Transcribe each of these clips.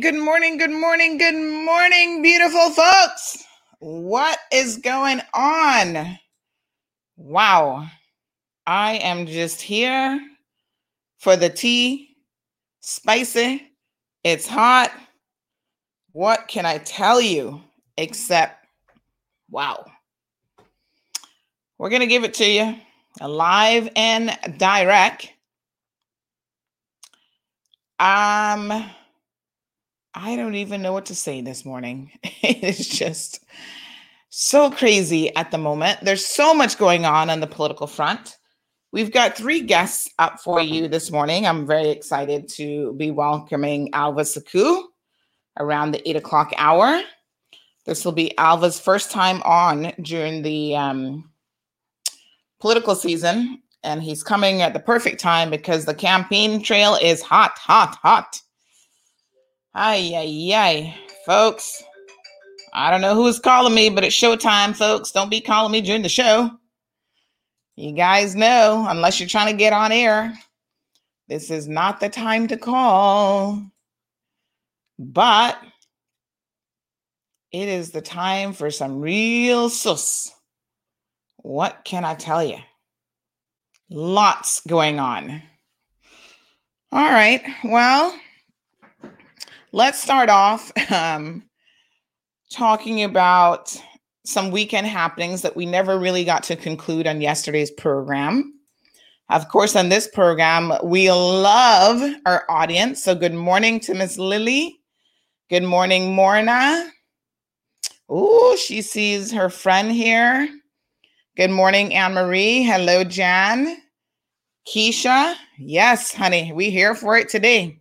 Good morning. Good morning. Good morning, beautiful folks. What is going on? Wow. I am just here for the tea. Spicy. It's hot. What can I tell you except wow? We're going to give it to you live and direct. Um, I don't even know what to say this morning. it's just so crazy at the moment. There's so much going on on the political front. We've got three guests up for you this morning. I'm very excited to be welcoming Alva Suckoo around the eight o'clock hour. This will be Alva's first time on during the um, political season and he's coming at the perfect time because the campaign trail is hot, hot, hot. Ay, ay, ay, folks. I don't know who is calling me, but it's showtime, folks. Don't be calling me during the show. You guys know, unless you're trying to get on air, this is not the time to call. But it is the time for some real sus. What can I tell you? Lots going on. All right. Well, let's start off um, talking about some weekend happenings that we never really got to conclude on yesterday's program. Of course, on this program, we love our audience. So, good morning to Miss Lily. Good morning, Morna. Oh, she sees her friend here. Good morning, Anne Marie. Hello, Jan. Keisha. Yes, honey, we here for it today.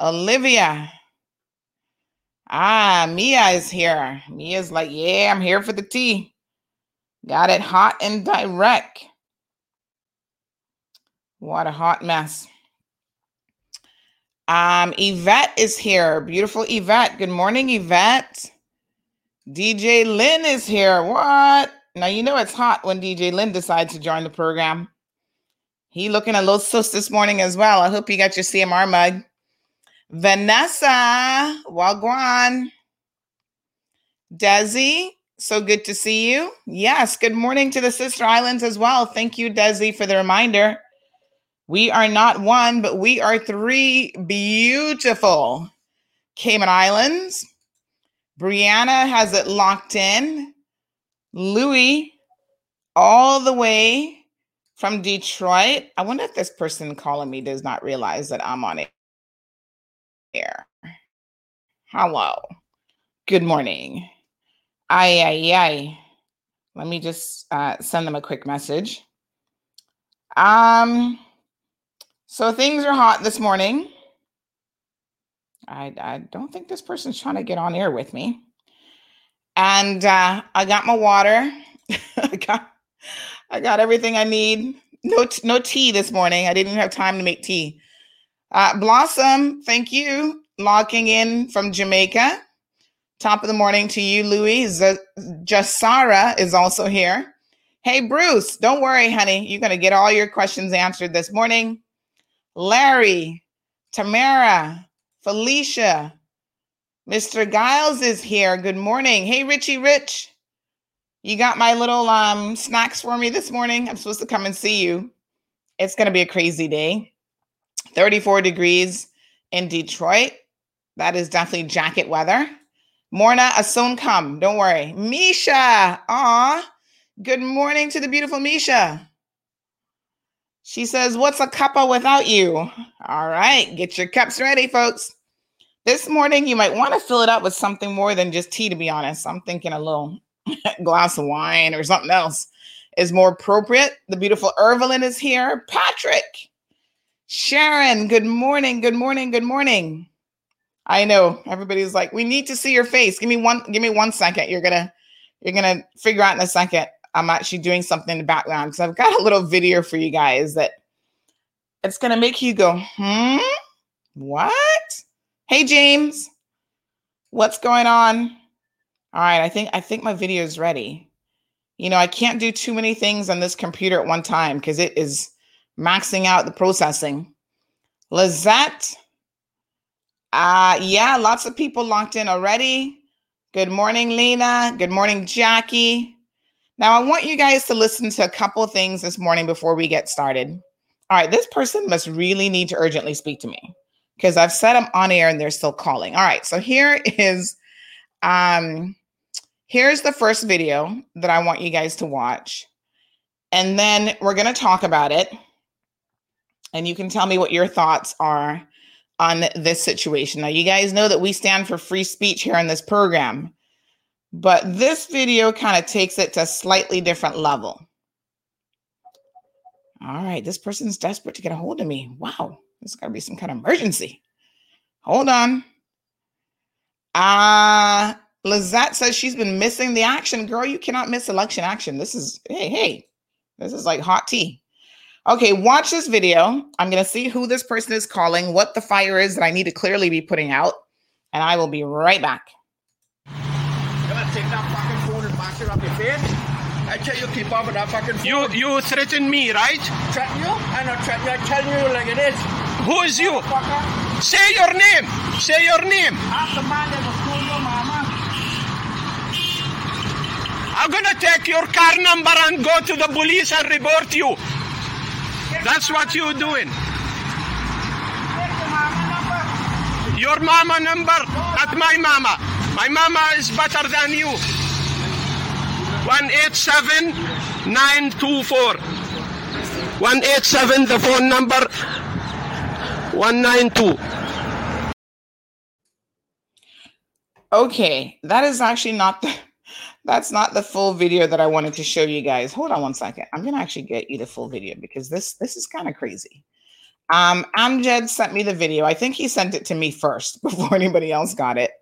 Olivia. Ah, Mia is here. Mia's like, yeah, I'm here for the tea. Got it hot and direct. What a hot mess. Um, Yvette is here. Beautiful Yvette. Good morning, Yvette. DJ Lynn is here. What? Now you know it's hot when DJ Lynn decides to join the program. He looking a little sus this morning as well. I hope you got your CMR mug. Vanessa, Wagwan. Desi, so good to see you. Yes, good morning to the Sister Islands as well. Thank you, Desi, for the reminder. We are not one, but we are three beautiful Cayman Islands. Brianna has it locked in. Louis, all the way from Detroit. I wonder if this person calling me does not realize that I'm on air. Hello. Good morning. Ay, ay, ay. Let me just uh, send them a quick message. Um, so things are hot this morning. I, I don't think this person's trying to get on air with me. And uh, I got my water. I got I got everything I need. No no tea this morning. I didn't have time to make tea. Uh, Blossom, thank you. Logging in from Jamaica. Top of the morning to you, Louis. Z- Jasara is also here. Hey, Bruce, don't worry, honey. You're going to get all your questions answered this morning. Larry, Tamara, Felicia, Mr. Giles is here. Good morning. Hey, Richie Rich. You got my little um snacks for me this morning? I'm supposed to come and see you. It's going to be a crazy day. 34 degrees in Detroit. That is definitely jacket weather. Morna, a soon come. Don't worry. Misha. Aw. Good morning to the beautiful Misha. She says, What's a cuppa without you? All right. Get your cups ready, folks. This morning, you might want to fill it up with something more than just tea, to be honest. I'm thinking a little glass of wine or something else is more appropriate. The beautiful Evelyn is here. Patrick, Sharon, good morning, good morning, good morning. I know everybody's like, we need to see your face. Give me one, give me one second. You're gonna, you're gonna figure out in a second. I'm actually doing something in the background because I've got a little video for you guys that it's gonna make you go, hmm, what? Hey James, what's going on? All right, I think I think my video is ready. You know, I can't do too many things on this computer at one time because it is maxing out the processing. Lizette, Uh yeah, lots of people locked in already. Good morning, Lena. Good morning, Jackie. Now, I want you guys to listen to a couple things this morning before we get started. All right, this person must really need to urgently speak to me because I've set them on air and they're still calling. All right, so here is um here's the first video that I want you guys to watch. And then we're going to talk about it. And you can tell me what your thoughts are on this situation. Now, you guys know that we stand for free speech here on this program, but this video kind of takes it to a slightly different level. All right, this person's desperate to get a hold of me. Wow, this got to be some kind of emergency. Hold on. Uh, Lizette says she's been missing the action. Girl, you cannot miss election action. This is, hey, hey, this is like hot tea. Okay, watch this video. I'm going to see who this person is calling, what the fire is that I need to clearly be putting out, and I will be right back. You're gonna take that fucking phone and bash it up your face. I tell you, keep off with that fucking phone. You you threaten me, right? threaten you? I not threaten you. I tell you like it is. Who is you? Fucker. Say your name. Say your name. Ask the man that was calling your mama. I'm gonna take your car number and go to the police and report you. That's what you're doing. Your mama number, not my mama. My mama is better than you. 187 924. 187, the phone number 192. Okay, that is actually not the that's not the full video that I wanted to show you guys. Hold on one second. I'm gonna actually get you the full video because this this is kind of crazy. Um, Amjad sent me the video. I think he sent it to me first before anybody else got it.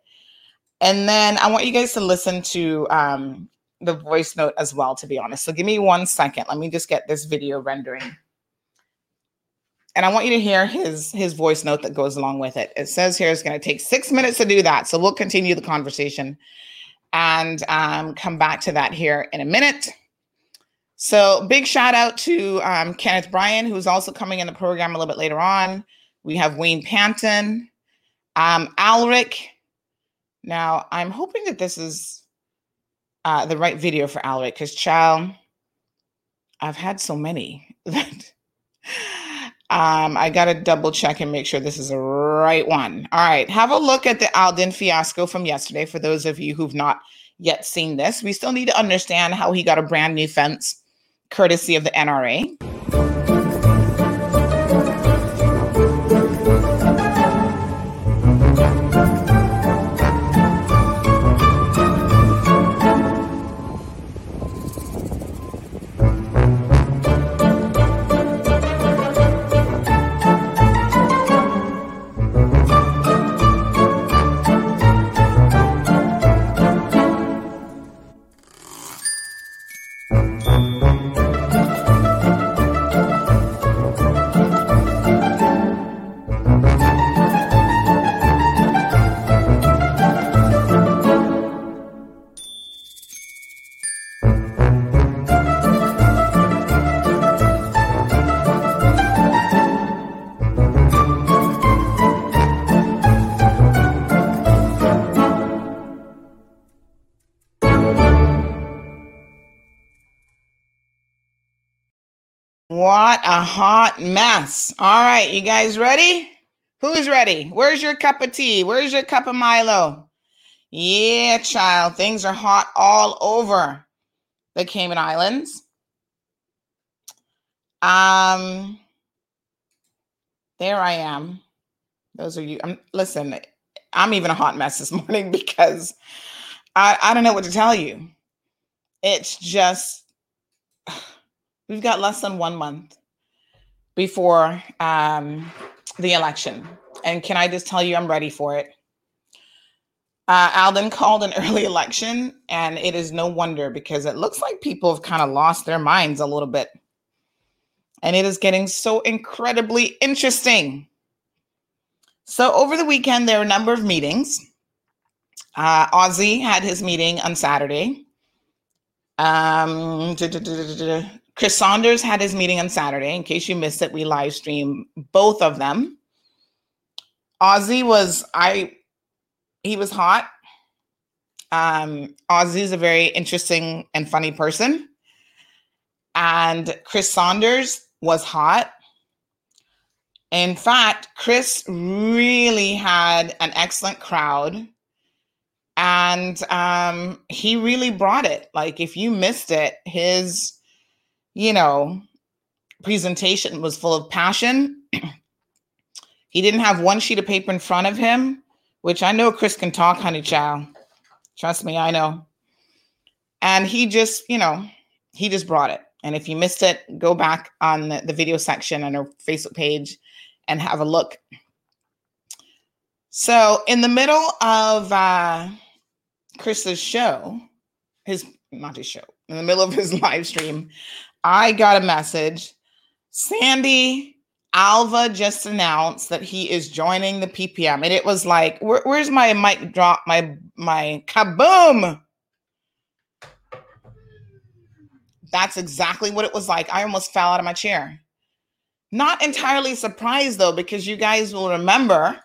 And then I want you guys to listen to um, the voice note as well, to be honest. So give me one second. Let me just get this video rendering. And I want you to hear his his voice note that goes along with it. It says here it's going to take six minutes to do that. So we'll continue the conversation and um, come back to that here in a minute. So big shout out to um, Kenneth Bryan, who's also coming in the program a little bit later on. We have Wayne Panton, um, Alric. Now I'm hoping that this is uh, the right video for Alric because child, I've had so many that um, I got to double check and make sure this is the right one. All right, have a look at the Alden fiasco from yesterday. For those of you who've not yet seen this, we still need to understand how he got a brand new fence courtesy of the NRA. A hot mess. All right, you guys ready? Who's ready? Where's your cup of tea? Where's your cup of Milo? Yeah, child, things are hot all over the Cayman Islands. Um, there I am. Those are you. I'm listen. I'm even a hot mess this morning because I I don't know what to tell you. It's just we've got less than one month before um, the election. And can I just tell you, I'm ready for it. Uh, Alden called an early election, and it is no wonder because it looks like people have kind of lost their minds a little bit. And it is getting so incredibly interesting. So, over the weekend, there were a number of meetings. Uh, Ozzy had his meeting on Saturday. Um, Chris Saunders had his meeting on Saturday. In case you missed it, we live stream both of them. Ozzy was I he was hot. Um is a very interesting and funny person. And Chris Saunders was hot. In fact, Chris really had an excellent crowd and um, he really brought it. Like, if you missed it, his, you know, presentation was full of passion. he didn't have one sheet of paper in front of him, which I know Chris can talk, honey child. Trust me, I know. And he just, you know, he just brought it. And if you missed it, go back on the, the video section on our Facebook page and have a look. So, in the middle of uh, Chris's show, his not his show, in the middle of his live stream, I got a message. Sandy Alva just announced that he is joining the PPM, and it was like, Where, "Where's my mic drop? My my kaboom!" That's exactly what it was like. I almost fell out of my chair. Not entirely surprised though, because you guys will remember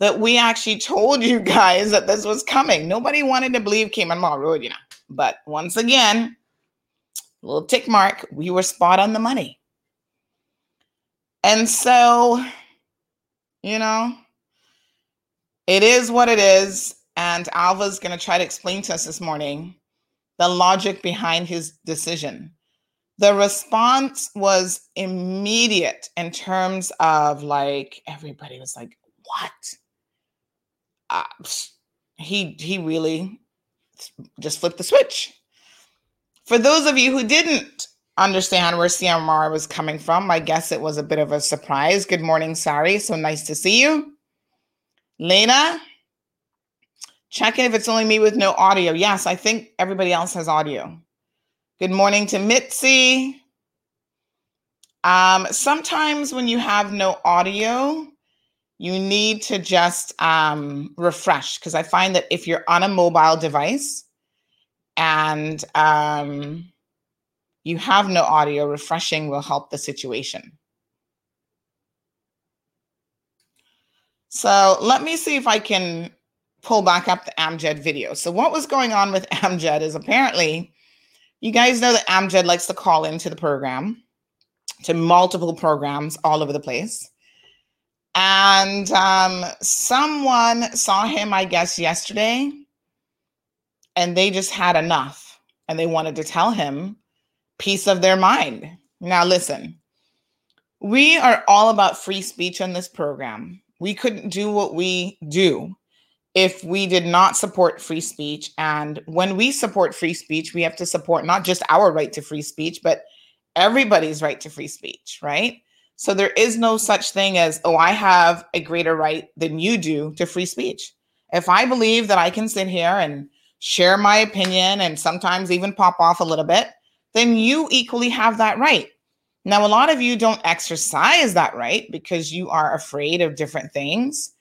that we actually told you guys that this was coming. Nobody wanted to believe Cayman Marl Road, you know. But once again, little tick mark, we were spot on the money. And so, you know, it is what it is. And Alva's going to try to explain to us this morning the logic behind his decision. The response was immediate in terms of like, everybody was like, what? uh, he he really just flipped the switch. For those of you who didn't understand where CMR was coming from, I guess it was a bit of a surprise. Good morning, Sari. So nice to see you. Lena, checking if it's only me with no audio. Yes, I think everybody else has audio. Good morning to Mitzi. Um, sometimes when you have no audio, you need to just um, refresh because I find that if you're on a mobile device and um, you have no audio, refreshing will help the situation. So let me see if I can pull back up the Amjad video. So what was going on with Amjad is apparently, you guys know that Amjad likes to call into the program, to multiple programs all over the place. And um, someone saw him, I guess, yesterday, and they just had enough and they wanted to tell him piece of their mind. Now, listen, we are all about free speech on this program. We couldn't do what we do if we did not support free speech. And when we support free speech, we have to support not just our right to free speech, but everybody's right to free speech, right? So there is no such thing as, oh, I have a greater right than you do to free speech. If I believe that I can sit here and share my opinion and sometimes even pop off a little bit, then you equally have that right. Now, a lot of you don't exercise that right because you are afraid of different things,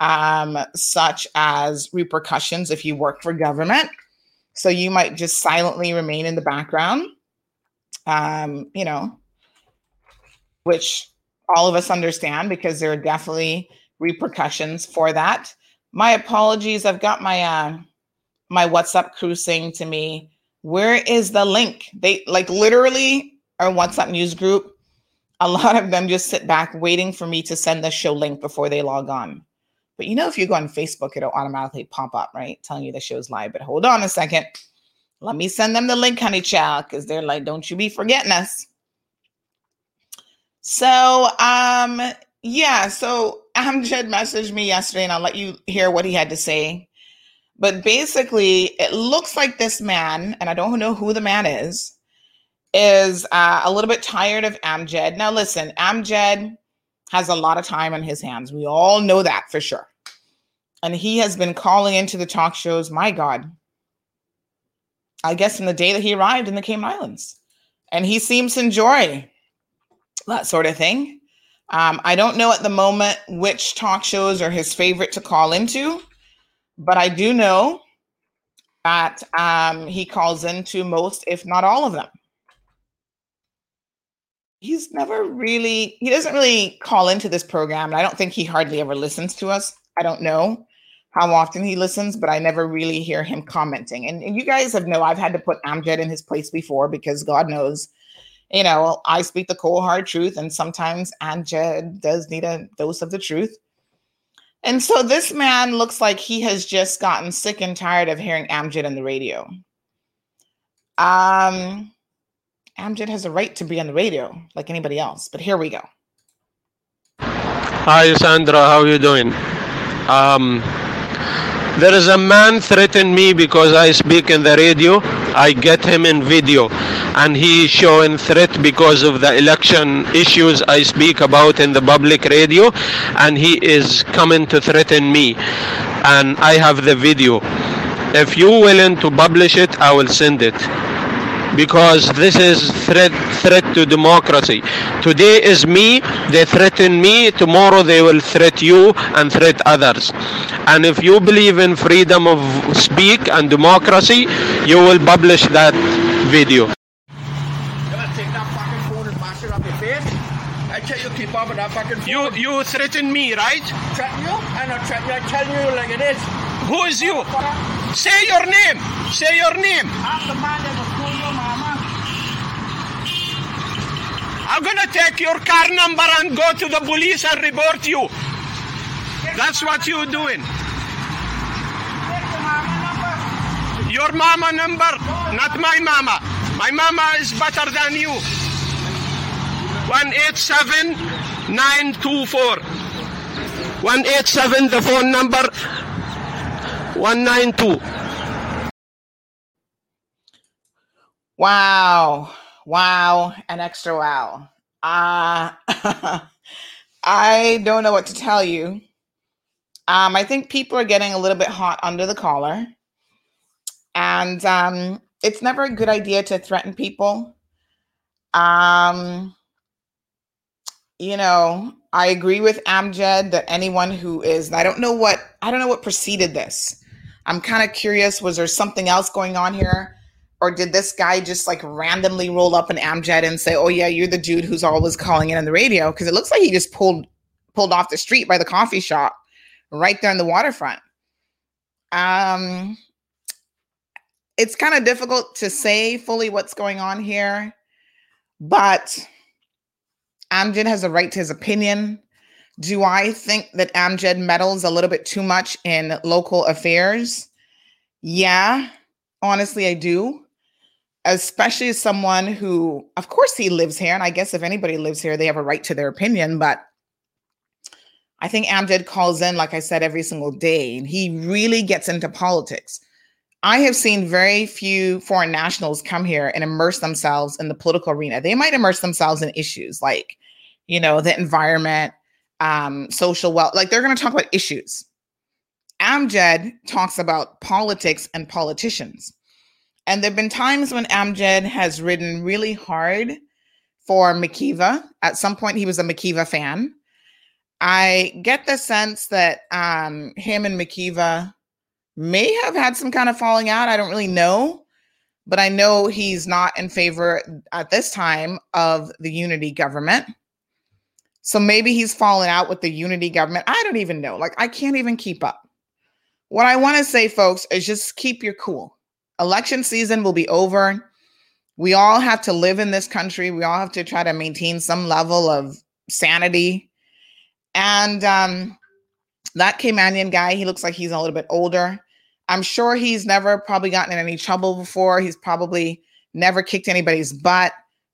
um, such as repercussions if you work for government. So you might just silently remain in the background. Um, you know, which all of us understand because there are definitely repercussions for that. My apologies. I've got my uh, my WhatsApp crew saying to me, "Where is the link?" They like literally our WhatsApp news group. A lot of them just sit back waiting for me to send the show link before they log on. But you know, if you go on Facebook, it'll automatically pop up, right? Telling you the show's live. But hold on a second. Let me send them the link, honey child, because they're like, don't you be forgetting us. So, um, yeah, so Amjad messaged me yesterday, and I'll let you hear what he had to say. But basically, it looks like this man, and I don't know who the man is, is uh, a little bit tired of Amjad. Now, listen, Amjad has a lot of time on his hands. We all know that for sure. And he has been calling into the talk shows, my God, I guess from the day that he arrived in the Cayman Islands. And he seems to enjoy that sort of thing. Um, I don't know at the moment which talk shows are his favorite to call into, but I do know that um, he calls into most, if not all of them. he's never really he doesn't really call into this program and i don't think he hardly ever listens to us. I don't know how often he listens but i never really hear him commenting. And, and you guys have know i've had to put amjad in his place before because god knows you know i speak the cold hard truth and sometimes amjad does need a dose of the truth and so this man looks like he has just gotten sick and tired of hearing amjad on the radio um Amjad has a right to be on the radio like anybody else. But here we go. Hi, Sandra. How are you doing? Um, there is a man threatened me because I speak in the radio. I get him in video, and he is showing threat because of the election issues I speak about in the public radio, and he is coming to threaten me, and I have the video. If you willing to publish it, I will send it because this is threat threat to democracy. Today is me, they threaten me, tomorrow they will threat you and threat others. And if you believe in freedom of speak and democracy, you will publish that video. You're gonna take that fucking phone and bash it up your face. I tell you, keep up with that fucking. You you threaten me, right? threaten you? I'm not threatening you. I'm telling you like it is. Who is you? Say your name. Say your name. I'm the man that your mama. I'm gonna take your car number and go to the police and report you. That's what you're doing. Your mama number. Not my mama. My mama is better than you. 187 924. 187, the phone number 192. Wow. Wow. An extra wow. Uh I don't know what to tell you. Um, I think people are getting a little bit hot under the collar. And um, it's never a good idea to threaten people. Um, you know, I agree with Amjad that anyone who is, I don't know what, I don't know what preceded this. I'm kind of curious. Was there something else going on here? Or did this guy just like randomly roll up an Amjad and say, "Oh yeah, you're the dude who's always calling in on the radio"? Because it looks like he just pulled pulled off the street by the coffee shop, right there in the waterfront. Um, it's kind of difficult to say fully what's going on here, but Amjad has a right to his opinion. Do I think that Amjad meddles a little bit too much in local affairs? Yeah, honestly, I do. Especially as someone who, of course, he lives here. And I guess if anybody lives here, they have a right to their opinion. But I think Amjad calls in, like I said, every single day, and he really gets into politics. I have seen very few foreign nationals come here and immerse themselves in the political arena. They might immerse themselves in issues like, you know, the environment, um, social wealth. Like they're going to talk about issues. Amjad talks about politics and politicians. And there have been times when Amjad has ridden really hard for McKeeva. At some point, he was a McKeeva fan. I get the sense that um, him and McKeeva may have had some kind of falling out. I don't really know, but I know he's not in favor at this time of the unity government. So maybe he's fallen out with the unity government. I don't even know. Like, I can't even keep up. What I want to say, folks, is just keep your cool. Election season will be over. We all have to live in this country. We all have to try to maintain some level of sanity. And um, that Caymanian guy, he looks like he's a little bit older. I'm sure he's never probably gotten in any trouble before. He's probably never kicked anybody's butt.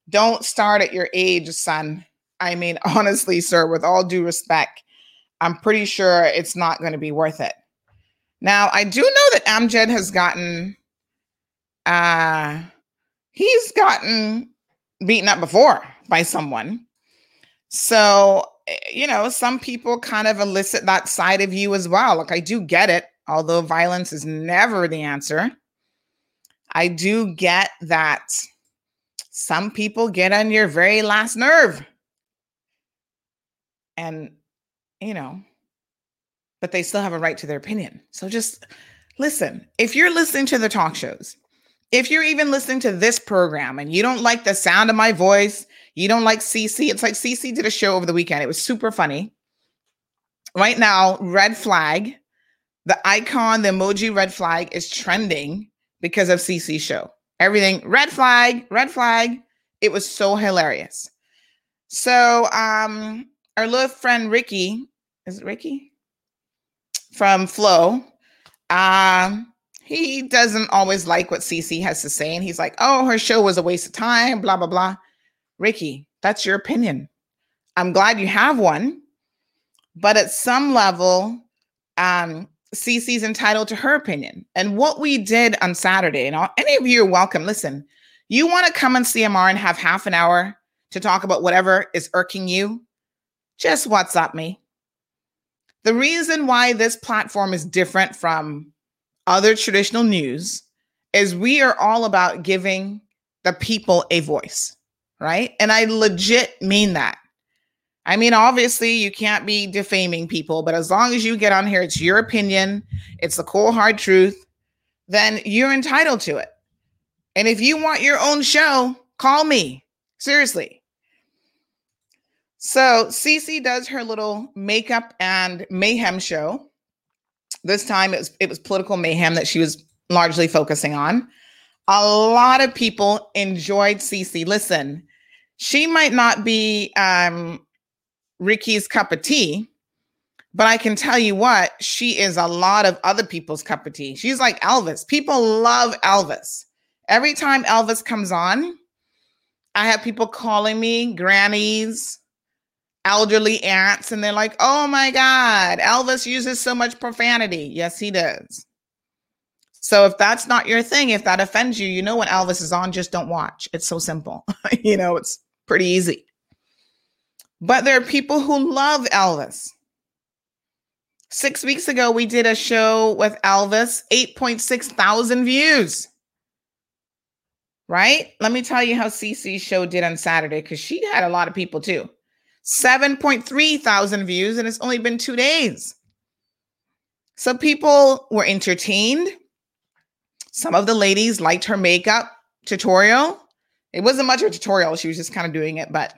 Don't start at your age, son. I mean, honestly, sir, with all due respect, I'm pretty sure it's not going to be worth it. Now, I do know that Amjad has gotten uh he's gotten beaten up before by someone. So, eh, you know, some people kind of elicit that side of you as well. Like I do get it, although violence is never the answer. I do get that some people get on your very last nerve. And, you know, but they still have a right to their opinion. So just listen. If you're listening to the talk shows, if you're even listening to this program and you don't like the sound of my voice, You don't like CC? It's like CC did a show over the weekend. It was super funny. Right now, red flag, the icon, the emoji red flag is trending because of CC show. Everything red flag, red flag. It was so hilarious. So, um, our little friend Ricky, is it Ricky? From Flow, um, he doesn't always like what CC has to say. And he's like, oh, her show was a waste of time, blah, blah, blah. Ricky, that's your opinion. I'm glad you have one. But at some level, um, CC's entitled to her opinion. And what we did on Saturday, and all, any of you are welcome. Listen, you want to come on CMR and have half an hour to talk about whatever is irking you? Just WhatsApp me. The reason why this platform is different from other traditional news is we are all about giving the people a voice, right? And I legit mean that. I mean, obviously, you can't be defaming people, but as long as you get on here, it's your opinion, it's the cold, hard truth, then you're entitled to it. And if you want your own show, call me. Seriously. So, Cece does her little makeup and mayhem show. This time it was it was political mayhem that she was largely focusing on. A lot of people enjoyed Cece. Listen, she might not be um, Ricky's cup of tea, but I can tell you what, she is a lot of other people's cup of tea. She's like Elvis. People love Elvis. Every time Elvis comes on, I have people calling me grannies, elderly aunts and they're like, oh my God, Elvis uses so much profanity. Yes, he does. So if that's not your thing, if that offends you, you know when Elvis is on, just don't watch. It's so simple. you know, it's pretty easy. But there are people who love Elvis. Six weeks ago, we did a show with Elvis, 8.6 thousand views. Right? Let me tell you how CC's show did on Saturday because she had a lot of people too. 7.3 thousand views, and it's only been two days. So people were entertained. Some of the ladies liked her makeup tutorial. It wasn't much of a tutorial, she was just kind of doing it, but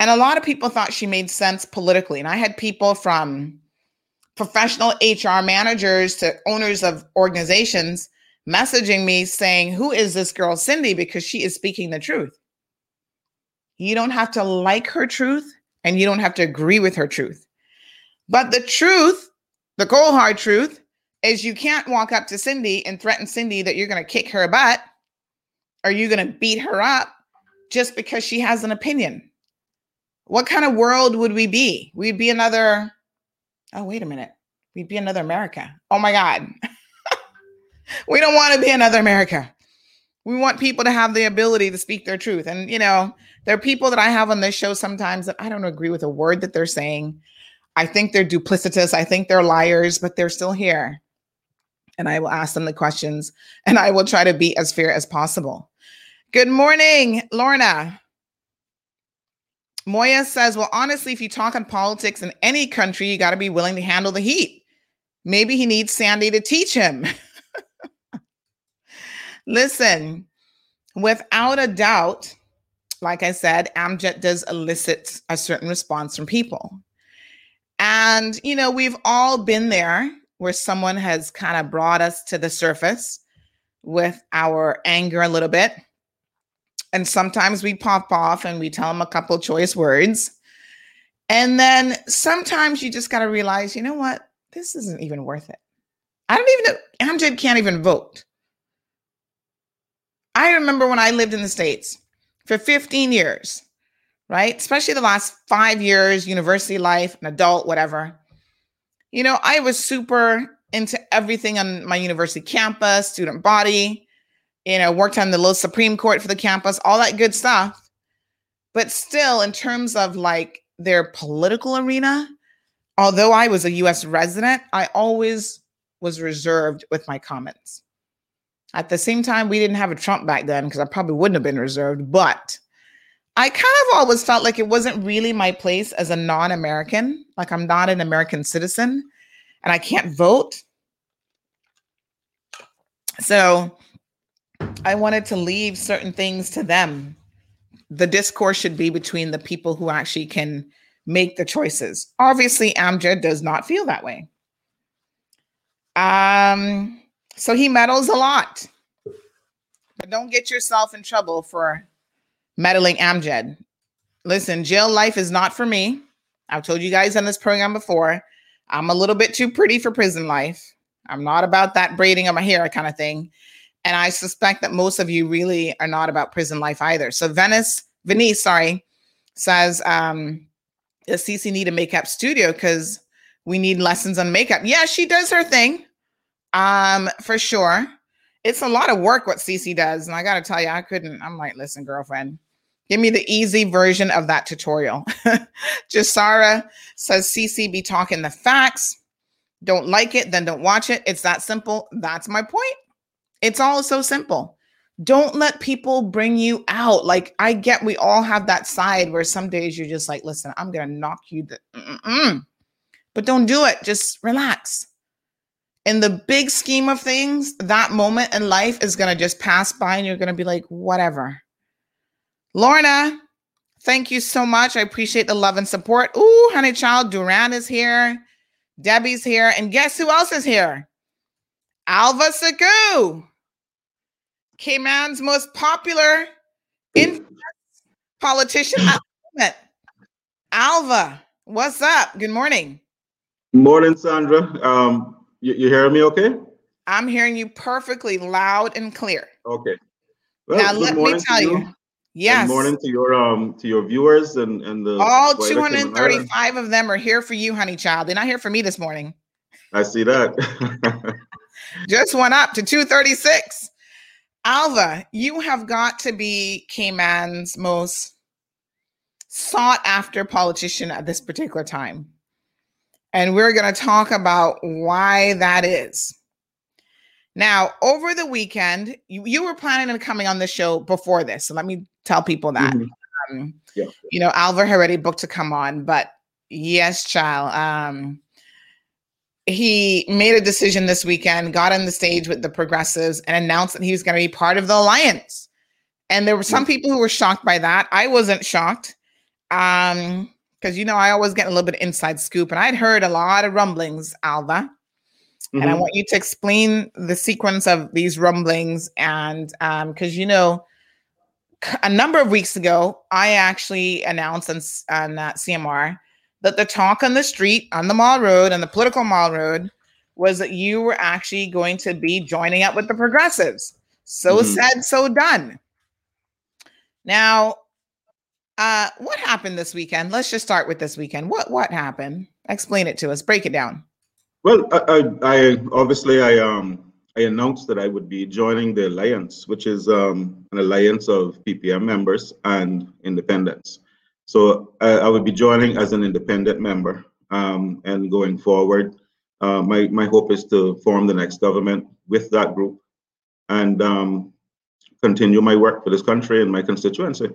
and a lot of people thought she made sense politically. And I had people from professional HR managers to owners of organizations messaging me saying, Who is this girl, Cindy? Because she is speaking the truth. You don't have to like her truth and you don't have to agree with her truth. But the truth, the cold hard truth, is you can't walk up to Cindy and threaten Cindy that you're going to kick her butt or you're going to beat her up just because she has an opinion. What kind of world would we be? We'd be another, oh, wait a minute. We'd be another America. Oh my God. we don't want to be another America. We want people to have the ability to speak their truth. And, you know, there are people that I have on this show sometimes that I don't agree with a word that they're saying. I think they're duplicitous. I think they're liars, but they're still here. And I will ask them the questions and I will try to be as fair as possible. Good morning, Lorna. Moya says, Well, honestly, if you talk on politics in any country, you got to be willing to handle the heat. Maybe he needs Sandy to teach him. Listen, without a doubt, like I said, Amjad does elicit a certain response from people. And, you know, we've all been there where someone has kind of brought us to the surface with our anger a little bit. And sometimes we pop off and we tell them a couple choice words. And then sometimes you just got to realize, you know what? This isn't even worth it. I don't even know. Amjad can't even vote. I remember when I lived in the States for 15 years, right? Especially the last five years, university life, an adult, whatever. You know, I was super into everything on my university campus, student body, you know, worked on the little Supreme Court for the campus, all that good stuff. But still, in terms of like their political arena, although I was a US resident, I always was reserved with my comments. At the same time, we didn't have a Trump back then because I probably wouldn't have been reserved, but I kind of always felt like it wasn't really my place as a non American. Like I'm not an American citizen and I can't vote. So I wanted to leave certain things to them the discourse should be between the people who actually can make the choices. Obviously, Amjad does not feel that way. Um, so he meddles a lot. But don't get yourself in trouble for meddling Amjad. Listen, jail life is not for me. I've told you guys on this program before. I'm a little bit too pretty for prison life. I'm not about that braiding of my hair kind of thing. And I suspect that most of you really are not about prison life either. So Venice, Venice, sorry, says, um, does Cece need a makeup studio? Because we need lessons on makeup. Yeah, she does her thing. Um, for sure. It's a lot of work what CC does. And I gotta tell you, I couldn't, I'm like, listen, girlfriend, give me the easy version of that tutorial. Jasara says CC be talking the facts. Don't like it, then don't watch it. It's that simple. That's my point. It's all so simple. Don't let people bring you out. Like I get, we all have that side where some days you're just like, listen, I'm gonna knock you. The- but don't do it. Just relax. In the big scheme of things, that moment in life is gonna just pass by, and you're gonna be like, whatever. Lorna, thank you so much. I appreciate the love and support. Ooh, honey child, Duran is here. Debbie's here. And guess who else is here? Alva Suckoo. Cayman's most popular politician at the moment. Alva, what's up? Good morning. Morning, Sandra. Um, you, you hear me okay? I'm hearing you perfectly loud and clear. Okay. Well, now let me tell you. you. Yes. Good morning to your um to your viewers and and the all 235 of them are here for you, honey child. They're not here for me this morning. I see that. Just went up to 236. Alva, you have got to be Cayman's most sought after politician at this particular time. And we're going to talk about why that is. Now, over the weekend, you, you were planning on coming on the show before this. So let me tell people that. Mm-hmm. Um, yeah. You know, Alva had already booked to come on, but yes, child. Um, he made a decision this weekend, got on the stage with the progressives, and announced that he was going to be part of the alliance. And there were some mm-hmm. people who were shocked by that. I wasn't shocked. Um, because you know I always get a little bit inside scoop, and I'd heard a lot of rumblings, Alva. Mm-hmm. And I mm-hmm. want you to explain the sequence of these rumblings, and um, because you know, a number of weeks ago, I actually announced on, on uh, CMR that the talk on the street, on the marl road, and the political marl road was that you were actually going to be joining up with the progressives. So mm-hmm. said, so done. Now, uh, what happened this weekend? Let's just start with this weekend. What what happened? Explain it to us. Break it down. Well, I, I, I obviously I um I announced that I would be joining the alliance, which is um, an alliance of PPM members and independents. So I, I would be joining as an independent member, um, and going forward, uh, my my hope is to form the next government with that group, and um, continue my work for this country and my constituency.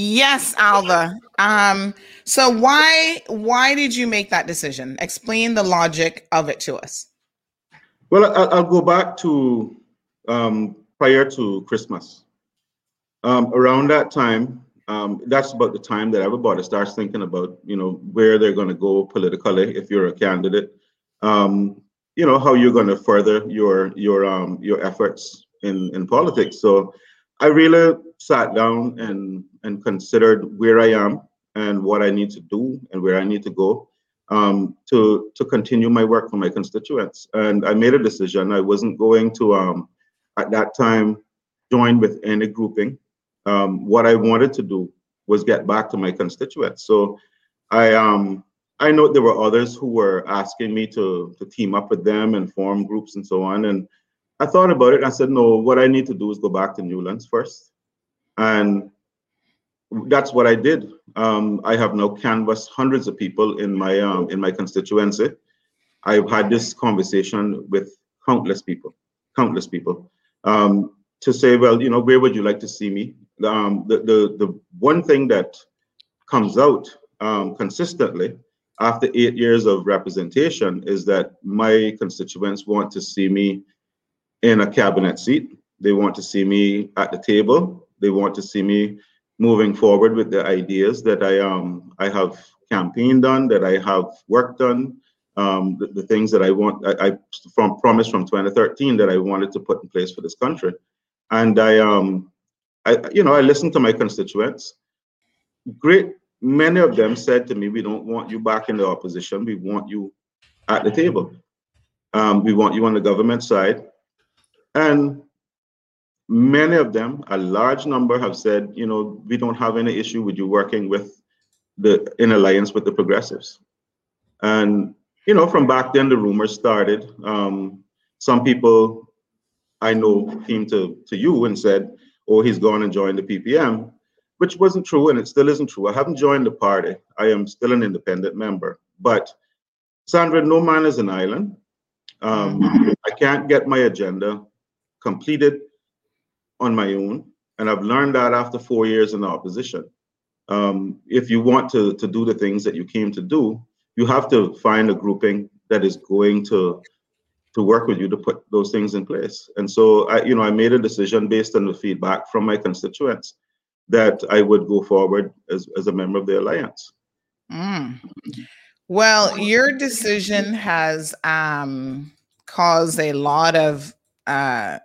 Yes, Alva. Um, so why why did you make that decision? Explain the logic of it to us. Well, I'll, go back to um, prior to Christmas. Um, around that time, um, that's about the time that everybody starts thinking about, you know, where they're going to go politically if you're a candidate. Um, you know how you're going to further your your um, your efforts in in politics. So I really sat down and and considered where I am and what I need to do and where I need to go um, to to continue my work for my constituents. And I made a decision. I wasn't going to um, at that time join with any grouping. Um, what I wanted to do was get back to my constituents. So I um I know there were others who were asking me to to team up with them and form groups and so on. And I thought about it. I said, no, what I need to do is go back to Newlands first. And that's what I did. Um, I have now canvassed hundreds of people in my um, in my constituency. I've had this conversation with countless people, countless people, um, to say, well, you know, where would you like to see me? Um, the, the the one thing that comes out um, consistently after eight years of representation is that my constituents want to see me in a cabinet seat. They want to see me at the table. They want to see me moving forward with the ideas that I um I have campaigned on, that I have worked on, um, the, the things that I want I, I from promised from 2013 that I wanted to put in place for this country. And I um I you know I listened to my constituents. Great many of them said to me, we don't want you back in the opposition. We want you at the table. Um, we want you on the government side. And many of them, a large number, have said, you know, we don't have any issue with you working with the in alliance with the progressives. And you know, from back then, the rumors started. Um, some people I know came to to you and said, "Oh, he's gone and joined the PPM," which wasn't true, and it still isn't true. I haven't joined the party. I am still an independent member. But Sandra, no man is an island. Um, I can't get my agenda completed on my own. And I've learned that after four years in the opposition. Um, if you want to, to do the things that you came to do, you have to find a grouping that is going to to work with you to put those things in place. And so I, you know, I made a decision based on the feedback from my constituents that I would go forward as, as a member of the alliance. Mm. Well, your decision has um, caused a lot of uh,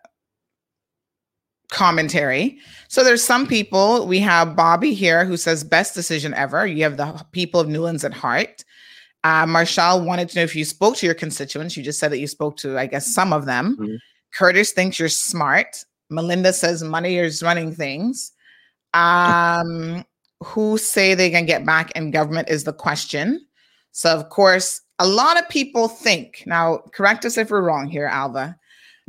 commentary. So there's some people. We have Bobby here who says best decision ever. You have the people of Newlands at heart. Uh, Marshall wanted to know if you spoke to your constituents. You just said that you spoke to, I guess, some of them. Mm-hmm. Curtis thinks you're smart. Melinda says money is running things. Um, who say they can get back in government is the question. So, of course, a lot of people think now, correct us if we're wrong here, Alva.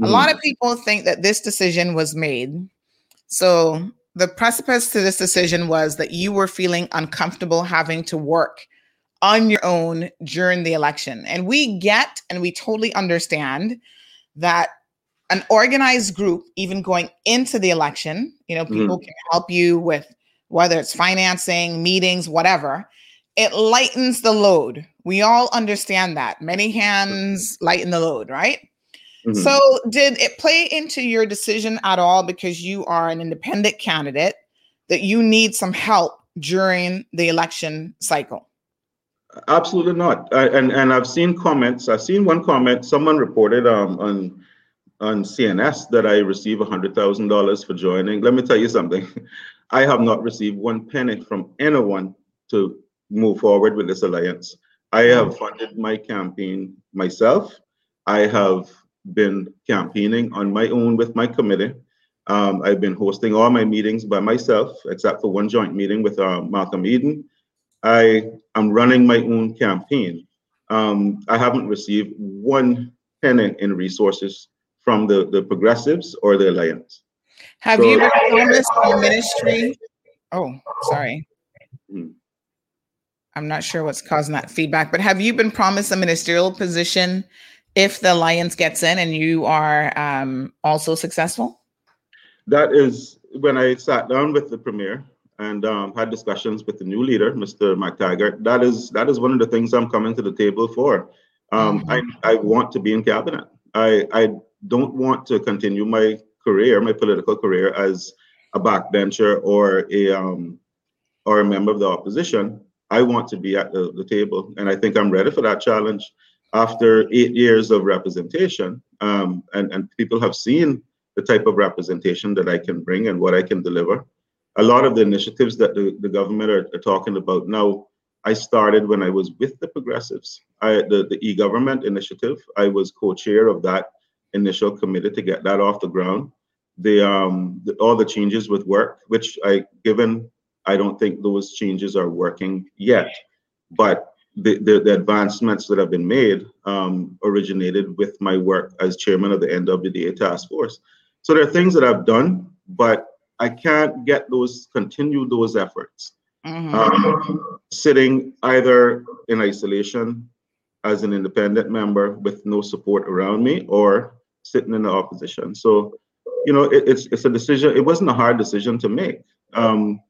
Mm. A lot of people think that this decision was made. So, the precipice to this decision was that you were feeling uncomfortable having to work on your own during the election. And we get and we totally understand that an organized group, even going into the election, you know, people mm-hmm. can help you with whether it's financing, meetings, whatever. It lightens the load. We all understand that. Many hands lighten the load, right? Mm-hmm. So, did it play into your decision at all because you are an independent candidate that you need some help during the election cycle? Absolutely not. I, and and I've seen comments. I've seen one comment. Someone reported um, on on CNS that I receive $100,000 for joining. Let me tell you something. I have not received one penny from anyone to move forward with this alliance. I have funded my campaign myself. I have been campaigning on my own with my committee. Um, I've been hosting all my meetings by myself, except for one joint meeting with uh, Malcolm Eden. I am running my own campaign. Um, I haven't received one penny in resources from the, the progressives or the alliance. Have so, you been promised a ministry? Oh, sorry. Hmm. I'm not sure what's causing that feedback, but have you been promised a ministerial position if the alliance gets in and you are um, also successful? That is when I sat down with the premier and um, had discussions with the new leader, Mr. McTaggart. That is that is one of the things I'm coming to the table for. Um, mm-hmm. I, I want to be in cabinet. I, I don't want to continue my career, my political career, as a backbencher or a um, or a member of the opposition. I want to be at the, the table, and I think I'm ready for that challenge. After eight years of representation, um, and and people have seen the type of representation that I can bring and what I can deliver. A lot of the initiatives that the, the government are, are talking about now I started when I was with the progressives. I, the, the e-government initiative, I was co-chair of that initial committee to get that off the ground. The um the, all the changes with work, which I given I don't think those changes are working yet, but the, the, the advancements that have been made um, originated with my work as chairman of the NWDA task force. So there are things that I've done, but I can't get those continue those efforts. Mm-hmm. Um, sitting either in isolation as an independent member with no support around me or sitting in the opposition. So, you know, it, it's it's a decision. It wasn't a hard decision to make. Um,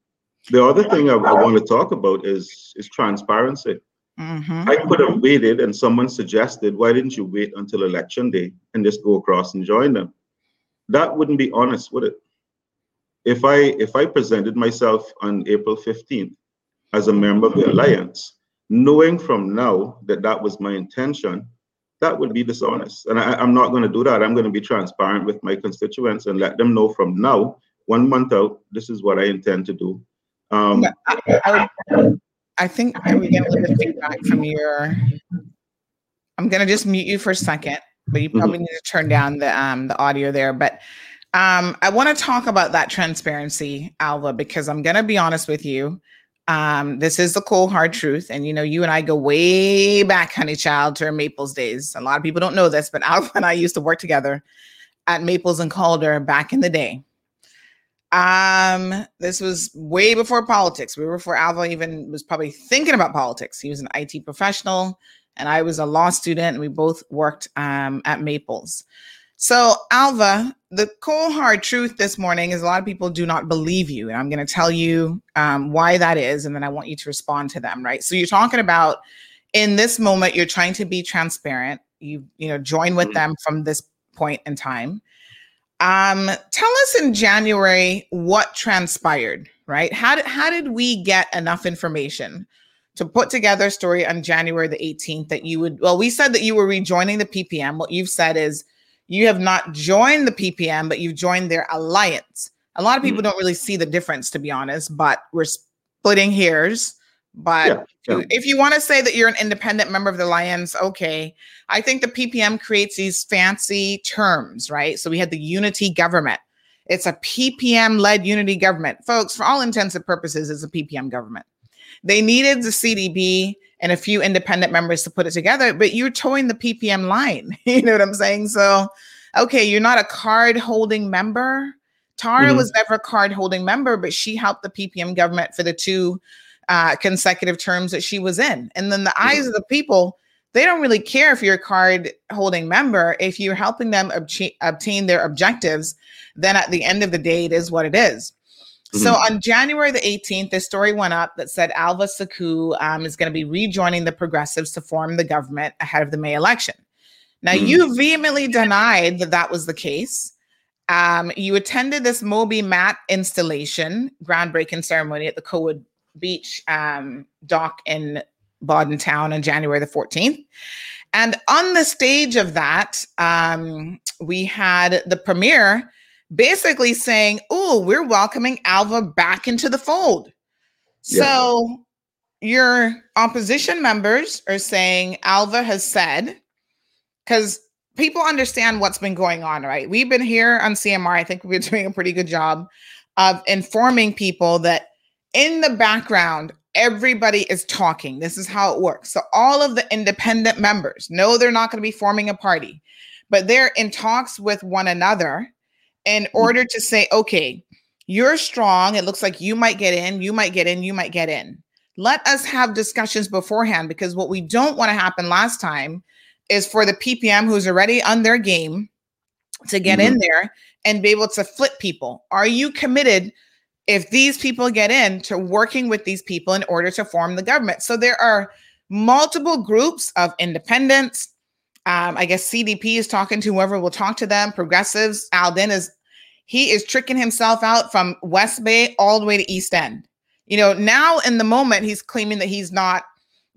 the other thing I, I want to talk about is is transparency. Mhm. I could have waited, and someone suggested, why didn't you wait until election day and just go across and join them? That wouldn't be honest, would it? If I if I presented myself on April 15th as a member of the alliance, knowing from now that that was my intention, that would be dishonest. And I, I'm not going to do that. I'm going to be transparent with my constituents and let them know from now, one month out, this is what I intend to do. Um, Yeah, I, I would- I think I would get a little bit of feedback from your. I'm gonna just mute you for a second, but you probably need to turn down the um the audio there. But um, I want to talk about that transparency, Alva, because I'm gonna be honest with you. Um, this is the cold hard truth, and you know, you and I go way back, honey child, to our Maples days. A lot of people don't know this, but Alva and I used to work together at Maples and Calder back in the day. Um, this was way before politics. We were before Alva even was probably thinking about politics. He was an IT professional, and I was a law student, and we both worked um, at Maples. So, Alva, the cold hard truth this morning is a lot of people do not believe you, and I'm going to tell you um, why that is, and then I want you to respond to them. Right? So, you're talking about in this moment, you're trying to be transparent. You you know join with Mhm. them from this point in time. Um, tell us in January what transpired, right? How did how did we get enough information to put together a story on January the 18th that you would well, we said that you were rejoining the PPM. What you've said is you have not joined the PPM, but you've joined their alliance. A lot of people don't really see the difference, to be honest, but we're splitting hairs. But Yeah, yeah. if you want to say that you're an independent member of the Lions, okay. I think the PPM creates these fancy terms, right? So we had the unity government. It's a PPM led unity government. Folks, for all intents and purposes, it's a PPM government. They needed the CDP and a few independent members to put it together, but you're towing the PPM line. you know what I'm saying? So, okay, you're not a card holding member. Tara Mhm. was never a card holding member, but she helped the PPM government for the two uh, consecutive terms that she was in. And then the eyes of the people, they don't really care if you're a card holding member. If you're helping them obche- obtain their objectives, then at the end of the day, it is what it is. So on January the 18th, the story went up that said Alva Suckoo um, is going to be rejoining the progressives to form the government ahead of the May election. Now, Mhm. you vehemently denied that that was the case. Um, you attended this Moby Mat installation groundbreaking ceremony at the Coe Wood Beach um, dock in Bodden Town on January the 14th. And on the stage of that, um, we had the premier basically saying, Oh, we're welcoming Alva back into the fold. Yeah. So your opposition members are saying Alva has said, because people understand what's been going on, right? We've been here on CMR. I think we're doing a pretty good job of informing people that in the background, everybody is talking. This is how it works. So all of the independent members know they're not going to be forming a party, but they're in talks with one another in mm. order to say, okay, you're strong. It looks like you might get in, you might get in, you might get in. Let us have discussions beforehand because what we don't want to happen last time is for the PPM who's already on their game to get in mm-hmm. there and be able to flip people. Are you committed if these people get in to working with these people in order to form the government? So there are multiple groups of independents. Um, I guess CDP is talking to whoever will talk to them. Progressives, Alden is he is tricking himself out from West Bay all the way to East End. You know, now in the moment, he's claiming that he's not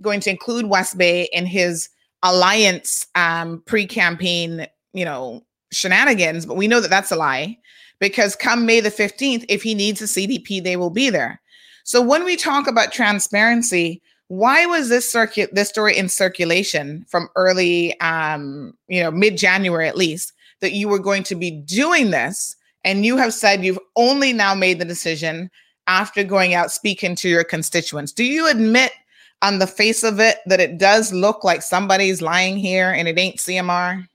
going to include West Bay in his alliance um, pre-campaign, you know, shenanigans. But we know that that's a lie because come May the 15th, if he needs a CDP, they will be there. So when we talk about transparency, why was this circuit this story in circulation from early um, you know, mid-January at least, that you were going to be doing this? And you have said you've only now made the decision after going out speaking to your constituents. Do you admit on the face of it that it does look like somebody's lying here and it ain't CMR?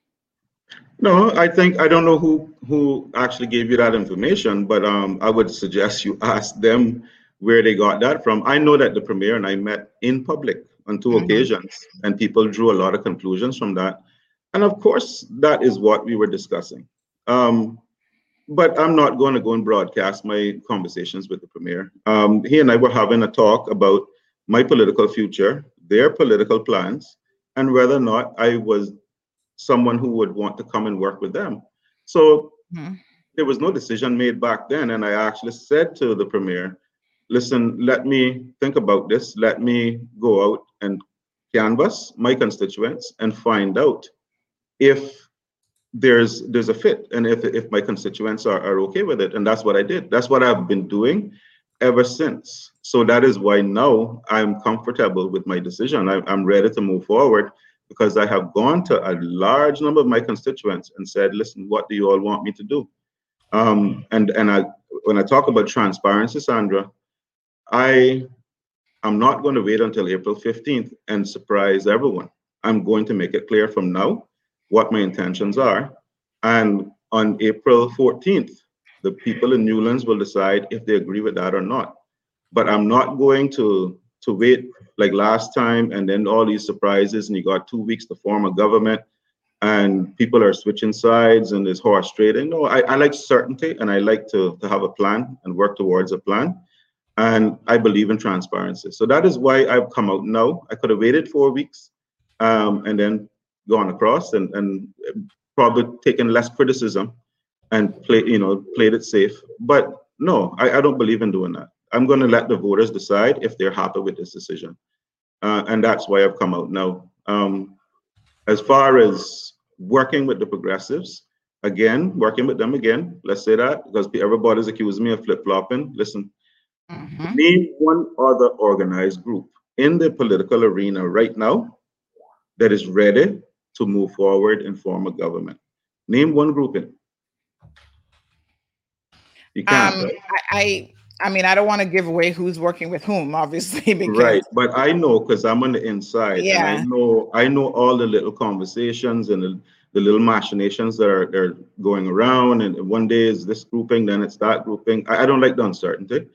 No, I think I don't know who who actually gave you that information, but um, I would suggest you ask them where they got that from. I know that the premier and I met in public on 2 Mhm. occasions, and people drew a lot of conclusions from that. And of course, that is what we were discussing. Um, but I'm not going to go and broadcast my conversations with the premier. Um, he and I were having a talk about my political future, their political plans and whether or not I was someone who would want to come and work with them. So mm-hmm. there was no decision made back then. And I actually said to the premier, listen, let me think about this. Let me go out and canvass my constituents and find out if there's there's a fit and if if my constituents are, are okay with it and that's what i did that's what i've been doing ever since so that is why now i'm comfortable with my decision I, i'm ready to move forward because i have gone to a large number of my constituents and said listen what do you all want me to do um, and and i when i talk about transparency sandra i i'm not going to wait until april 15th and surprise everyone i'm going to make it clear from now what my intentions are. And on April 14th, the people in Newlands will decide if they agree with that or not. But I'm not going to to wait like last time and then all these surprises and you got two weeks to form a government and people are switching sides and there's horse trading. No, I, I like certainty and I like to, to have a plan and work towards a plan. And I believe in transparency. So that is why I've come out now. I could have waited four weeks um, and then gone across and, and probably taken less criticism and play, you know, played it safe. But no, I, I don't believe in doing that. I'm going to let the voters decide if they're happy with this decision. Uh, and that's why I've come out now. Um, as far as working with the progressives, again, working with them again, let's say that, because everybody's accusing me of flip flopping. Listen, mm-hmm. name one other organized group in the political arena right now that is ready to move forward and form a government. Name one grouping. You can't. Um, right? I, I mean, I don't want to give away who's working with whom, obviously. Because, right, but I know because I'm on the inside. Yeah. I know. I know all the little conversations and the, the little machinations that are they're going around. And one day is this grouping, then it's that grouping. I, I don't like the uncertainty,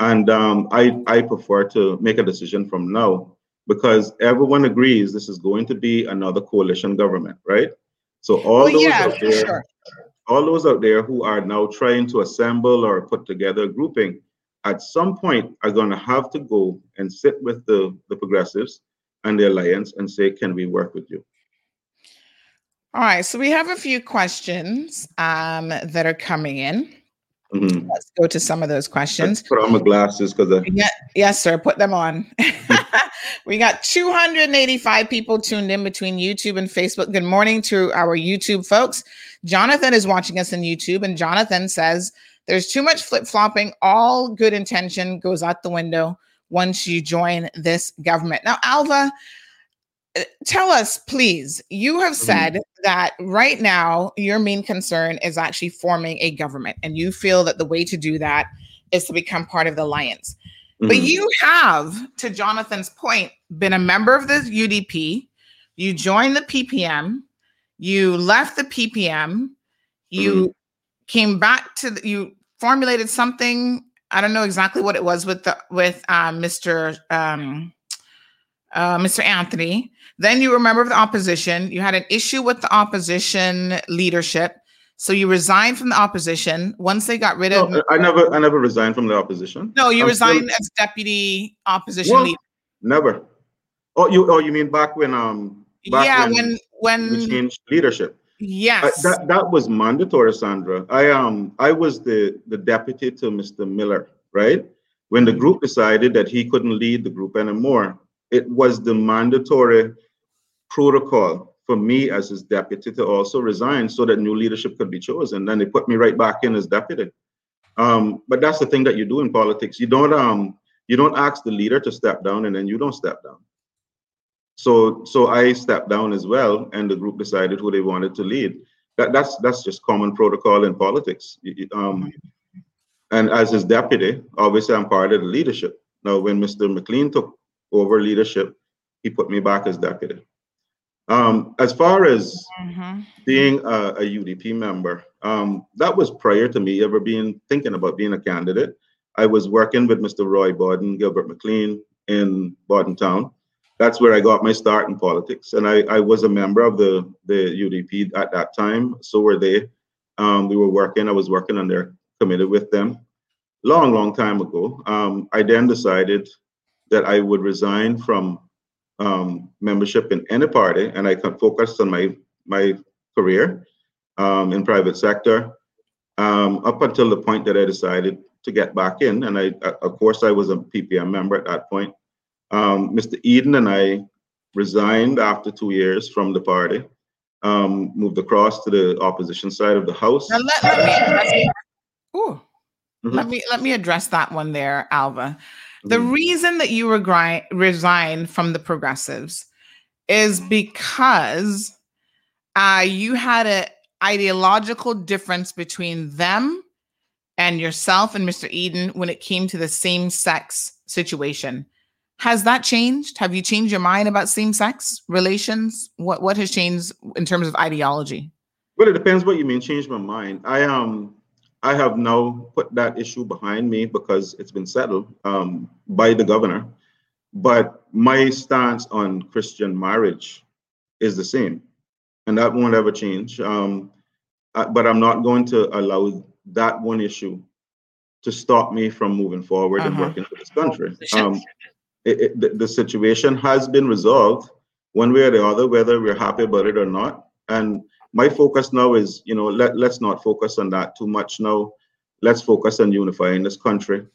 and um, I I prefer to make a decision from now because everyone agrees this is going to be another coalition government, right? So all well, those yeah, out there, sure. all those out there who are now trying to assemble or put together a grouping, at some point are going to have to go and sit with the, the progressives and the alliance and say, can we work with you? All right, so we have a few questions um, that are coming in. Mm-hmm. Let's go to some of those questions. Let's put on my glasses because I... yeah, yes, sir. Put them on. we got 285 people tuned in between YouTube and Facebook. Good morning to our YouTube folks. Jonathan is watching us on YouTube, and Jonathan says there's too much flip flopping. All good intention goes out the window once you join this government. Now, Alva, tell us, please. You have mm-hmm. said that right now your main concern is actually forming a government, and you feel that the way to do that is to become part of the alliance. Mm-hmm. But you have, to Jonathan's point, been a member of the UDP. You joined the PPM. You left the PPM. You mm-hmm. Came back to the, you formulated something. I don't know exactly what it was with the with uh, Mr. Um, uh, Mr. Anthony. Then you were a member of the opposition. You had an issue with the opposition leadership. So you resigned from the opposition once they got rid no, of. I never, I never resigned from the opposition. No, you I'm resigned still... as deputy opposition well, leader. Never. Oh, you, oh, you mean back when, um, back yeah, when when, when we changed leadership. Yes, uh, that that was mandatory, Sandra. I um, I was the the deputy to Mr. Miller, right? When the group decided that he couldn't lead the group anymore, it was the mandatory protocol for me as his deputy to also resign so that new leadership could be chosen. Then they put me right back in as deputy. Um, but that's the thing that you do in politics. You don't um you don't ask the leader to step down and then you don't step down. So so I stepped down as well, and the group decided who they wanted to lead. That that's that's just common protocol in politics. Um, and as his deputy, obviously I'm part of the leadership. Now, when Mr. McLean took over leadership, he put me back as deputy. Um, as far as mm-hmm. being a, a, UDP member, um, that was prior to me ever being thinking about being a candidate. I was working with Mr. Roy Bodden, Gilbert McLean in Bodden Town. That's where I got my start in politics, and I, I was a member of the the UDP at that time. So were they. Um, we were working. I was working on their committee with them, long, long time ago. Um, I then decided that I would resign from um, membership in any party, and I can focus on my my career um, in private sector um, up until the point that I decided to get back in. And I, of course, I was a PPM member at that point. Um, Mr. Eden and I resigned after two years from the party, um, moved across to the opposition side of the house. Now let, let me address, ooh, mm-hmm. let me let me address that one there, Alva. The mm-hmm. reason that you regri- resigned from the progressives is because uh, you had an ideological difference between them and yourself and Mr. Eden when it came to the same sex situation. Has that changed? Have you changed your mind about same sex relations? What what has changed in terms of ideology? Well, it depends what you mean. Change my mind. I um I have now put that issue behind me because it's been settled um, by the governor. But my stance on Christian marriage is the same, and that won't ever change. Um, I, but I'm not going to allow that one issue to stop me from moving forward uh-huh. and working for this country. Um, it, the, the situation has been resolved one way or the other, whether we're happy about it or not. And my focus now is, you know, let, let's not focus on that too much now. Let's focus on unifying this country,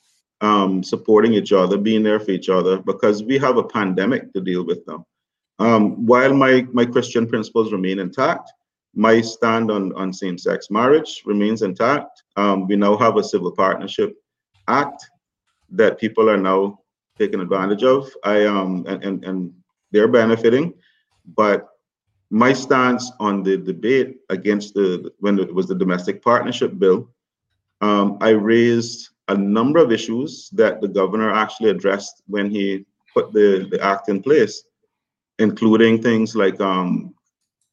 um, supporting each other, being there for each other, because we have a pandemic to deal with now. Um, while my, my Christian principles remain intact, my stand on, on same-sex marriage remains intact. Um, we now have a civil partnership act that people are now taken advantage of. I um and, and, and they're benefiting, but my stance on the debate against the when it was the domestic partnership bill, um, I raised a number of issues that the governor actually addressed when he put the, the act in place, including things like um,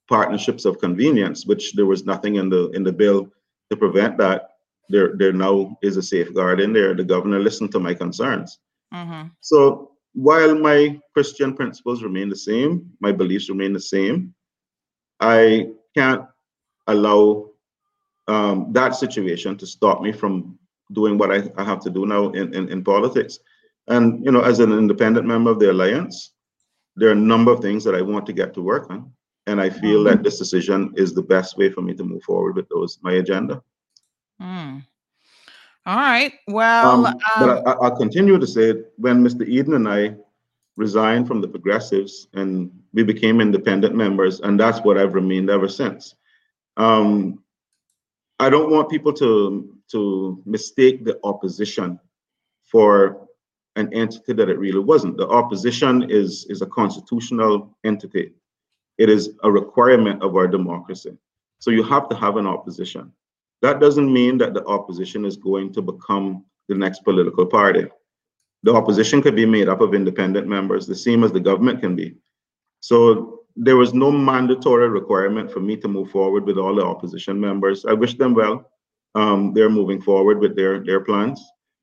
partnerships of convenience, which there was nothing in the in the bill to prevent that. There, there now is a safeguard in there. The governor listened to my concerns. Mm-hmm. So while my Christian principles remain the same, my beliefs remain the same, I can't allow um, that situation to stop me from doing what I, I have to do now in, in, in, politics. And, you know, as an independent member of the Alliance, there are a number of things that I want to get to work on. And I feel mm-hmm. that this decision is the best way for me to move forward with those, my agenda. Mm. All right. Well, um, but um, I, will continue to say it. when Mr. Eden and I resigned from the Progressives and we became independent members, and that's what I've remained ever since. Um, I don't want people to to mistake the opposition for an entity that it really wasn't. The opposition is is a constitutional entity. It is a requirement of our democracy. So you have to have an opposition. That doesn't mean that the opposition is going to become the next political party. The opposition could be made up of independent members, the same as the government can be. So there was no mandatory requirement for me to move forward with all the opposition members. I wish them well. Um, they're moving forward with their their plans,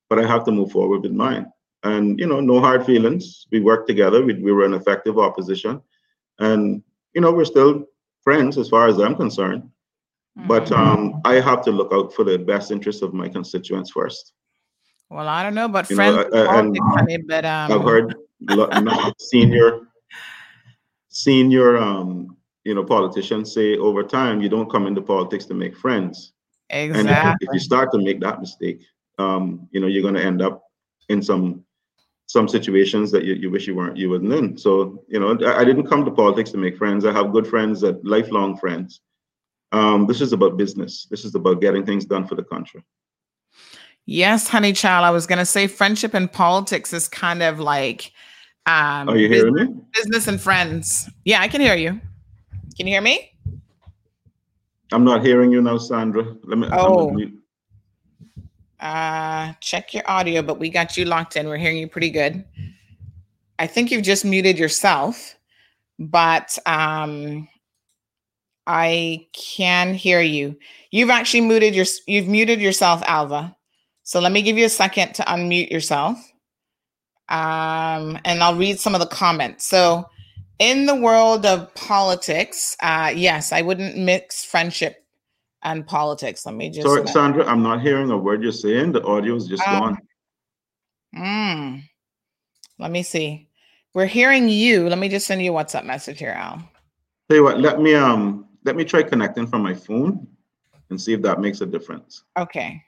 but I have to move forward with mine. And you know, no hard feelings. We worked together. We, we were an effective opposition, and you know, we're still friends as far as I'm concerned. But mm-hmm. um, I have to look out for the best interests of my constituents first. Well, I don't know, but you friends, know, uh, and funny, but um... I've heard senior senior um, you know politicians say over time you don't come into politics to make friends. Exactly. And if, if you start to make that mistake, um, you know you're going to end up in some some situations that you, you wish you weren't you wasn't in. So you know I, I didn't come to politics to make friends. I have good friends, that lifelong friends um, this is about business. This is about getting things done for the country. Yes, honey child. I was gonna say friendship and politics is kind of like um Are you hearing business, me? Business and friends. Yeah, I can hear you. Can you hear me? I'm not hearing you now, Sandra. Let me oh. Uh check your audio, but we got you locked in. We're hearing you pretty good. I think you've just muted yourself, but um I can hear you. You've actually muted your you've muted yourself, Alva. So let me give you a second to unmute yourself. Um, and I'll read some of the comments. So in the world of politics, uh, yes, I wouldn't mix friendship and politics. Let me just Sorry, Sandra, I'm not hearing a word you're saying. The audio is just um, gone. Mm, let me see. We're hearing you. Let me just send you a WhatsApp message here, Al. Tell you what, let me um let me try connecting from my phone and see if that makes a difference. Okay.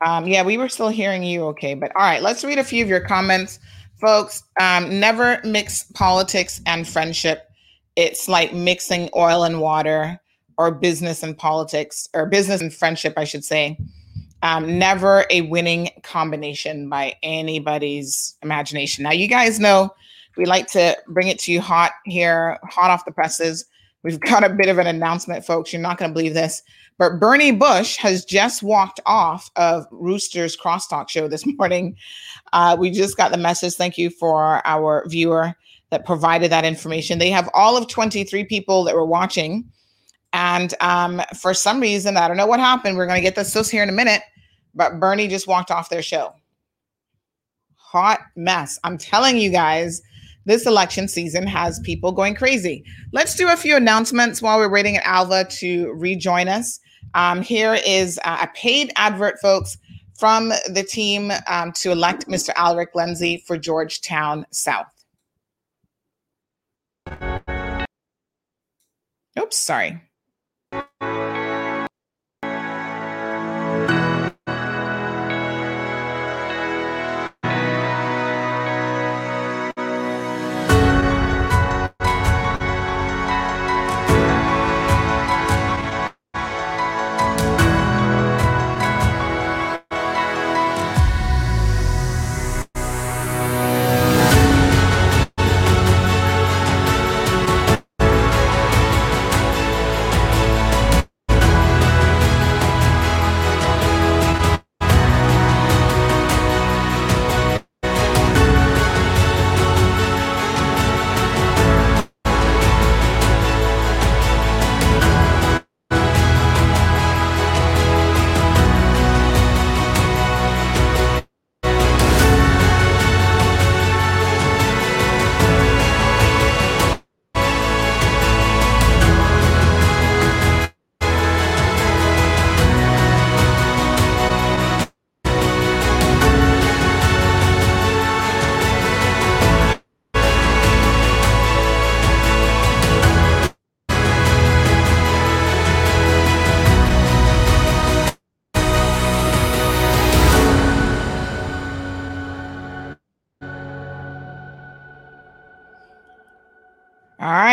Um, yeah, we were still hearing you okay, but all right, let's read a few of your comments. Folks, um, never mix politics and friendship. It's like mixing oil and water or business and politics or business and friendship, I should say. Um, never a winning combination by anybody's imagination. Now, you guys know we like to bring it to you hot here, hot off the presses. We've got a bit of an announcement, folks. You're not going to believe this. But Bernie Bush has just walked off of Rooster's Crosstalk show this morning. Uh, we just got the message. Thank you for our viewer that provided that information. They have all of 23 people that were watching. And um, for some reason, I don't know what happened. We're going to get this source here in a minute. But Bernie just walked off their show. Hot mess. I'm telling you guys this election season has people going crazy. Let's do a few announcements while we're waiting at Alva to rejoin us. Um, here is a paid advert, folks, from the team um, to elect Mr. Alric Lindsay for Georgetown South. Oops, sorry.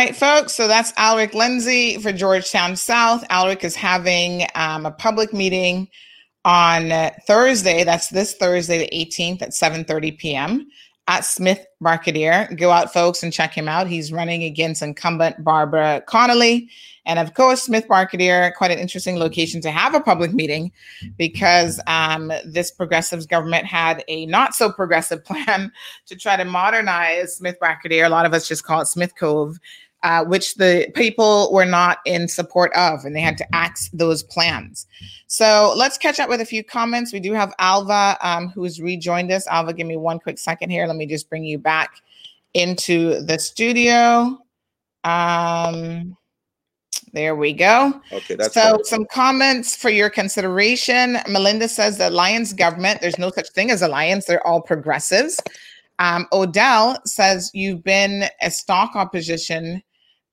Right, folks. So that's Alric Lindsay for Georgetown South. Alric is having um, a public meeting on Thursday. That's this Thursday, the 18th at 7:30 p.m. at Smith Barcadere. Go out, folks, and check him out. He's running against incumbent Barbara Connolly. And of course, Smith Barcadere, quite an interesting location to have a public meeting because um, this progressives government had a not so progressive plan to try to modernize Smith Barcadere. A lot of us just call it Smith Cove uh, which the people were not in support of, and they had to axe those plans. So let's catch up with a few comments. We do have Alva um, who's rejoined us. Alva, give me one quick second here. Let me just bring you back into the studio. Um, there we go. Okay, that's so some comments for your consideration. Melinda says the Alliance government, there's no such thing as alliance, they're all progressives. Um, Odell says you've been a stock opposition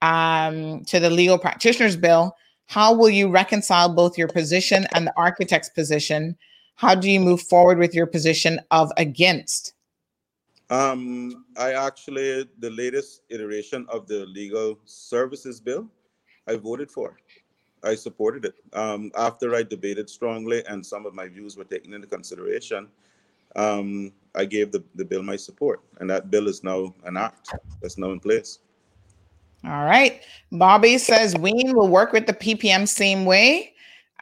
um, to the legal practitioners bill. How will you reconcile both your position and the architect's position? How do you move forward with your position of against? Um, I actually, the latest iteration of the legal services bill, I voted for. I supported it. Um, after I debated strongly and some of my views were taken into consideration, um, I gave the, the bill my support. And that bill is now an act that's now in place. All right. Bobby says Ween will work with the PPM same way.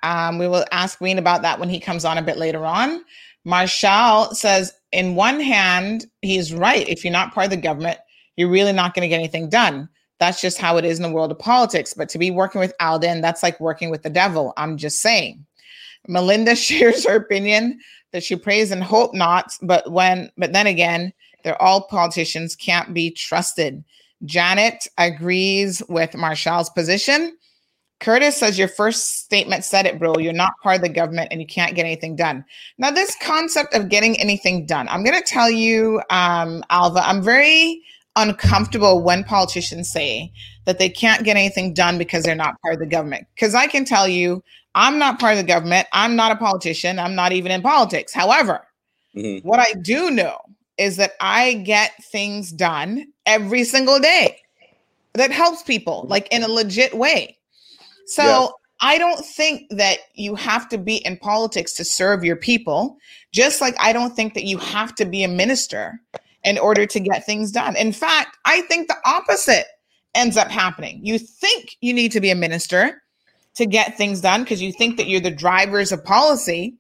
Um, we will ask Ween about that when he comes on a bit later on. Marshall says, in one hand, he's right. If you're not part of the government, you're really not going to get anything done. That's just how it is in the world of politics. But to be working with Alden, that's like working with the devil. I'm just saying. Melinda shares her opinion that she prays and hope not, but when but then again, they're all politicians can't be trusted. Janet agrees with Marshall's position. Curtis says your first statement said it, bro. You're not part of the government and you can't get anything done. Now, this concept of getting anything done, I'm going to tell you, um, Alva, I'm very uncomfortable when politicians say that they can't get anything done because they're not part of the government. Because I can tell you, I'm not part of the government. I'm not a politician. I'm not even in politics. However, mm-hmm. what I do know is that I get things done every single day that helps people, like in a legit way. So yes. I don't think that you have to be in politics to serve your people, just like I don't think that you have to be a minister in order to get things done. In fact, I think the opposite ends up happening. You think you need to be a minister to get things done because you think that you're the drivers of policy.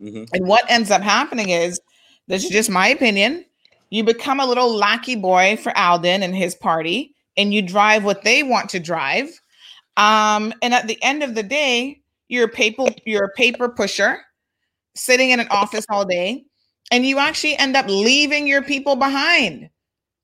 Mm-hmm. And what ends up happening is this is just my opinion. You become a little lackey boy for Alden and his party, and you drive what they want to drive um, and at the end of the day, you're a paper you're a paper pusher sitting in an office all day, and you actually end up leaving your people behind.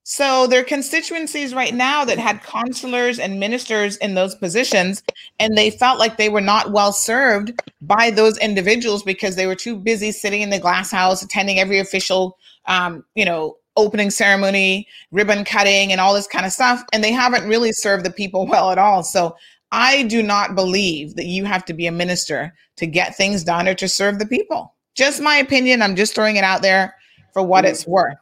So there are constituencies right now that had consulars and ministers in those positions, and they felt like they were not well served by those individuals because they were too busy sitting in the glass house, attending every official, um, you know, opening ceremony, ribbon cutting, and all this kind of stuff, and they haven't really served the people well at all. So I do not believe that you have to be a minister to get things done or to serve the people. Just my opinion. I'm just throwing it out there for what mm-hmm. it's worth.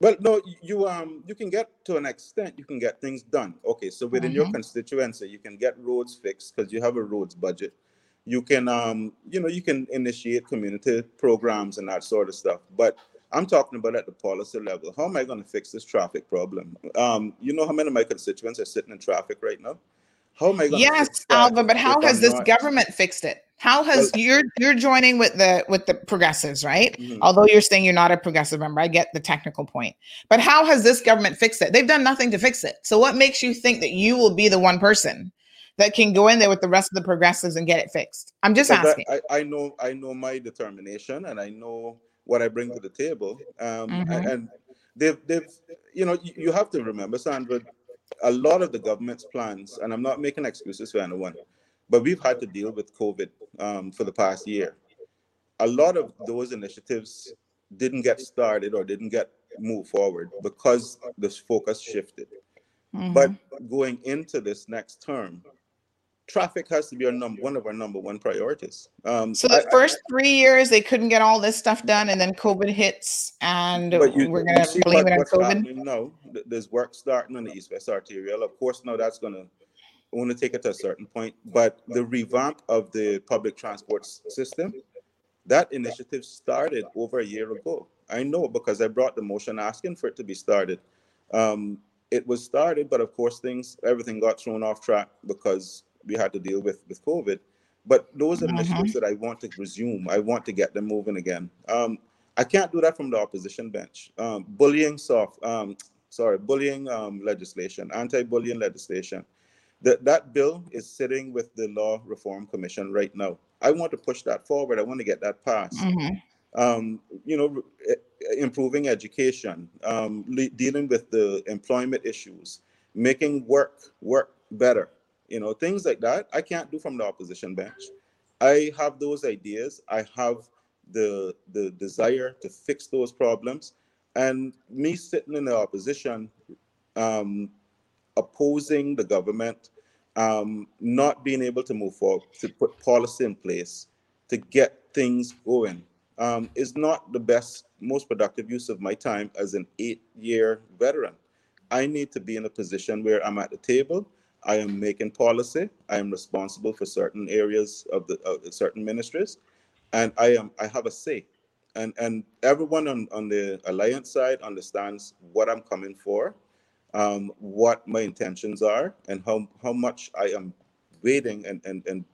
Well, no, you um you can get to an extent you can get things done. Okay, so within mm-hmm. your constituency, you can get roads fixed because you have a roads budget. You can um you know you can initiate community programs and that sort of stuff. But I'm talking about at the policy level. How am I going to fix this traffic problem? Um, you know how many of my constituents are sitting in traffic right now? How am I going Yes, Alva, but how has this not... government fixed it? How has well, you're you're joining with the with the progressives, right? Mm-hmm. Although you're saying you're not a progressive member, I get the technical point. But how has this government fixed it? They've done nothing to fix it. So what makes you think that you will be the one person that can go in there with the rest of the progressives and get it fixed? I'm just asking. I, I know I know my determination and I know what I bring to the table. Um, mm-hmm. and they've they've you know you, you have to remember, Sandra, a lot of the government's plans, and I'm not making excuses for anyone, but we've had to deal with COVID um, for the past year. A lot of those initiatives didn't get started or didn't get moved forward because this focus shifted. Mm-hmm. But going into this next term, traffic has to be our number one of our number one priorities. Um, so the I, first I, three years they couldn't get all this stuff done, and then COVID hits, and you, we're going to blame it on COVID. No, there's work starting on the East West Arterial. Of course, no, that's going to want to take it to a certain point, but the revamp of the public transport system, that initiative started over a year ago. I know because I brought the motion asking for it to be started. Um, it was started, but of course, things everything got thrown off track because we had to deal with with COVID. But those are mm-hmm. initiatives that I want to resume. I want to get them moving again. Um, I can't do that from the opposition bench. Um, bullying soft, um, sorry, bullying um, legislation, anti-bullying legislation. That that bill is sitting with the Law Reform Commission right now. I want to push that forward. I want to get that passed. Mm-hmm. Um, you know, improving education, um, le- dealing with the employment issues, making work work better you know things like that i can't do from the opposition bench. I have those ideas. I have the the desire to fix those problems. And me sitting in the opposition um, opposing the government um, not being able to move forward to put policy in place to get things going um, is not the best most productive use of my time as an eight year veteran. I need to be in a position where i'm at the table I am making policy. I am responsible for certain areas of the of certain ministries, and I am I have a say. And and everyone on, on the alliance side understands what I'm coming for, um, what my intentions are, and how how much I am waiting and and, and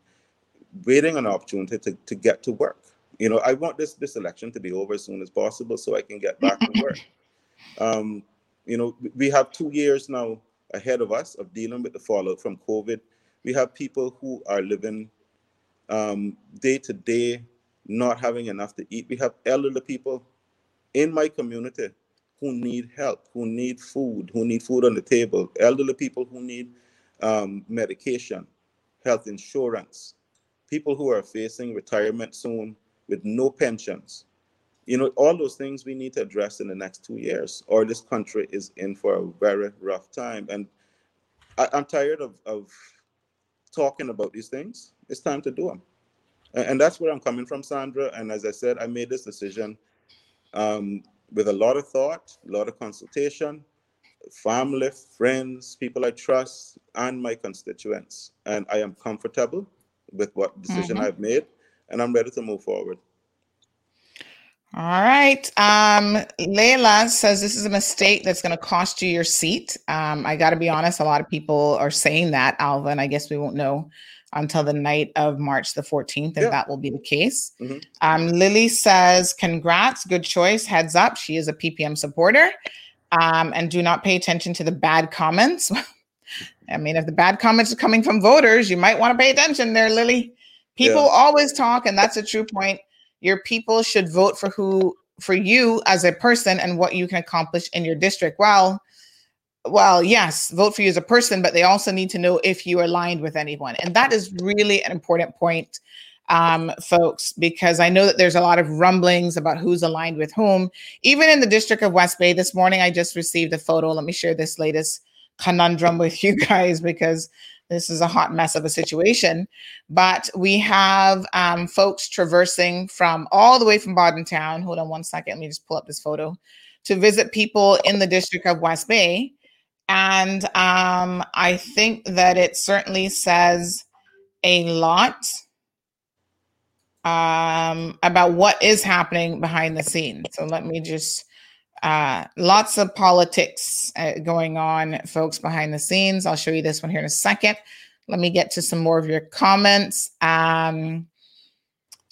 waiting an opportunity to, to get to work. You know, I want this this election to be over as soon as possible so I can get back to work. Um, you know, we have two years now ahead of us of dealing with the fallout from COVID. We have people who are living um, day to day, not having enough to eat. We have elderly people in my community who need help, who need food, who need food on the table, elderly people who need um, medication, health insurance, people who are facing retirement soon with no pensions. You know, all those things we need to address in the next two years, or this country is in for a very rough time. And I, am tired of, of talking about these things. It's time to do them. And, and, that's where I'm coming from, Sandra. And as I said, I made this decision um, with a lot of thought, a lot of consultation, family, friends, people I trust, and my constituents. And I am comfortable with what decision mm-hmm. I've made, and I'm ready to move forward. All right. Um, Layla says this is a mistake that's going to cost you your seat. Um, I got to be honest, a lot of people are saying that, Alva, and I guess we won't know until the night of March the 14th if yeah. that will be the case. Mm-hmm. Um, Lily says, Congrats, good choice. Heads up. She is a PPM supporter. Um, and do not pay attention to the bad comments. I mean, if the bad comments are coming from voters, you might want to pay attention there, Lily. People yeah. always talk, and that's a true point your people should vote for who for you as a person and what you can accomplish in your district. Well, well, yes, vote for you as a person, but they also need to know if you are aligned with anyone. And that is really an important point, um, folks, because I know that there's a lot of rumblings about who's aligned with whom. Even in the district of West Bay, this morning I just received a photo. Let me share this latest conundrum with you guys because this is a hot mess of a situation. But we have um, folks traversing from all the way from Bodden Town. Hold on one second. Let me just pull up this photo to visit people in the district of West Bay. And um, I think that it certainly says a lot um, about what is happening behind the scenes. So let me just uh, lots of politics uh, going on, folks, behind the scenes. I'll show you this one here in a second. Let me get to some more of your comments. Um,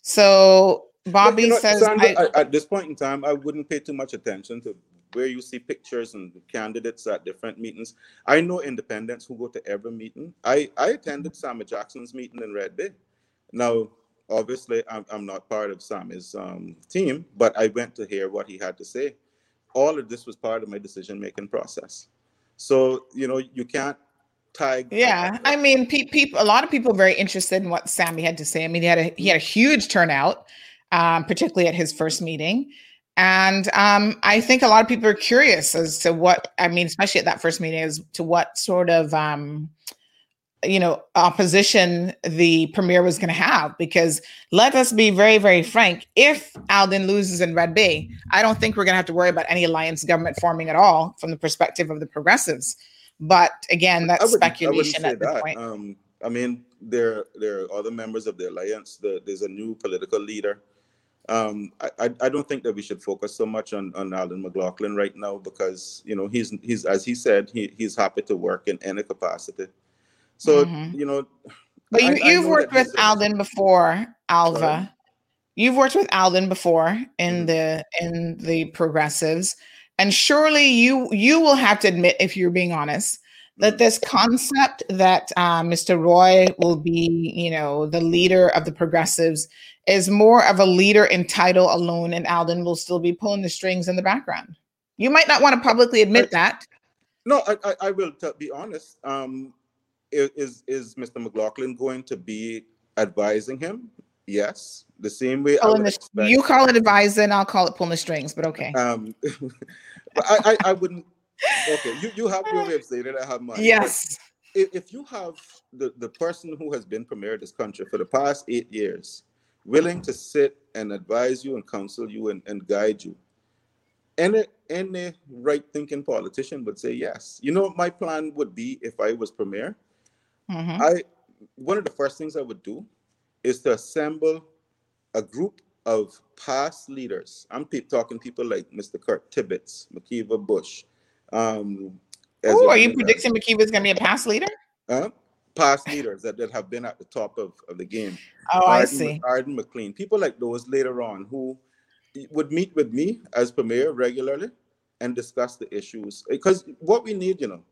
so Bobby you know, says, Sandra, I, at this point in time, I wouldn't pay too much attention to where you see pictures and candidates at different meetings. I know independents who go to every meeting. I, I attended Sammy Jackson's meeting in Red Bay. Now, obviously, I'm, I'm not part of Sammy's um, team, but I went to hear what he had to say all of this was part of my decision making process. So, you know, you can't tie. Yeah. I mean, people, a lot of people are very interested in what Sammy had to say. I mean, he had a, he had a huge turnout, um, particularly at his first meeting. And um, I think a lot of people are curious as to what, I mean, especially at that first meeting, as to what sort of, um, you know opposition the premier was going to have because let us be very very frank if alden loses in red bay i don't think we're going to have to worry about any alliance government forming at all from the perspective of the progressives. But again that's speculation at this point. Um, i mean there there are other members of the alliance the, there's a new political leader. Um, I, I don't think that we should focus so much on, on Alden McLaughlin right now because you know he's he's as he said he, he's happy to work in any capacity so mm-hmm. you know, but you, I, have worked with Alden before, Alva. Sorry? You've worked with Alden before in mm-hmm. the in the progressives, and surely you you will have to admit, if you're being honest, that mm-hmm. this concept that uh, Mr. Roy will be, you know, the leader of the progressives is more of a leader in title alone, and Alden will still be pulling the strings in the background. You might not want to publicly admit that. No, I, I, I will t- be honest. Um, is is Mr. McLaughlin going to be advising him? Yes, the same way. The, you call it advising, I'll call it pulling the strings, but okay. Um, but I, I, I wouldn't. Okay, you, you have your way of saying it. I have mine. Yes. If, if you have the, the person who has been premier of this country for the past eight years willing to sit and advise you and counsel you and, and guide you, any any right thinking politician would say yes. You know, my plan would be if I was premier Mm-hmm. I one of the first things I would do is to assemble a group of past leaders. I'm pe- talking people like Mr. Kurt Tibbetts, McKeeva Bush. Um, oh, are you predicting McKeeva is going to be a past leader? Uh, past leaders that, that have been at the top of, of the game. Oh, Arden, I see. Arden McLean, people like those later on who would meet with me as premier regularly and discuss the issues. Because what we need, you know,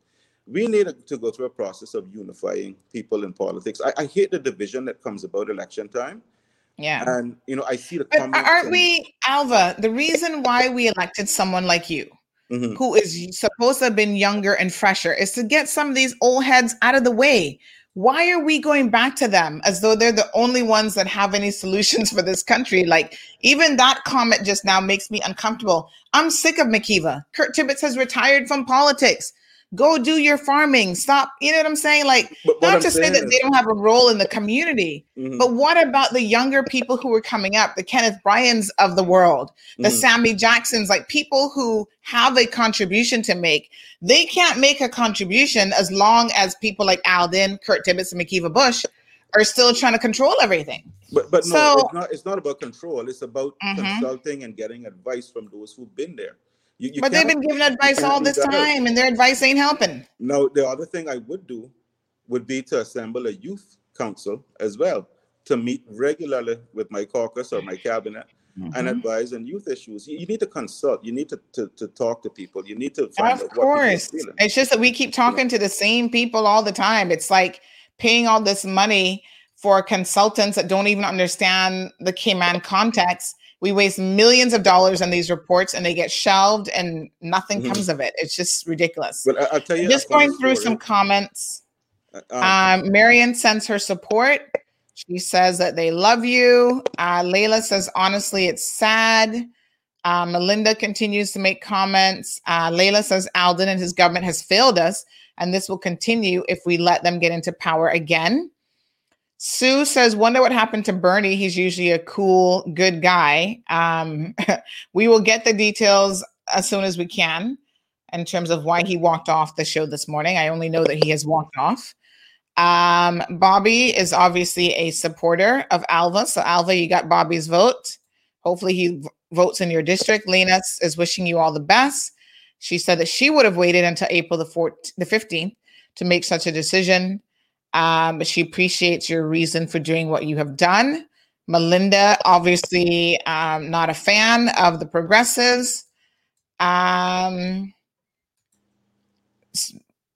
we need to go through a process of unifying people in politics. I, I hate the division that comes about election time. Yeah. And, you know, I see the comments. Aren't and, we, Alva, the reason why we elected someone like you, mm-hmm. who is supposed to have been younger and fresher, is to get some of these old heads out of the way. why are we going back to them as though they're the only ones that have any solutions for this country? Like, even that comment just now makes me uncomfortable. I'm sick of McKeeva. Kurt Tibbetts has retired from politics. Go do your farming. Stop. You know what I'm saying? Like, But not to say that is- they don't have a role in the community, Mhm. but what about the younger people who are coming up, the Kenneth Bryans of the world, the Mhm. Sammy Jacksons, like people who have a contribution to make? They can't make a contribution as long as people like Alden, Kurt Tibbetts, and McKeeva Bush are still trying to control everything. But but no, So- it's not. It's not about control. It's about Mhm. consulting and getting advice from those who've been there. You, you but they've been giving advice all this that out. time, and their advice ain't helping. No, the other thing I would do would be to assemble a youth council as well to meet regularly with my caucus or my cabinet and Mhm. advise on youth issues. You, you need to consult. You need to, to, to talk to people. You need to find Of out what people are course. feeling. It's just that we keep talking to the same people all the time. It's like paying all this money for consultants that don't even understand the Cayman context. We waste millions of dollars on these reports and they get shelved and nothing Mhm. comes of it. It's just ridiculous. But I, I'll tell you, Just going through some comments. Um, Um, Marion sends her support. She says that they love you. Uh, Layla says, honestly, it's sad. Uh, Melinda continues to make comments. Uh, Layla says, Alden and his government has failed us, and this will continue if we let them get into power again. Sue says, wonder what happened to Bernie. He's usually a cool, good guy. Um, we will get the details as soon as we can in terms of why he walked off the show this morning. I only know that he has walked off. Um, Bobby is obviously a supporter of Alva. So, Alva, you got Bobby's vote. Hopefully, he votes in your district. Lena is wishing you all the best. She said that she would have waited until April the 14th, the 15th to make such a decision. Um, she appreciates your reason for doing what you have done. Melinda, obviously, um, not a fan of the progressives. Um,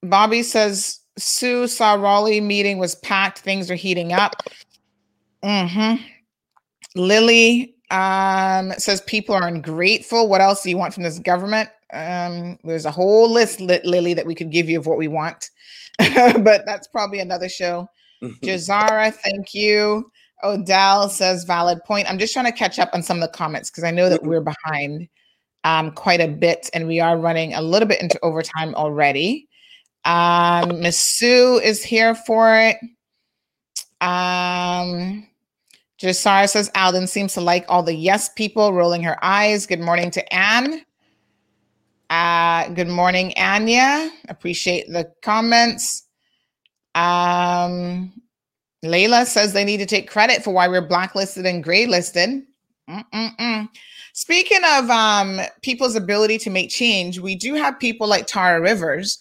Bobby says Sue saw Raleigh meeting was packed. Things are heating up. Mm-hmm. Lily um, says people are ungrateful. What else do you want from this government? Um, there's a whole list, Lily, that we could give you of what we want, but that's probably another show. Jazara, thank you. Odell says valid point. I'm just trying to catch up on some of the comments because I know that Mhm. we're behind um, quite a bit and we are running a little bit into overtime already. Um, Miss Sue is here for it. Um, Josiah says Alden seems to like all the yes people, rolling her eyes. Good morning to Anne. Uh, good morning, Anya. Appreciate the comments. Um, Layla says they need to take credit for why we're blacklisted and gray listed. Mm-mm-mm. Speaking of um, people's ability to make change, we do have people like Tara Rivers,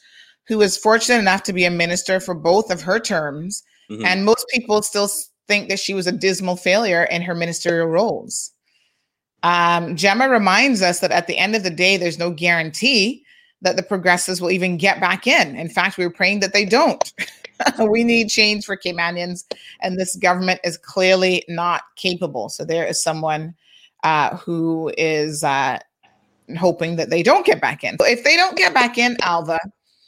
who was fortunate enough to be a minister for both of her terms. Mhm. And most people still think that she was a dismal failure in her ministerial roles. Um, Gemma reminds us that at the end of the day, there's no guarantee that the progressives will even get back in. In fact, we are praying that they don't. we need change for Caymanians, and this government is clearly not capable. So there is someone uh, who is uh, hoping that they don't get back in. If they don't get back in, Alva,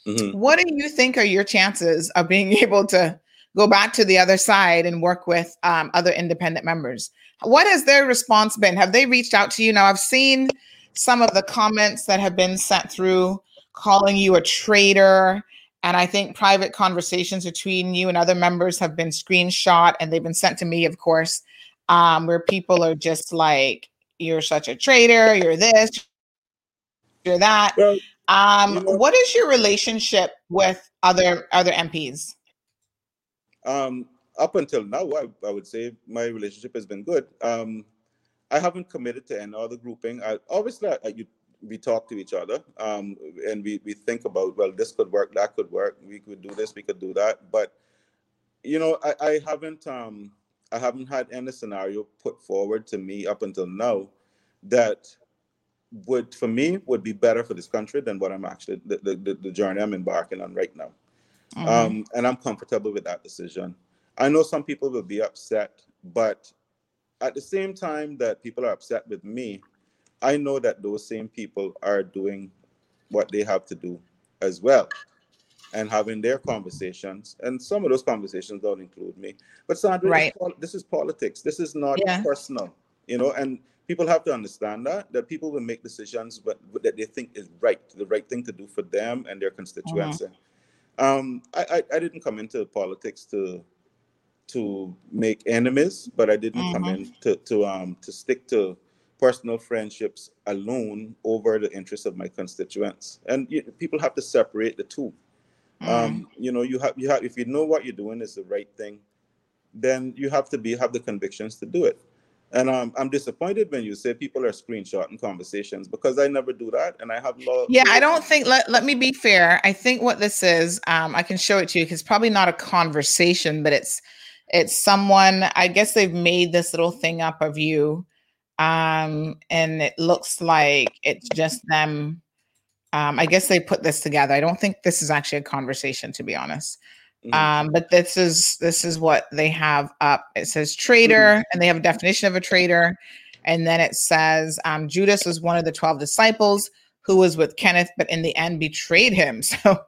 Mhm. what do you think are your chances of being able to go back to the other side and work with um, other independent members? What has their response been? Have they reached out to you? Now, I've seen some of the comments that have been sent through calling you a traitor. And I think private conversations between you and other members have been screenshot and they've been sent to me, of course, um, where people are just like, you're such a traitor, you're this, you're that. Well, Um, You know- what is your relationship with other other MPs? Um, up until now, I, I would say my relationship has been good. Um, I haven't committed to any other grouping. I, obviously, I, you, we talk to each other um, and we, we think about, well, this could work, that could work. We could do this, we could do that. But, you know, I, I haven't um, I haven't had any scenario put forward to me up until now that would, for me, would be better for this country than what I'm actually, the, the, the- the journey I'm embarking on right now. Mhm. Um, and I'm comfortable with that decision. I know some people will be upset, but at the same time that people are upset with me, I know that those same people are doing what they have to do as well. and having their conversations. And some of those conversations don't include me. But Sandra, Right. this, is pol- this is politics. This is not Yeah. personal, you know. And people have to understand that that people will make decisions, but, but that they think is right, the right thing to do for them and their constituency. Um, I, I I didn't come into politics to to make enemies, but I didn't come Mhm. in to to um to stick to personal friendships alone over the interests of my constituents. And you, people have to separate the two. Mm. Um, you know, you have you have if you know what you're doing is the right thing, then you have to be have the convictions to do it. And um, I'm disappointed when you say people are screenshotting conversations because I never do that, and I have no. Yeah, I don't think. Let Let me be fair. I think what this is, um, I can show it to you because it's probably not a conversation, but it's it's someone. I guess they've made this little thing up of you, um, and it looks like it's just them. Um, I guess they put this together. I don't think this is actually a conversation, to be honest. Mhm. Um, but this is this is what they have up. It says traitor, and they have a definition of a traitor, and then it says um, Judas was one of the twelve disciples who was with Kenneth, but in the end betrayed him. So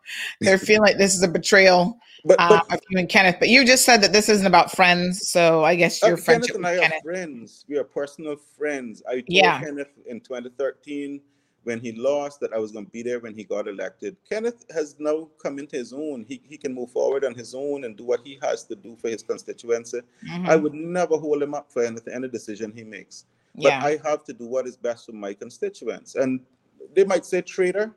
they're feeling like this is a betrayal but, uh, of you and Kenneth. But you just said that this isn't about friends, so I guess Uh, your Kenneth friendship and with I are friends. We are personal friends. I told Yeah. Kenneth in 2013 when he lost that I was going to be there when he got elected. Kenneth has now come into his own. He, he can move forward on his own and do what he has to do for his constituency. Mhm. I would never hold him up for anything, any decision he makes. But yeah. I have to do what is best for my constituents. And they might say traitor.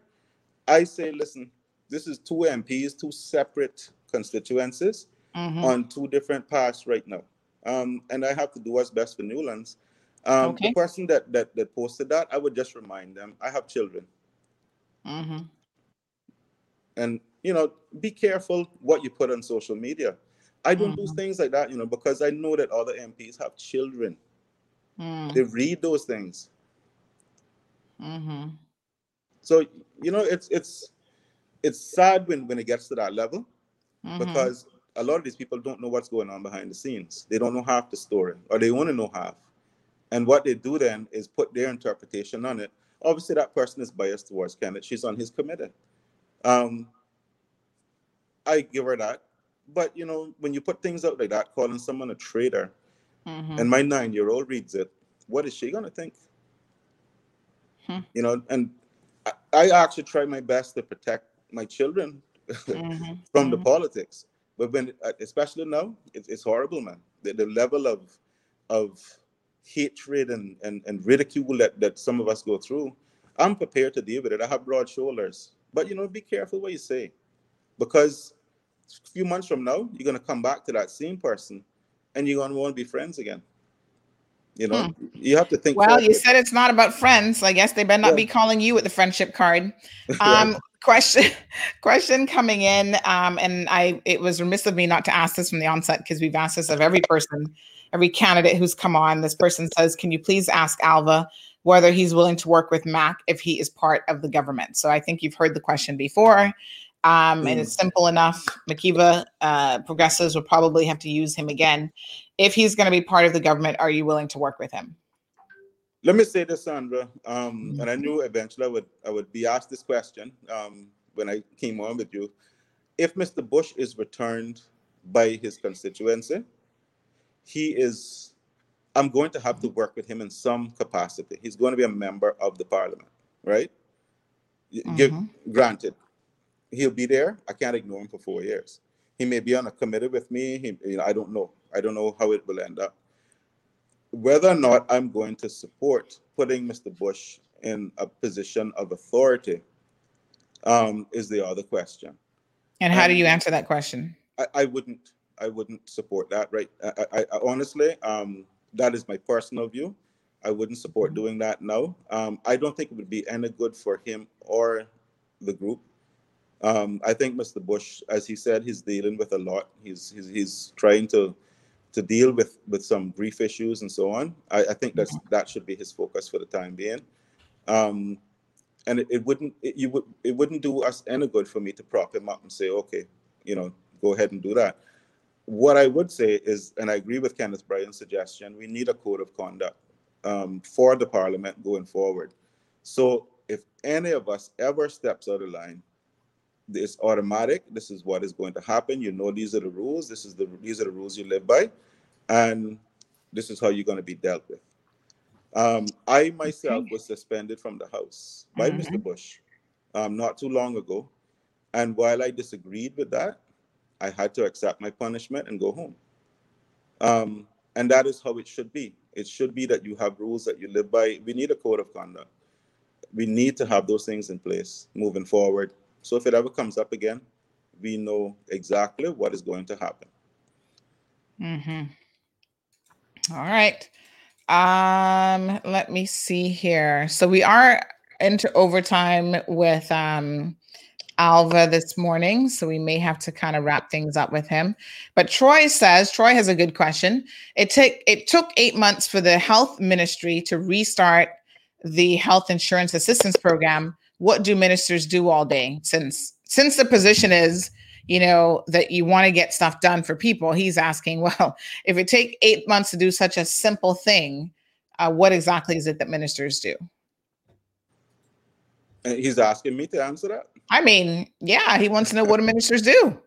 I say, listen, this is two MPs, two separate constituencies Mhm. on two different paths right now. Um, and I have to do what's best for Newlands. Um, Okay. The person that, that that posted that, I would just remind them, I have children, Mhm. and you know, be careful what you put on social media. I don't do Mhm. things like that, you know, because I know that other MPs have children. Mm. They read those things, Mhm. so you know, it's it's it's sad when when it gets to that level Mhm. because a lot of these people don't know what's going on behind the scenes. They don't know half the story, or they want to know half. And what they do then is put their interpretation on it. Obviously, that person is biased towards Kenneth. She's on his committee. Um, I give her that. But you know, when you put things out like that, calling someone a traitor, Mhm. and my nine-year-old reads it, what is she gonna think? Hmm. You know, and I, I actually try my best to protect my children Mhm. from the Mhm. politics. But when, uh, especially now, it's, it's horrible, man. The, the level of of hatred and, and, and ridicule that, that some of us go through, I'm prepared to deal with it. I have broad shoulders. But you know, be careful what you say, because a few months from now, you're gonna come back to that same person, and you're gonna want to be friends again. You know, you have to think. Hmm. Well, you forward. said it's not about friends. I guess they better not Yeah. be calling you with the friendship card. Um, question, question coming in, um, and I it was remiss of me not to ask this from the onset because we've asked this of every person, every candidate who's come on. This person says, "Can you please ask Alva whether he's willing to work with Mac if he is part of the government?" So I think you've heard the question before. Um, and Mm. it's simple enough. McKeeva uh, progressives will probably have to use him again. If he's going to be part of the government, are you willing to work with him? Let me say this, Sandra. Um, and I knew eventually I would I would be asked this question um, when I came on with you. If Mr. Bush is returned by his constituency, he is. I'm going to have to work with him in some capacity. He's going to be a member of the parliament, right? Y- Give, granted, he'll be there. I can't ignore him for four years. He may be on a committee with me. He, you know, I don't know. I don't know how it will end up whether or not I'm going to support putting Mr. Bush in a position of authority um, is the other question. And how do you Um, answer that question? I, I wouldn't. I wouldn't support that. Right. I, I, I honestly, um, that is my personal view. I wouldn't support doing that now. Um, I don't think it would be any good for him or the group. Um, I think Mr. Bush, as he said, he's dealing with a lot. He's he's, he's trying to to deal with with some brief issues and so on. I, I think that's that should be his focus for the time being. Um, and it, it wouldn't it, you would it wouldn't do us any good for me to prop him up and say, okay, you know, go ahead and do that. What I would say is, and I agree with Kenneth Bryan's suggestion, we need a code of conduct um, for the parliament going forward. So if any of us ever steps out of line, it's automatic. This is what is going to happen. You know these are the rules. This is the these are the rules you live by, and this is how you're going to be dealt with. Um, I myself was suspended from the House by Mhm. Mr. Bush um, not too long ago, and while I disagreed with that, I had to accept my punishment and go home. Um, and that is how it should be. It should be that you have rules that you live by. We need a code of conduct. We need to have those things in place moving forward. So if it ever comes up again, we know exactly what is going to happen. Mm-hmm. All right. Um, let me see here. So we are into overtime with um Alva this morning, so we may have to kind of wrap things up with him. But Troy says Troy has a good question. It took it took eight months for the health ministry to restart the health insurance assistance program. What do ministers do all day? Since since the position is you know that you want to get stuff done for people he's asking well if it take eight months to do such a simple thing uh, what exactly is it that ministers do he's asking me to answer that. i mean yeah he wants to know what do ministers do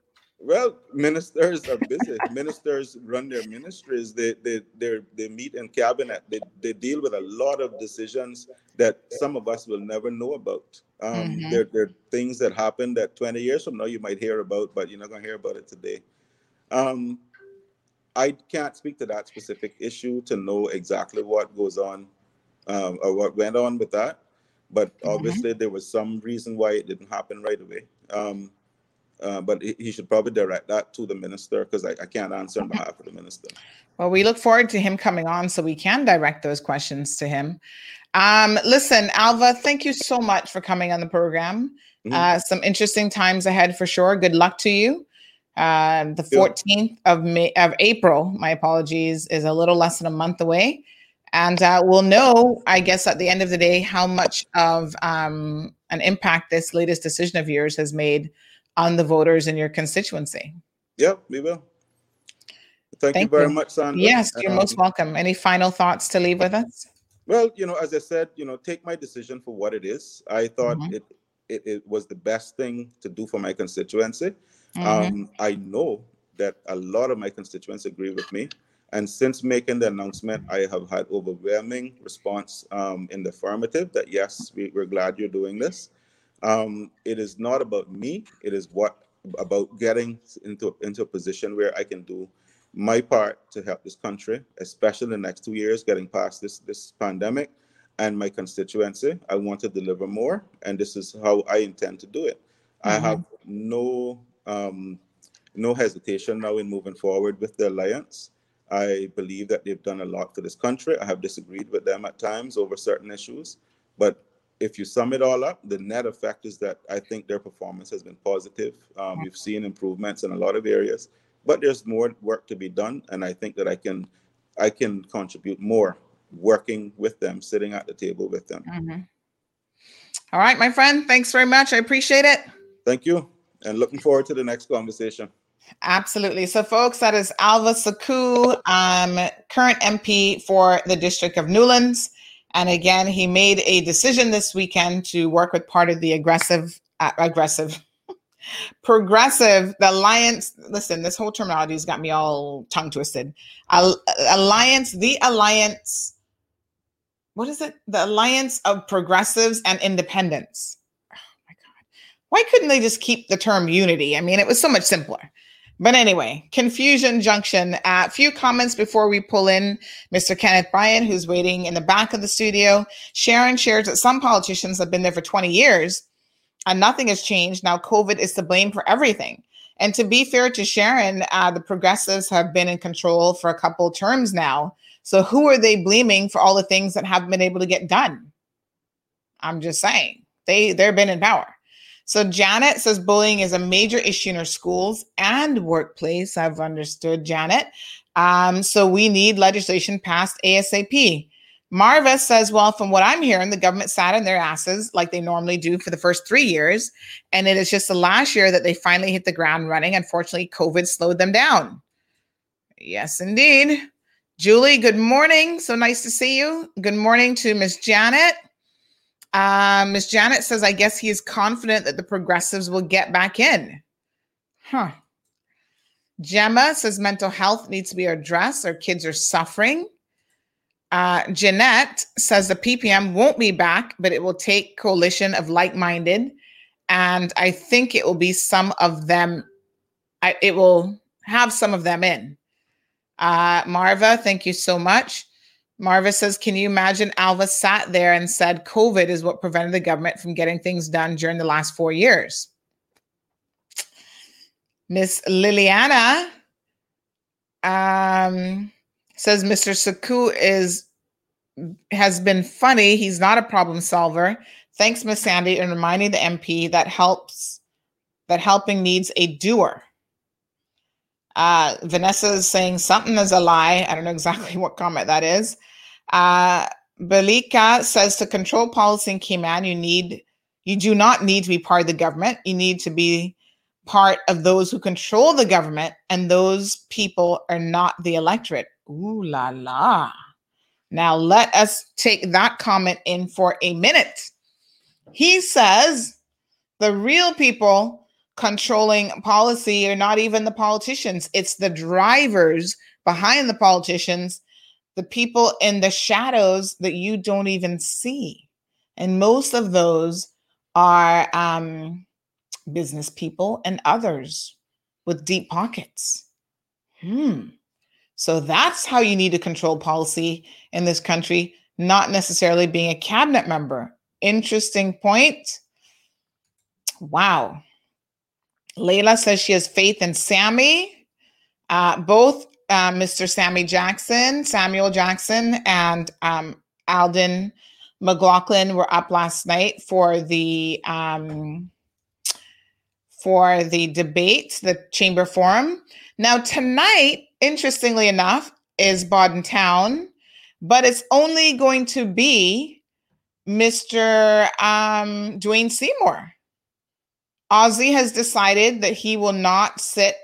Well, ministers are busy. ministers run their ministries. They they they they meet in cabinet. They they deal with a lot of decisions that some of us will never know about. Um, Mhm. There there are things that happen that 20 years from now you might hear about, but you're not gonna hear about it today. Um, I can't speak to that specific issue to know exactly what goes on um, or what went on with that. But Mhm. obviously, there was some reason why it didn't happen right away. Um, uh, but he, should probably direct that to the minister because I, I can't answer on behalf of the minister. well we look forward to him coming on so we can direct those questions to him um, listen alva thank you so much for coming on the program Mhm. uh, some interesting times ahead for sure good luck to you uh, the 14th of May of April, my apologies, is a little less than a month away. And uh, we'll know, I guess, at the end of the day, how much of um, an impact this latest decision of yours has made on the voters in your constituency. Yeah, we will. Thank, Thank you very you. much, Sandra. Yes, you're most Um, welcome. Any final thoughts to leave with us? Well, you know, as I said, you know, take my decision for what it is. I thought Mhm. it, it it was the best thing to do for my constituency. Mhm. Um, I know that a lot of my constituents agree with me. And since making the announcement, I have had overwhelming response um, in the affirmative that yes, we, we're glad you're doing this. Um, it is not about me. It is what about getting into into a position where I can do my part to help this country, especially in the next two years, getting past this this pandemic, and my constituency. I want to deliver more, and this is how I intend to do it. I Mhm. have no um, no hesitation now in moving forward with the alliance. I believe that they've done a lot for this country. I have disagreed with them at times over certain issues, but if you sum it all up, the net effect is that I think their performance has been positive. Um, we've seen improvements in a lot of areas, but there's more work to be done, and I think that I can I can contribute more working with them, sitting at the table with them. Mhm. All right, my friend. Thanks very much. I appreciate it. Thank you, and looking forward to the next conversation. Absolutely. So, folks, that is Alva Suckoo, um, current MP for the District of Newlands. And again, he made a decision this weekend to work with part of the aggressive, uh, aggressive, progressive, the alliance. Listen, this whole terminology has got me all tongue twisted. Al- alliance, the alliance. What is it? The alliance of progressives and independents. Oh my God. Why couldn't they just keep the term unity? I mean, it was so much simpler. But anyway, Confusion Junction. A uh, few comments before we pull in Mr. Kenneth Bryan, who's waiting in the back of the studio. Sharon shares that some politicians have been there for 20 years and nothing has changed. Now, COVID is to blame for everything. And to be fair to Sharon, uh, the progressives have been in control for a couple terms now. So who are they blaming for all the things that haven't been able to get done? I'm just saying they they've been in power. So Janet says bullying is a major issue in our schools and workplace. I've understood Janet. Um, so we need legislation passed ASAP. Marva says, well, from what I'm hearing, the government sat on their asses like they normally do for the first three years. And it is just the last year that they finally hit the ground running. Unfortunately, COVID slowed them down. Yes, indeed. Julie, good morning. So nice to see you. Good morning to Miss Janet. Uh, Miss Janet says, I guess he is confident that the progressives will get back in. Huh. Gemma says mental health needs to be addressed. Our kids are suffering. Uh, Jeanette says the PPM won't be back, but it will take coalition of like-minded, and I think it will be some of them. I, it will have some of them in. Uh, Marva, thank you so much. Marva says, Can you imagine Alva sat there and said COVID is what prevented the government from getting things done during the last four years? Miss Liliana um, says Mr. Suckoo is has been funny. He's not a problem solver. Thanks, Miss Sandy, and reminding the MP that helps that helping needs a doer. Uh, Vanessa is saying something is a lie. I don't know exactly what comment that is. Uh, Belika says to control policy in Cayman, you need you do not need to be part of the government. You need to be part of those who control the government, and those people are not the electorate. Ooh la la. Now let us take that comment in for a minute. He says the real people controlling policy or not even the politicians, it's the drivers behind the politicians the people in the shadows that you don't even see. And most of those are um, business people and others with deep pockets. Hmm. So that's how you need to control policy in this country, not necessarily being a cabinet member. Interesting point. Wow. Layla says she has faith in Sammy. Uh, both uh, Mr. Sammy Jackson, Samuel Jackson, and um, Alden McLaughlin were up last night for the um, for the debate, the chamber forum. Now tonight, interestingly enough, is Bodden Town, but it's only going to be Mr. Um, Dwayne Seymour. Ozzy has decided that he will not sit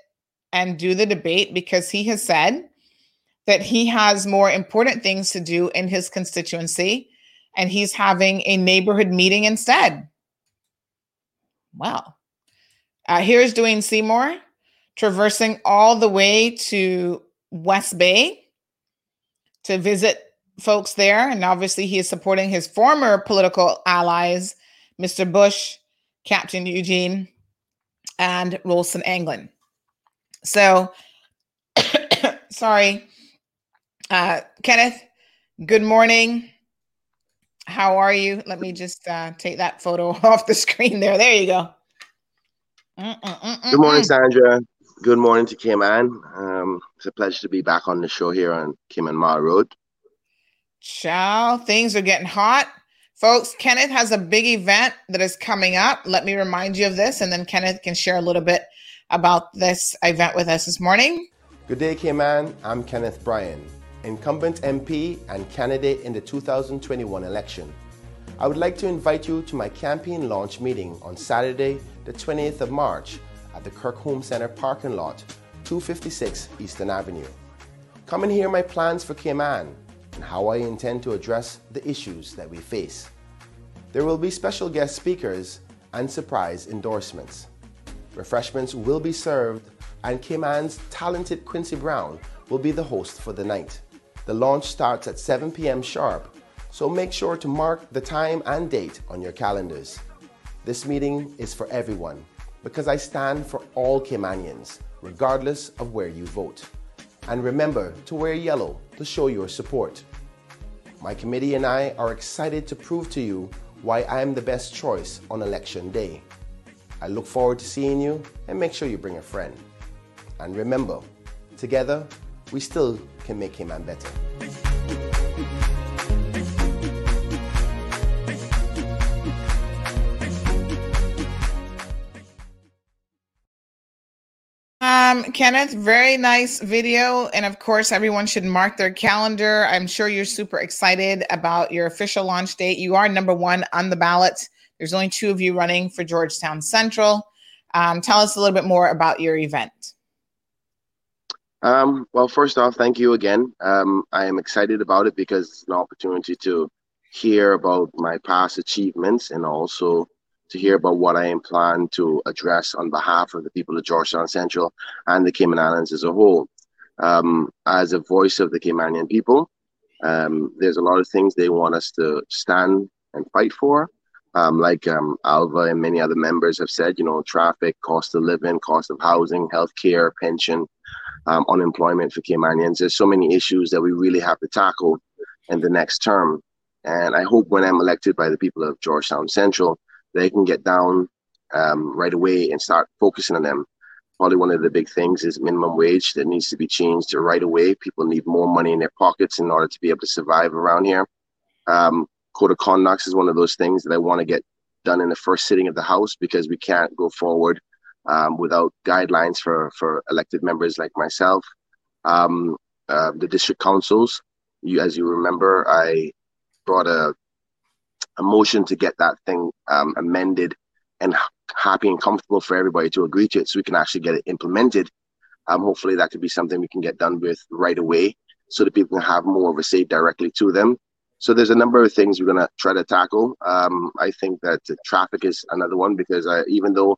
and do the debate because he has said that he has more important things to do in his constituency and he's having a neighborhood meeting instead. Well, uh, here's Dwayne Seymour traversing all the way to West Bay to visit folks there. And obviously, he is supporting his former political allies, Mr. Bush, Captain Eugene, and Rolston Anglin. So, sorry, uh, Kenneth. Good morning. How are you? Let me just uh, take that photo off the screen there. There you go. Mm-mm-mm-mm. Good morning, Sandra. Good morning to Kim Cayman. Um, it's a pleasure to be back on the show here on Cayman Marl Road. Ciao. Things are getting hot. Folks, Kenneth has a big event that is coming up. Let me remind you of this, and then Kenneth can share a little bit about this event with us this morning. Good day, Cayman. I'm Kenneth Bryan, incumbent MP and candidate in the 2021 election. I would like to invite you to my campaign launch meeting on Saturday, the 20th of March at the Kirk Home Center parking lot, 256 Eastern Avenue. Come and hear my plans for Cayman and how I intend to address the issues that we face. There will be special guest speakers and surprise endorsements. Refreshments will be served, and Cayman's talented Quincy Brown will be the host for the night. The launch starts at 7 p.m. sharp, so make sure to mark the time and date on your calendars. This meeting is for everyone because I stand for all Caymanians, regardless of where you vote. And remember to wear yellow to show your support. My committee and I are excited to prove to you why I am the best choice on election day. I look forward to seeing you and make sure you bring a friend. And remember, together, we still can make Cayman better. Um, Kenneth, very nice video. And of course, everyone should mark their calendar. I'm sure you're super excited about your official launch date. You are number one on the ballot there's only two of you running for Georgetown Central. Um, tell us a little bit more about your event. Um, well, first off, thank you again. Um, I am excited about it because it's an opportunity to hear about my past achievements and also to hear about what I am plan to address on behalf of the people of Georgetown Central and the Cayman Islands as a whole. Um, as a voice of the Caymanian people, um, there's a lot of things they want us to stand and fight for. Um, like um, Alva and many other members have said, you know, traffic, cost of living, cost of housing, healthcare, pension, um, unemployment for Caymanians. There's so many issues that we really have to tackle in the next term. And I hope when I'm elected by the people of Georgetown Central, they can get down um, right away and start focusing on them. Probably one of the big things is minimum wage that needs to be changed right away. People need more money in their pockets in order to be able to survive around here. Um, code of conduct is one of those things that I want to get done in the first sitting of the House because we can't go forward um, without guidelines for, for elected members like myself. Um, uh, the district councils, you, as you remember, I brought a, a motion to get that thing um, amended and happy and comfortable for everybody to agree to it so we can actually get it implemented. Um, hopefully that could be something we can get done with right away so that people can have more of a say directly to them. So there's a number of things we're going to try to tackle. Um, I think that traffic is another one because uh, even though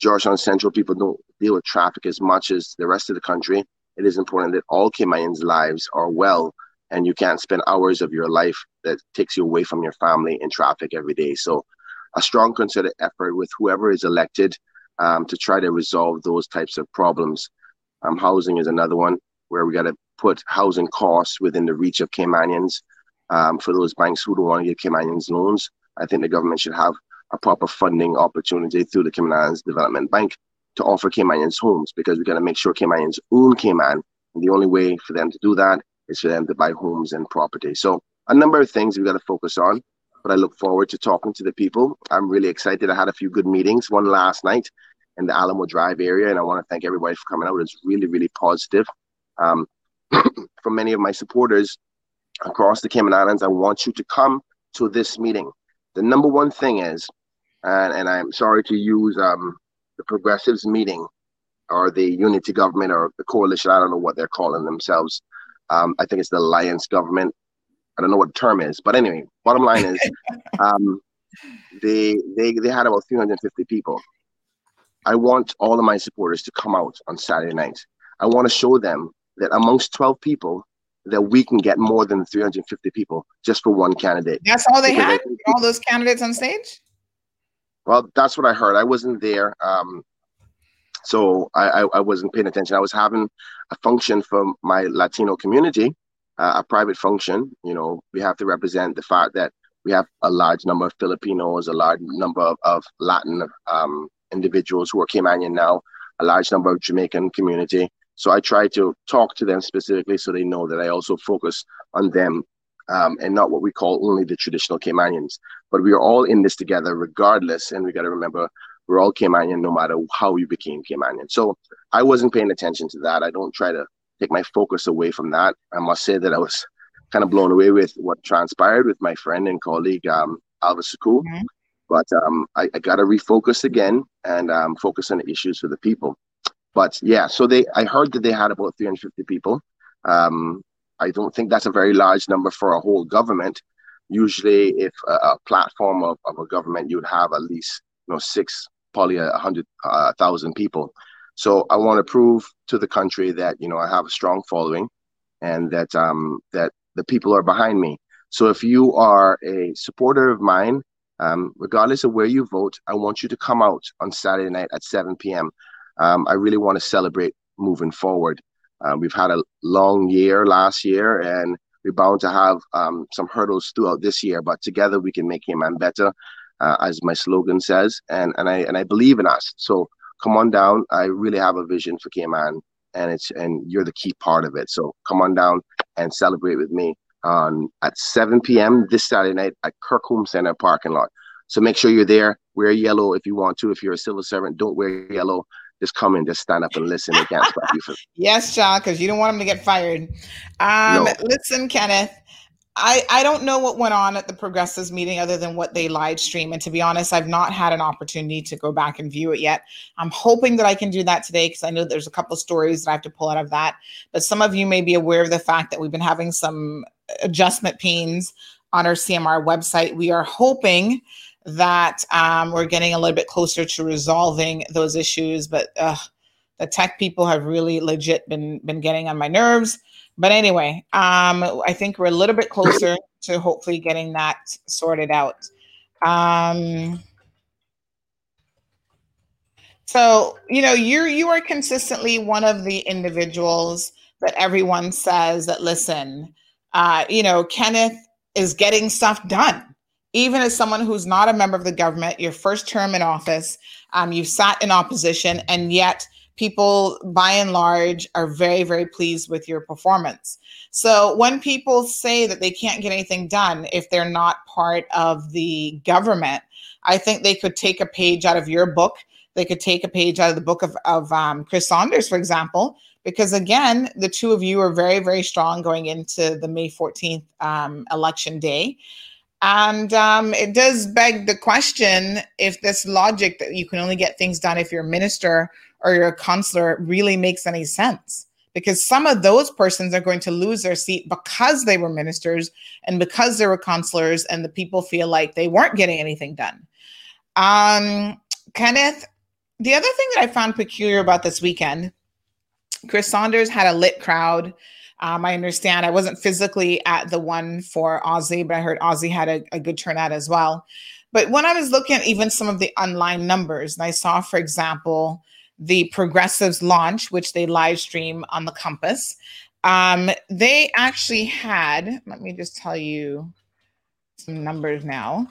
Georgetown Central people don't deal with traffic as much as the rest of the country, it is important that all Caymanians' lives are well and you can't spend hours of your life that takes you away from your family in traffic every day. So a strong concerted effort with whoever is elected um, to try to resolve those types of problems. Um, housing is another one where we got to put housing costs within the reach of Caymanians. Um, for those banks who don't want to give Caymanians loans, I think the government should have a proper funding opportunity through the Cayman Islands Development Bank to offer Caymanians homes because we got to make sure Caymanians own Cayman. And the only way for them to do that is for them to buy homes and property. So a number of things we've got to focus on. But I look forward to talking to the people. I'm really excited. I had a few good meetings. One last night in the Alamo Drive area, and I want to thank everybody for coming out. It's really, really positive. Um, from many of my supporters across the Cayman Islands, I want you to come to this meeting. The number one thing is and, and I'm sorry to use um, the progressives meeting or the unity government or the coalition. I don't know what they're calling themselves. Um, I think it's the alliance government. I don't know what the term is, but anyway, bottom line is, um, they they they had about 350 people. I want all of my supporters to come out on Saturday night. I want to show them that amongst 12 people, that we can get more than 350 people just for one candidate. That's all they because had. All those candidates on stage. Well, that's what I heard. I wasn't there. Um, so I, I, I, wasn't paying attention. I was having a function for my Latino community, uh, a private function. You know, we have to represent the fact that we have a large number of Filipinos, a large number of, of Latin um, individuals who are Caymanian now, a large number of Jamaican community. So I try to talk to them specifically so they know that I also focus on them um, and not what we call only the traditional Caymanians. But we are all in this together regardless. And we got to remember we're all Caymanian no matter how we became Caymanian. So I wasn't paying attention to that. I don't try to take my focus away from that. I must say that I was kind of blown away with what transpired with my friend and colleague, um, Alva Suckoo. Mm-hmm. But um, I, I got to refocus again and um, focus on the issues for the people. But yeah, so they I heard that they had about 350 people. Um, I don't think that's a very large number for a whole government. Usually, if a, a platform of, of a government, you'd have at least you know six, probably a hundred uh, thousand people. So I want to prove to the country that you know I have a strong following, and that um, that the people are behind me. So if you are a supporter of mine, um, regardless of where you vote, I want you to come out on Saturday night at 7 p.m. Um, I really want to celebrate moving forward. Uh, we've had a long year last year, and we're bound to have um, some hurdles throughout this year. But together, we can make Cayman better, uh, as my slogan says, and and I and I believe in us. So come on down. I really have a vision for Cayman, and it's and you're the key part of it. So come on down and celebrate with me on at 7 p.m. this Saturday night at Kirk Home Center parking lot. So make sure you're there. Wear yellow if you want to. If you're a civil servant, don't wear yellow just come and just stand up and listen. They can't stop you from. yes, Sean, because you don't want them to get fired. Um, no. Listen, Kenneth. I, I don't know what went on at the progressives meeting other than what they live stream. And to be honest, I've not had an opportunity to go back and view it yet. I'm hoping that I can do that today because I know there's a couple stories that I have to pull out of that. But some of you may be aware of the fact that we've been having some adjustment pains on our CMR website. We are hoping that um, we're getting a little bit closer to resolving those issues, but uh, the tech people have really legit been been getting on my nerves. But anyway, um, I think we're a little bit closer to hopefully getting that sorted out. Um, so you know, you're you are consistently one of the individuals that everyone says that listen, uh, you know, Kenneth is getting stuff done. Even as someone who's not a member of the government, your first term in office, um, you've sat in opposition, and yet people by and large are very very pleased with your performance. So when people say that they can't get anything done if they're not part of the government i think they could take a page out of your book. They could take a page out of the book of, of um, chris saunders for example because again the two of you are very very strong going into the may 14th um, election day. And um, it does beg the question if this logic that you can only get things done if you're a minister or you're a counselor really makes any sense. Because some of those persons are going to lose their seat because they were ministers and because they were counselors, and the people feel like they weren't getting anything done. Um, Kenneth, the other thing that I found peculiar about this weekend, Chris Saunders had a lit crowd um, I understand I wasn't physically at the one for Aussie, but I heard Aussie had a, a good turnout as well. But when I was looking at even some of the online numbers, and I saw, for example, the Progressives launch, which they live stream on the Compass, um, they actually had, let me just tell you some numbers now.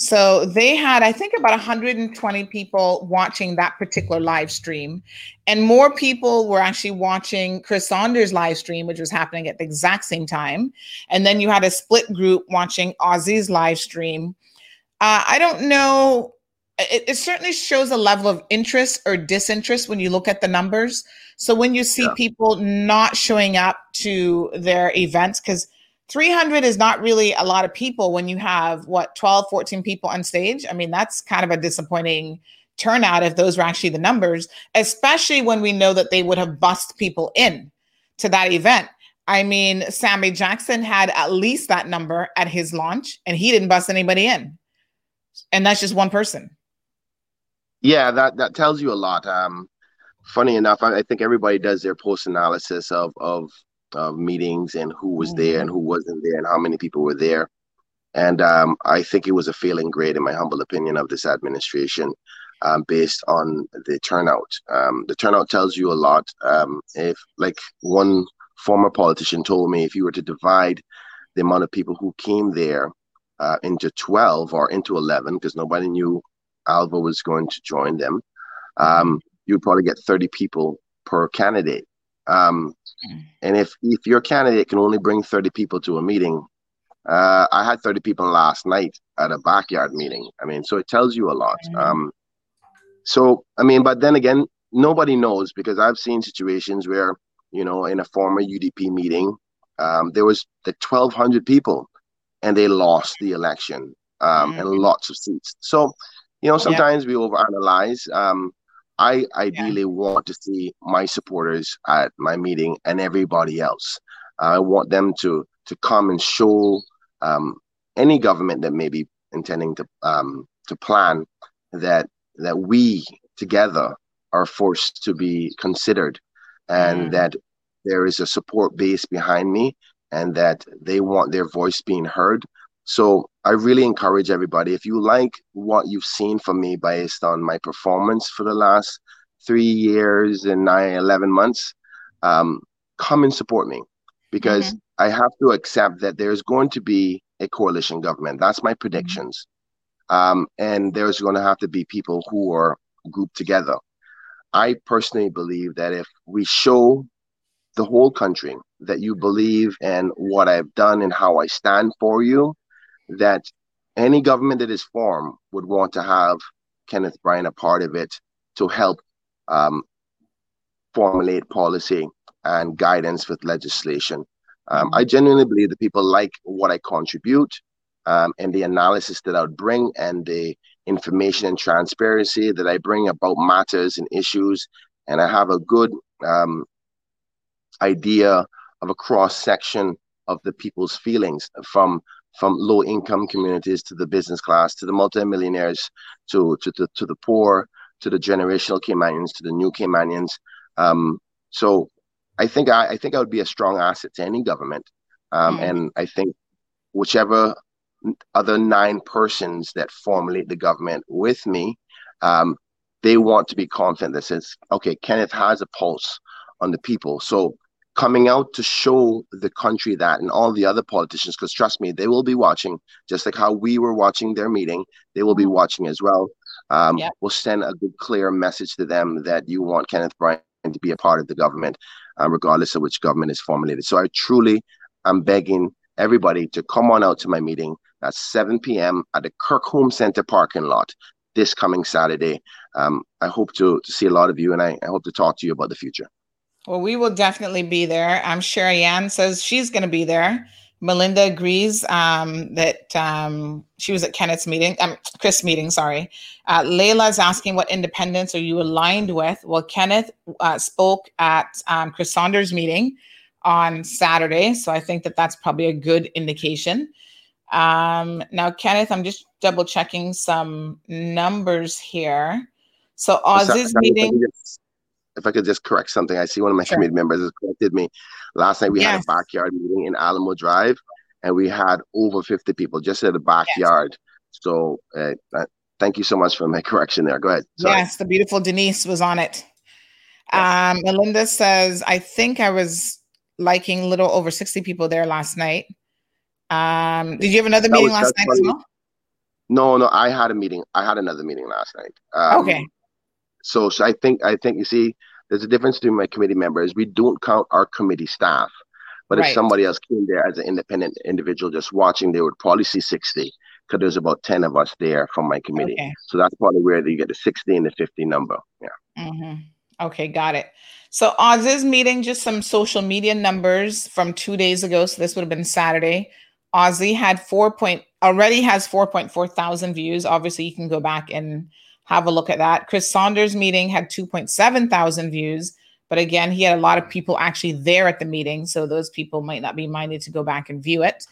So they had, I think, about 120 people watching that particular live stream. And more people were actually watching Chris Saunders' live stream, which was happening at the exact same time. And then you had a split group watching Aussie's live stream. Uh, I don't know. It, it, certainly shows a level of interest or disinterest when you look at the numbers. So when you see yeah. people not showing up to their events, because 300 is not really a lot of people when you have what 12 14 people on stage i mean that's kind of a disappointing turnout if those were actually the numbers especially when we know that they would have bussed people in to that event i mean sammy jackson had at least that number at his launch and he didn't bust anybody in and that's just one person yeah that that tells you a lot um funny enough i, I think everybody does their post analysis of of of meetings and who was mm-hmm. there and who wasn't there and how many people were there. And um, I think it was a failing grade, in my humble opinion, of this administration um, based on the turnout. Um, the turnout tells you a lot. Um, if, like one former politician told me, if you were to divide the amount of people who came there uh, into 12 or into 11, because nobody knew Alva was going to join them, um, you'd probably get 30 people per candidate. Um, mm. and if if your candidate can only bring 30 people to a meeting, uh, I had 30 people last night at a backyard meeting. I mean, so it tells you a lot. Mm. Um, so I mean, but then again, nobody knows because I've seen situations where you know in a former UDP meeting, um, there was the 1,200 people, and they lost the election um, mm. and lots of seats. So you know, sometimes yeah. we overanalyze. Um, I ideally yeah. want to see my supporters at my meeting and everybody else. I want them to to come and show um, any government that may be intending to um, to plan that that we together are forced to be considered, and mm. that there is a support base behind me, and that they want their voice being heard. So I really encourage everybody if you like what you've seen from me based on my performance for the last three years and nine, 11 months, um, come and support me because mm-hmm. I have to accept that there's going to be a coalition government. That's my predictions. Um, and there's going to have to be people who are grouped together. I personally believe that if we show the whole country that you believe in what I've done and how I stand for you, that any government that is formed would want to have Kenneth Bryan a part of it to help um, formulate policy and guidance with legislation. Um, I genuinely believe that people like what I contribute um, and the analysis that I would bring and the information and transparency that I bring about matters and issues. And I have a good um, idea of a cross section of the people's feelings from from low income communities to the business class to the multimillionaires to to to, to the poor to the generational Caymanians to the new Caymanians. Um, so I think I, I think I would be a strong asset to any government, um, mm. and I think whichever other nine persons that formulate the government with me, um, they want to be confident that says, okay, Kenneth has a pulse on the people. So coming out to show the country that and all the other politicians, because trust me, they will be watching, just like how we were watching their meeting, they will be mm-hmm. watching as well. Um, yep. We'll send a good, clear message to them that you want Kenneth Bryan to be a part of the government, uh, regardless of which government is formulated. So I truly am begging everybody to come on out to my meeting at 7 p.m. at the Kirk Home Center parking lot this coming Saturday. Um, I hope to, to see a lot of you and I, I hope to talk to you about the future. Well, we will definitely be there. I'm sure Ann says she's going to be there. Melinda agrees um, that um, she was at Kenneth's meeting, um, Chris' meeting, sorry. Uh, Layla is asking what independents are you aligned with? Well, Kenneth uh, spoke at um, Chris Saunders' meeting on Saturday, so I think that that's probably a good indication. Um, now, Kenneth, I'm just double checking some numbers here. So Oz's meeting if I could just correct something, I see one of my sure. committee members has corrected me. Last night we yes. had a backyard meeting in Alamo Drive, and we had over 50 people just at the backyard. Yes. So uh, uh, thank you so much for my correction there. Go ahead. Sorry. Yes, the beautiful Denise was on it. Yes. Um, Melinda says, I think I was liking little over 60 people there last night. Um, did you have another meeting last night funny. as well? No, no, I had a meeting. I had another meeting last night. Um, okay. So, so I think I think you see, there's a difference between my committee members. We don't count our committee staff, but right. if somebody else came there as an independent individual just watching, they would probably see 60 because there's about 10 of us there from my committee. Okay. So that's probably where you get the 60 and the 50 number. Yeah. Mm-hmm. Okay, got it. So Oz's meeting, just some social media numbers from two days ago. So this would have been Saturday. Ozzy had four point already has 4.4 thousand views. Obviously, you can go back and have a look at that. Chris Saunders' meeting had 2.7 thousand views, but again, he had a lot of people actually there at the meeting, so those people might not be minded to go back and view it.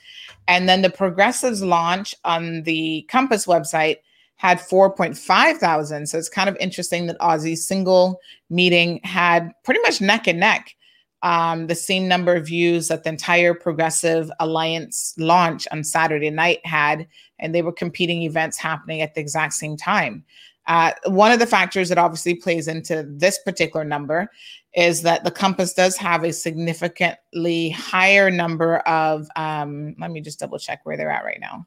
And then the Progressives launch on the Compass website had 4.5 thousand. So it's kind of interesting that Ozzy's single meeting had pretty much neck and neck um, the same number of views that the entire Progressive Alliance launch on Saturday night had, and they were competing events happening at the exact same time. Uh, one of the factors that obviously plays into this particular number is that the Compass does have a significantly higher number of, um, let me just double check where they're at right now.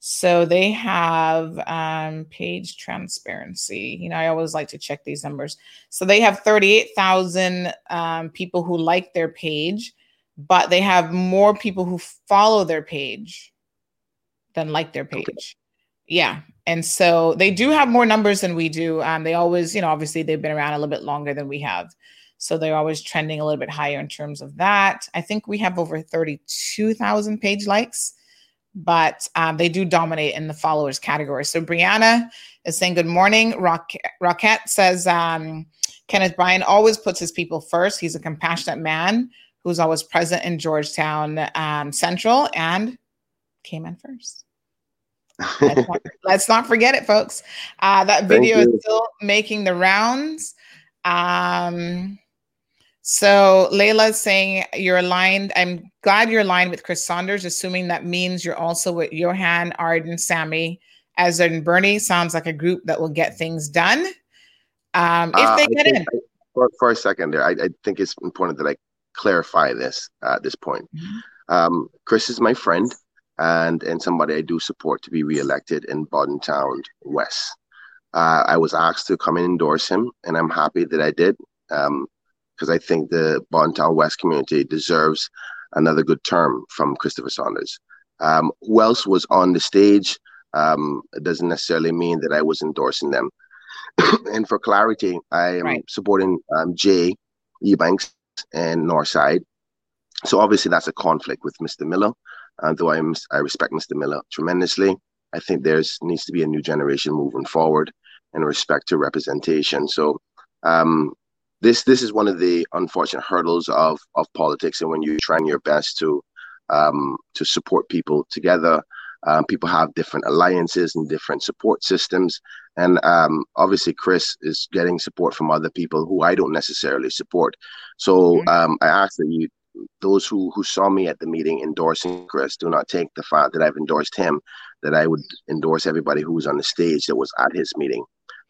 So they have um, page transparency. You know, I always like to check these numbers. So they have 38,000 um, people who like their page, but they have more people who follow their page than like their page. Yeah. And so they do have more numbers than we do. Um, they always, you know, obviously they've been around a little bit longer than we have. So they're always trending a little bit higher in terms of that. I think we have over 32,000 page likes, but um, they do dominate in the followers category. So Brianna is saying, Good morning. Rock- Roquette says, um, Kenneth Bryan always puts his people first. He's a compassionate man who's always present in Georgetown um, Central and came in first let's, not, let's, not, forget it, folks. Uh, that video is still making the rounds. Um, so Layla is saying you're aligned. I'm glad you're aligned with Chris Saunders, assuming that means you're also with Johan, Arden, Sammy, as and Bernie. Sounds like a group that will get things done. Um, if uh, they get in. I, for, for, a second there, I, I, think it's important that I clarify this at this point. Mm-hmm. Um, Chris is my friend and and somebody I do support to be reelected in Town West. Uh, I was asked to come and endorse him, and I'm happy that I did because um, I think the Town West community deserves another good term from Christopher Saunders. Um, who else was on the stage? Um, it doesn't necessarily mean that I was endorsing them. and for clarity, I am right. supporting um, Jay Ebanks and Northside. So obviously that's a conflict with Mr. Miller. And though I'm, I respect Mr. Miller tremendously, I think there's needs to be a new generation moving forward in respect to representation. So um, this this is one of the unfortunate hurdles of of politics, and when you're trying your best to um, to support people together. Um, people have different alliances and different support systems. And um, obviously, Chris is getting support from other people who I don't necessarily support. So mm-hmm. um, I ask that you, those who, who saw me at the meeting endorsing Chris, do not take the fact that I've endorsed him, that I would endorse everybody who was on the stage that was at his meeting.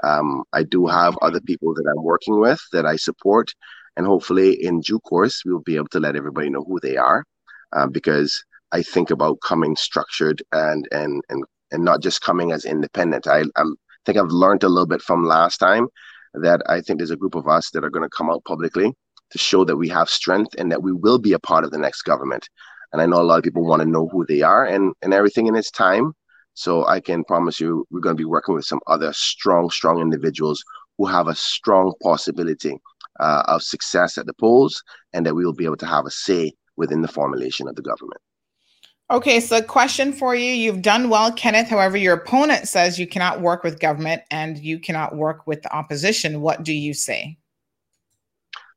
Um, I do have other people that I'm working with that I support, and hopefully, in due course, we'll be able to let everybody know who they are, uh, because I think about coming structured and and and and not just coming as independent. I I'm, think I've learned a little bit from last time that I think there's a group of us that are going to come out publicly to show that we have strength and that we will be a part of the next government. And I know a lot of people want to know who they are and and everything in its time. So I can promise you, we're going to be working with some other strong, strong individuals who have a strong possibility uh, of success at the polls, and that we will be able to have a say within the formulation of the government. Okay, so a question for you. You've done well, Kenneth. However, your opponent says you cannot work with government and you cannot work with the opposition. What do you say?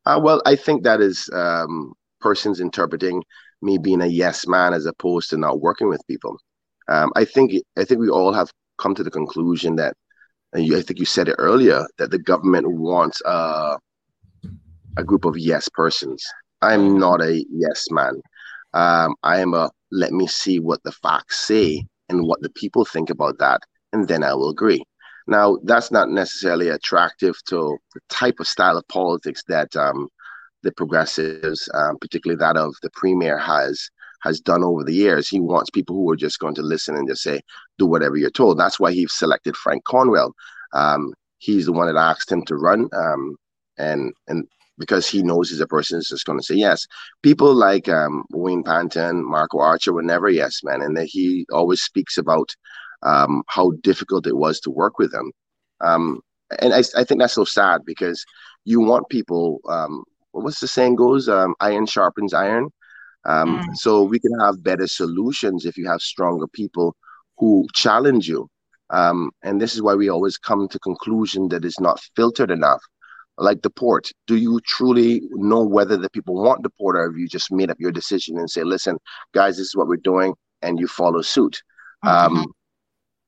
Uh, well, I think that is um, persons interpreting me being a yes man as opposed to not working with people. Um, I think I think we all have come to the conclusion that, and you, I think you said it earlier, that the government wants uh, a group of yes persons. I'm not a yes man. Um, I am a let me see what the facts say and what the people think about that, and then I will agree. Now, that's not necessarily attractive to the type of style of politics that um, the progressives, um, particularly that of the premier, has has done over the years. He wants people who are just going to listen and just say, do whatever you're told. That's why he selected Frank Cornwell. Um, he's the one that asked him to run. Um, and and because he knows he's a person who's just going to say yes. People like um, Wayne Panton, Marco Archer were never yes men, and that he always speaks about um, how difficult it was to work with them. Um, and I, I think that's so sad because you want people. Um, what's the saying goes? Um, iron sharpens iron. Um, mm. So we can have better solutions if you have stronger people who challenge you. Um, and this is why we always come to conclusion that it's not filtered enough. Like the port, do you truly know whether the people want the port, or have you just made up your decision and say, "Listen, guys, this is what we're doing," and you follow suit? Mm-hmm. Um,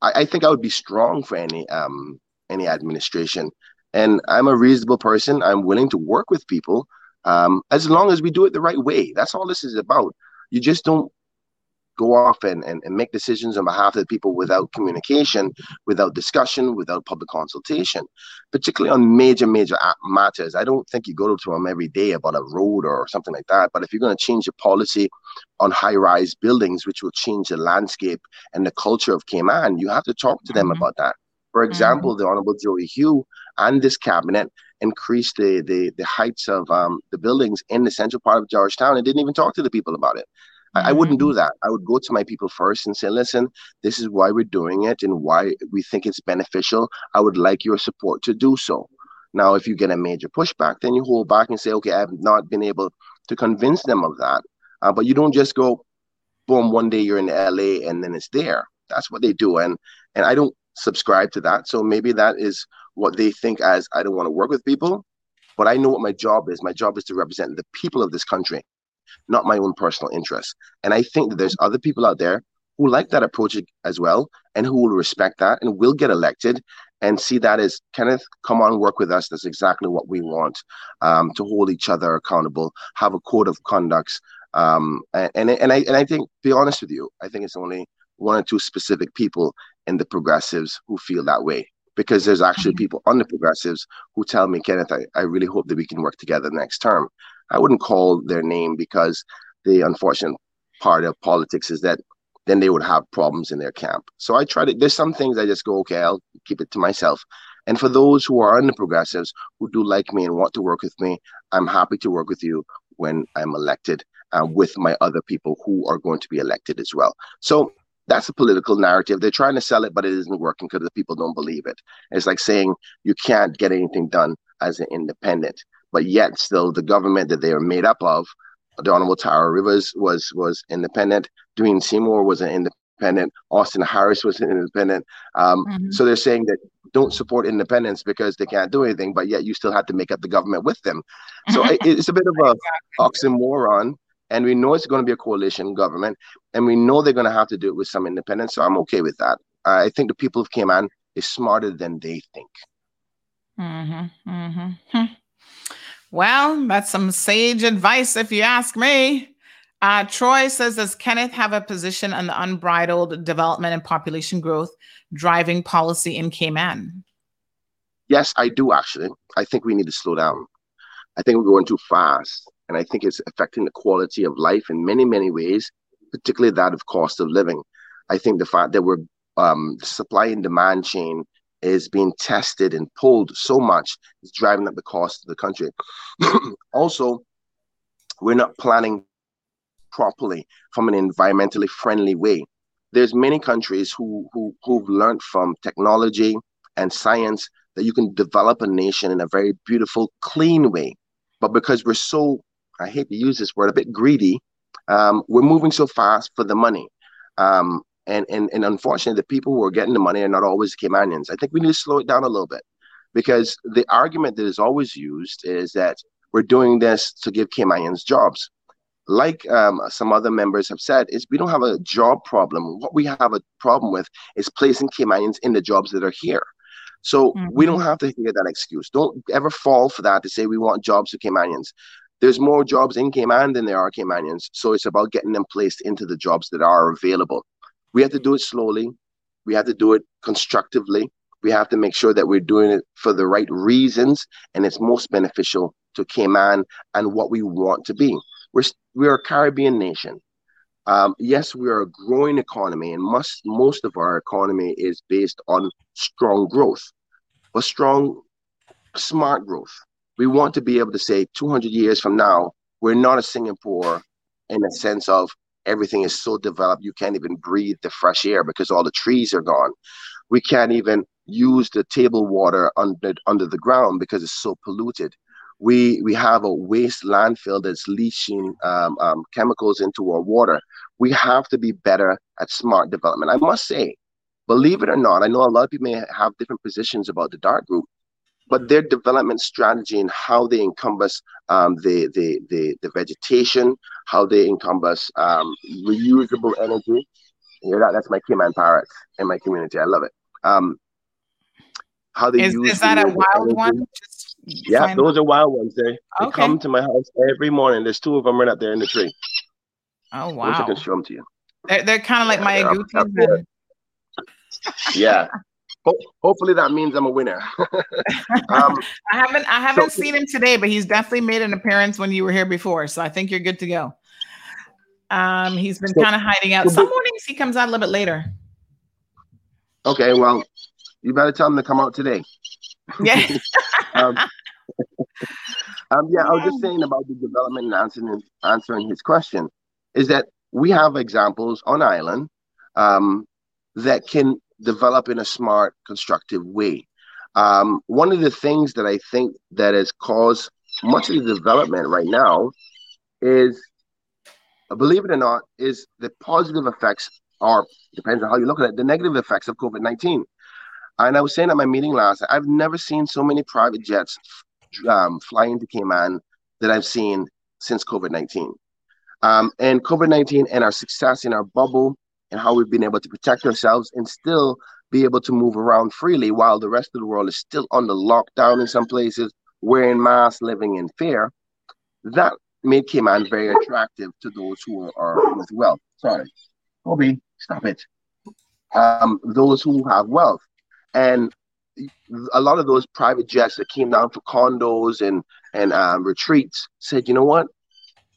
I, I, think I would be strong for any um, any administration, and I'm a reasonable person. I'm willing to work with people um, as long as we do it the right way. That's all this is about. You just don't go off and, and, and make decisions on behalf of the people without communication, without discussion, without public consultation, particularly on major, major matters. I don't think you go to them every day about a road or something like that. But if you're going to change a policy on high rise buildings, which will change the landscape and the culture of Cayman, you have to talk to them mm-hmm. about that. For example, mm-hmm. the Honorable Joey Hew and this cabinet increased the the, the heights of um, the buildings in the central part of Georgetown and didn't even talk to the people about it. I, I, wouldn't do mm-hmm. that. I would go to my people first and say, listen, this is why we're doing it and why we think it's beneficial. I would like your support to do so. Now, if you get a major pushback, then you hold back and say, okay, I have not been able to convince them of that. Uh, but you don't just go, boom, one day you're in LA and then it's there. That's what they do. And and I don't subscribe to that. So maybe that is what they think as I don't want to work with people, but I know what my job is. My job is to represent the people of this country, not my own personal interests. And I think that there's other people out there who like that approach as well and who will respect that and will get elected and see that as Kenneth, come on, work with us. That's exactly what we want um, to hold each other accountable, have a code of conducts. Um, and, and, and, I, and I think, to be honest with you, I think it's only one or two specific people in the progressives who feel that way because there's actually mm-hmm. people on the progressives who tell me, Kenneth, I, I really hope that we can work together next term. I wouldn't call their name because the unfortunate part of politics is that then they would have problems in their camp. So I try to, there's some things I just go, okay, I'll keep it to myself. And for those who are on the progressives who do like me and want to work with me, I'm happy to work with you when I'm elected uh, with my other people who are going to be elected as well. So that's a political narrative. They're trying to sell it, but it isn't working because the people don't believe it. It's like saying you can't get anything done as an independent, but yet still the government that they are made up of, the Honorable Tara Rivers was was independent. Dwayne Seymour was an independent. Austin Harris was an independent. Um, mm-hmm. So they're saying that don't support independence because they can't do anything, but yet you still have to make up the government with them. So it's a bit of a oxymoron and we know it's going to be a coalition government, and we know they're going to have to do it with some independence. So I'm okay with that. I think the people of Cayman is smarter than they think. Mm-hmm, mm-hmm. Well, that's some sage advice, if you ask me. Uh, Troy says, Does Kenneth have a position on the unbridled development and population growth driving policy in Cayman? Yes, I do actually. I think we need to slow down. I think we're going too fast. And I think it's affecting the quality of life in many, many ways, particularly that of cost of living. I think the fact that we're um, supply and demand chain is being tested and pulled so much is driving up the cost of the country. also, we're not planning properly from an environmentally friendly way. There's many countries who, who who've learned from technology and science that you can develop a nation in a very beautiful, clean way. But because we're so, I hate to use this word, a bit greedy, um, we're moving so fast for the money. Um, and, and, and unfortunately, the people who are getting the money are not always Caymanians. I think we need to slow it down a little bit because the argument that is always used is that we're doing this to give Caymanians jobs. Like um, some other members have said, is we don't have a job problem. What we have a problem with is placing Caymanians in the jobs that are here. So mm-hmm. we don't have to hear that excuse. Don't ever fall for that to say we want jobs for Caymanians. There's more jobs in Cayman than there are Caymanians. So it's about getting them placed into the jobs that are available. We have to do it slowly. We have to do it constructively. We have to make sure that we're doing it for the right reasons and it's most beneficial to Cayman and what we want to be. We're, we're a Caribbean nation. Um, yes, we are a growing economy, and most most of our economy is based on strong growth, but strong, smart growth. We want to be able to say 200 years from now, we're not a Singapore in a sense of everything is so developed you can't even breathe the fresh air because all the trees are gone. We can't even use the table water under under the ground because it's so polluted we we have a waste landfill that's leaching um, um, chemicals into our water. We have to be better at smart development. I must say, believe it or not, I know a lot of people may have different positions about the Dart group, but their development strategy and how they encompass um, the, the, the the vegetation, how they encompass um, reusable energy. You that? That's my Cayman parrots in my community. I love it. Um, how they is, use is that a wild energy. one? Just yeah, those are wild ones. They, they okay. come to my house every morning. There's two of them right up there in the tree. Oh wow! I, I can show them to you. They're, they're kind of like my agoutis. yeah. Ho- hopefully that means I'm a winner. um, I haven't I haven't so, seen him today, but he's definitely made an appearance when you were here before. So I think you're good to go. Um, he's been so, kind of hiding out. Some mornings he comes out a little bit later. Okay, well, you better tell him to come out today. Yeah. um, um, yeah, I was just saying about the development and answering, answering his question is that we have examples on island um, that can develop in a smart, constructive way. Um, one of the things that I think that has caused much of the development right now is, believe it or not, is the positive effects, are depends on how you look at it, the negative effects of COVID 19. And I was saying at my meeting last, I've never seen so many private jets um, flying to Cayman that I've seen since COVID 19. Um, and COVID 19 and our success in our bubble and how we've been able to protect ourselves and still be able to move around freely while the rest of the world is still under lockdown in some places, wearing masks, living in fear. That made Cayman very attractive to those who are with wealth. Sorry, Kobe, stop it. Um, those who have wealth. And a lot of those private jets that came down for condos and and um, retreats said, you know what?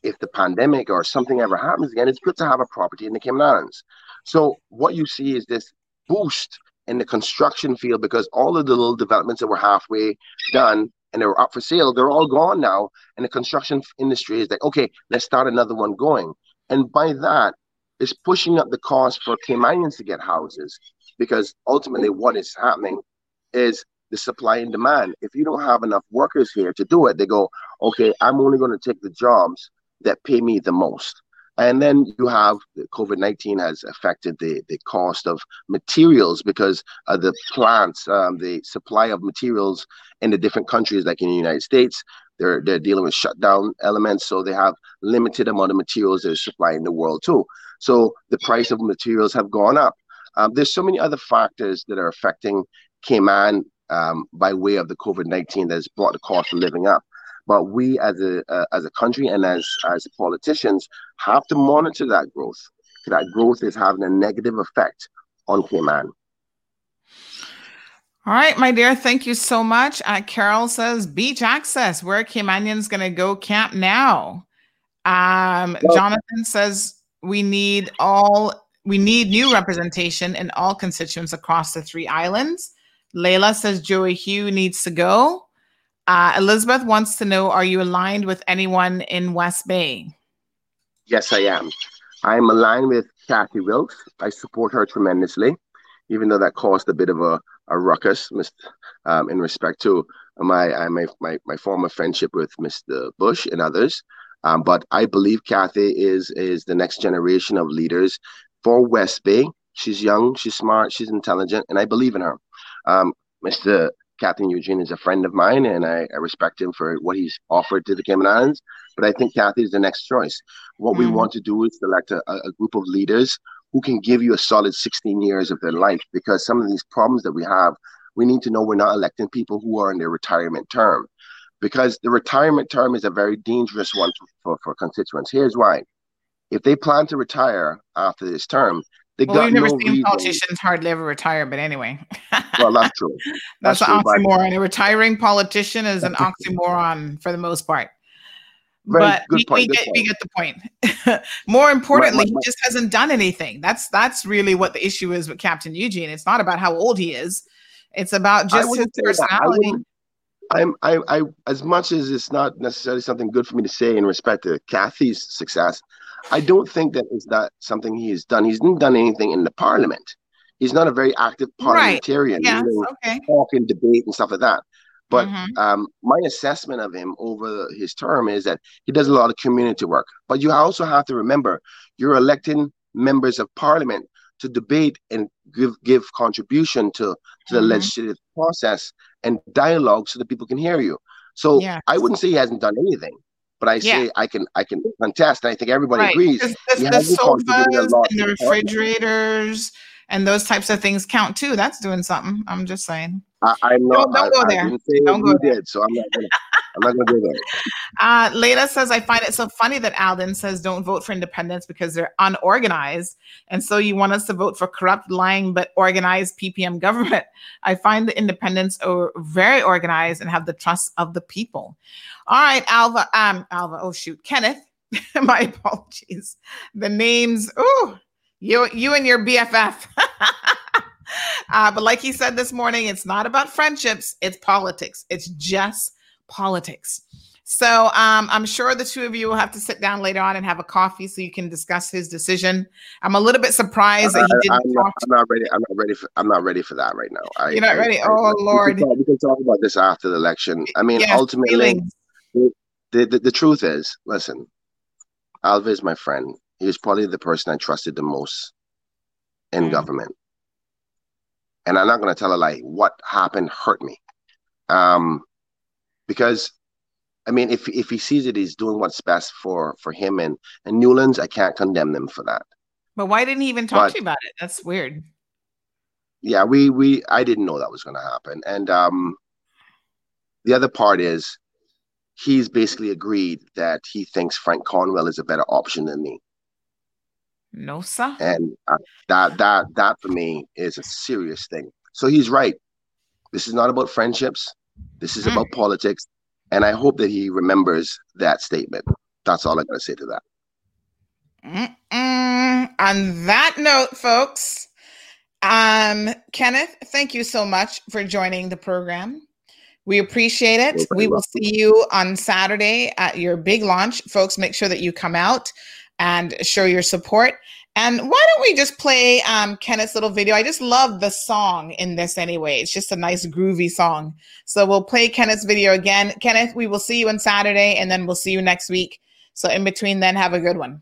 If the pandemic or something ever happens again, it's good to have a property in the Cayman Islands. So what you see is this boost in the construction field because all of the little developments that were halfway done and they were up for sale, they're all gone now. And the construction industry is like, okay, let's start another one going. And by that, it's pushing up the cost for Caymanians to get houses because ultimately what is happening is the supply and demand. If you don't have enough workers here to do it, they go, okay, I'm only going to take the jobs that pay me the most. And then you have COVID 19 has affected the, the cost of materials because of the plants, um, the supply of materials in the different countries, like in the United States, they're, they're dealing with shutdown elements. So they have limited amount of materials they're supplying the world too. So the price of materials have gone up. Um, there's so many other factors that are affecting Cayman um, by way of the COVID 19 that has brought the cost of living up. But we, as a uh, as a country and as as politicians, have to monitor that growth. That growth is having a negative effect on Cayman. All right, my dear. Thank you so much. Uh, Carol says beach access. Where Caymanians going to go camp now? Um, well, Jonathan says we need all we need new representation in all constituents across the three islands. Layla says Joey Hew needs to go. Uh, Elizabeth wants to know Are you aligned with anyone in West Bay? Yes, I am. I'm aligned with Kathy Wilks. I support her tremendously, even though that caused a bit of a, a ruckus um, in respect to my, my, my, my former friendship with Mr. Bush and others. Um, but I believe Kathy is, is the next generation of leaders for West Bay. She's young, she's smart, she's intelligent, and I believe in her. Um, Mr. Captain Eugene is a friend of mine, and I, I, respect him for what he's offered to the Cayman Islands. But I think Kathy is the next choice. What mm. we want to do is select a, a group of leaders who can give you a solid 16 years of their life because some of these problems that we have, we need to know we're not electing people who are in their retirement term because the retirement term is a very dangerous one for, for, for constituents. Here's why. If they plan to retire after this term, they well, we've never no seen reason. politicians hardly ever retire, but anyway. well, that's true. That's, that's an oxymoron. A retiring politician is an oxymoron for the most part. Very but we, we, get, we, get, the point. More importantly, right, right, right. he just hasn't done anything. That's that's really what the issue is with Captain Eugene. It's not about how old he is. It's about just his personality. I'm I, I as much as it's not necessarily something good for me to say in respect to Kathy's success, I don't think that is that something he has done. He's not done anything in the parliament. He's not a very active parliamentarian. Right. Yes, okay. Talk and debate and stuff like that. But mm-hmm. um, my assessment of him over his term is that he does a lot of community work. But you also have to remember you're electing members of parliament to debate and give give contribution to, to the mm-hmm. legislative process and dialogue so that people can hear you. So yeah. I wouldn't say he hasn't done anything but I yeah. say I can I can contest, and I think everybody right. agrees. The, the sofas and the refrigerators and those types of things count too. That's doing something. I'm just saying. I, I'm. Don't, don't go I, there. I don't go there. Did, so I'm not gonna. I'm not gonna go there. Uh, Leila says, I find it so funny that Alden says don't vote for independence because they're unorganized. And so you want us to vote for corrupt, lying, but organized PPM government. I find the independents are very organized and have the trust of the people. All right, Alva. Um, Alva. Oh shoot, Kenneth. My apologies. The names. Oh, you, you and your BFF. uh, but like he said this morning, it's not about friendships. It's politics. It's just politics. So um, I'm sure the two of you will have to sit down later on and have a coffee so you can discuss his decision. I'm a little bit surprised that he didn't. I'm not, I'm not, ready. I'm not ready for. I'm not ready for that right now. I, You're not I, ready. I, oh Lord. We can, talk, we can, talk, about this after the election. I mean, yes, ultimately, the, the, the truth is, listen, Alva is my friend. He was probably the person I trusted the most in mm. government. And I'm not going to tell a lie. What happened hurt me. Um, because I mean, if if he sees it, he's doing what's best for for him and and Newlands. I can't condemn them for that. But why didn't he even talk but, to you about it? That's weird. Yeah, we we I didn't know that was going to happen, and um, the other part is he's basically agreed that he thinks Frank Cornwell is a better option than me. No, sir. And uh, that that that for me is a serious thing. So he's right. This is not about friendships. This is mm. about politics. And I hope that he remembers that statement. That's all I'm going to say to that. Mm-mm. On that note, folks, um, Kenneth, thank you so much for joining the program. We appreciate it. We will see you on Saturday at your big launch. Folks, make sure that you come out and show your support. And why don't we just play um, Kenneth's little video? I just love the song in this anyway. It's just a nice groovy song. So we'll play Kenneth's video again. Kenneth, we will see you on Saturday and then we'll see you next week. So in between then, have a good one.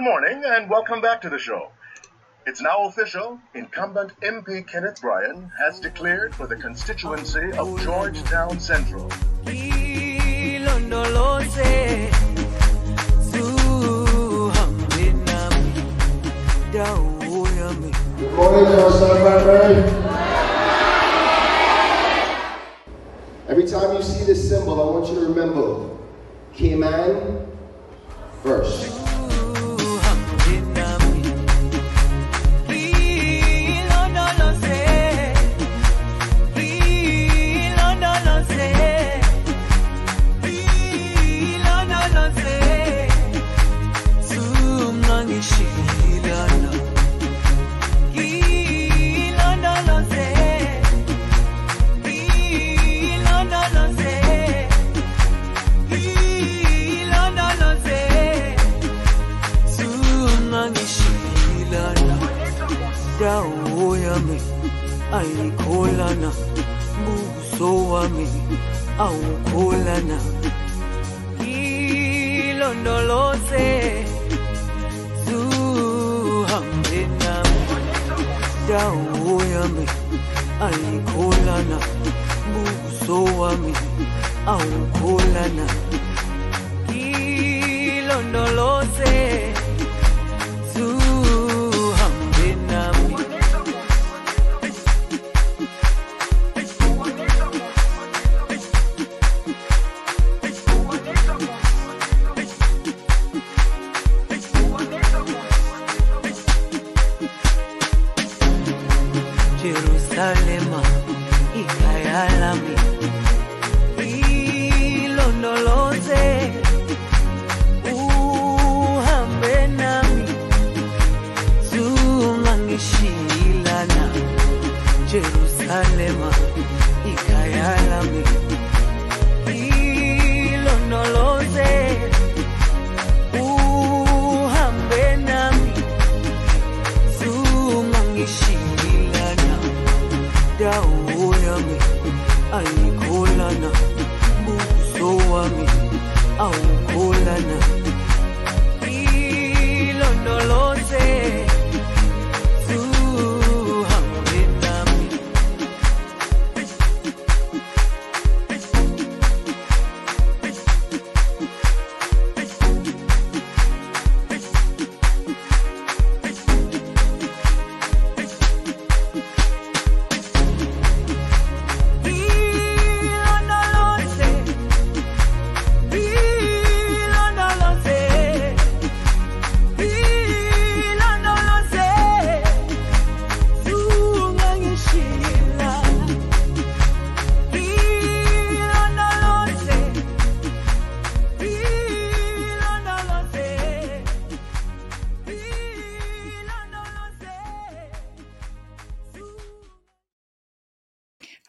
Good morning and welcome back to the show. It's now official. Incumbent MP Kenneth Bryan has declared for the constituency of Georgetown Central. Good morning. Every time you see this symbol, I want you to remember Cayman first. Dawo yami ayikholana buso wami awukholana ilondoloze zuhambe nami. Yami ayikholana buso wami awukholana ilondoloze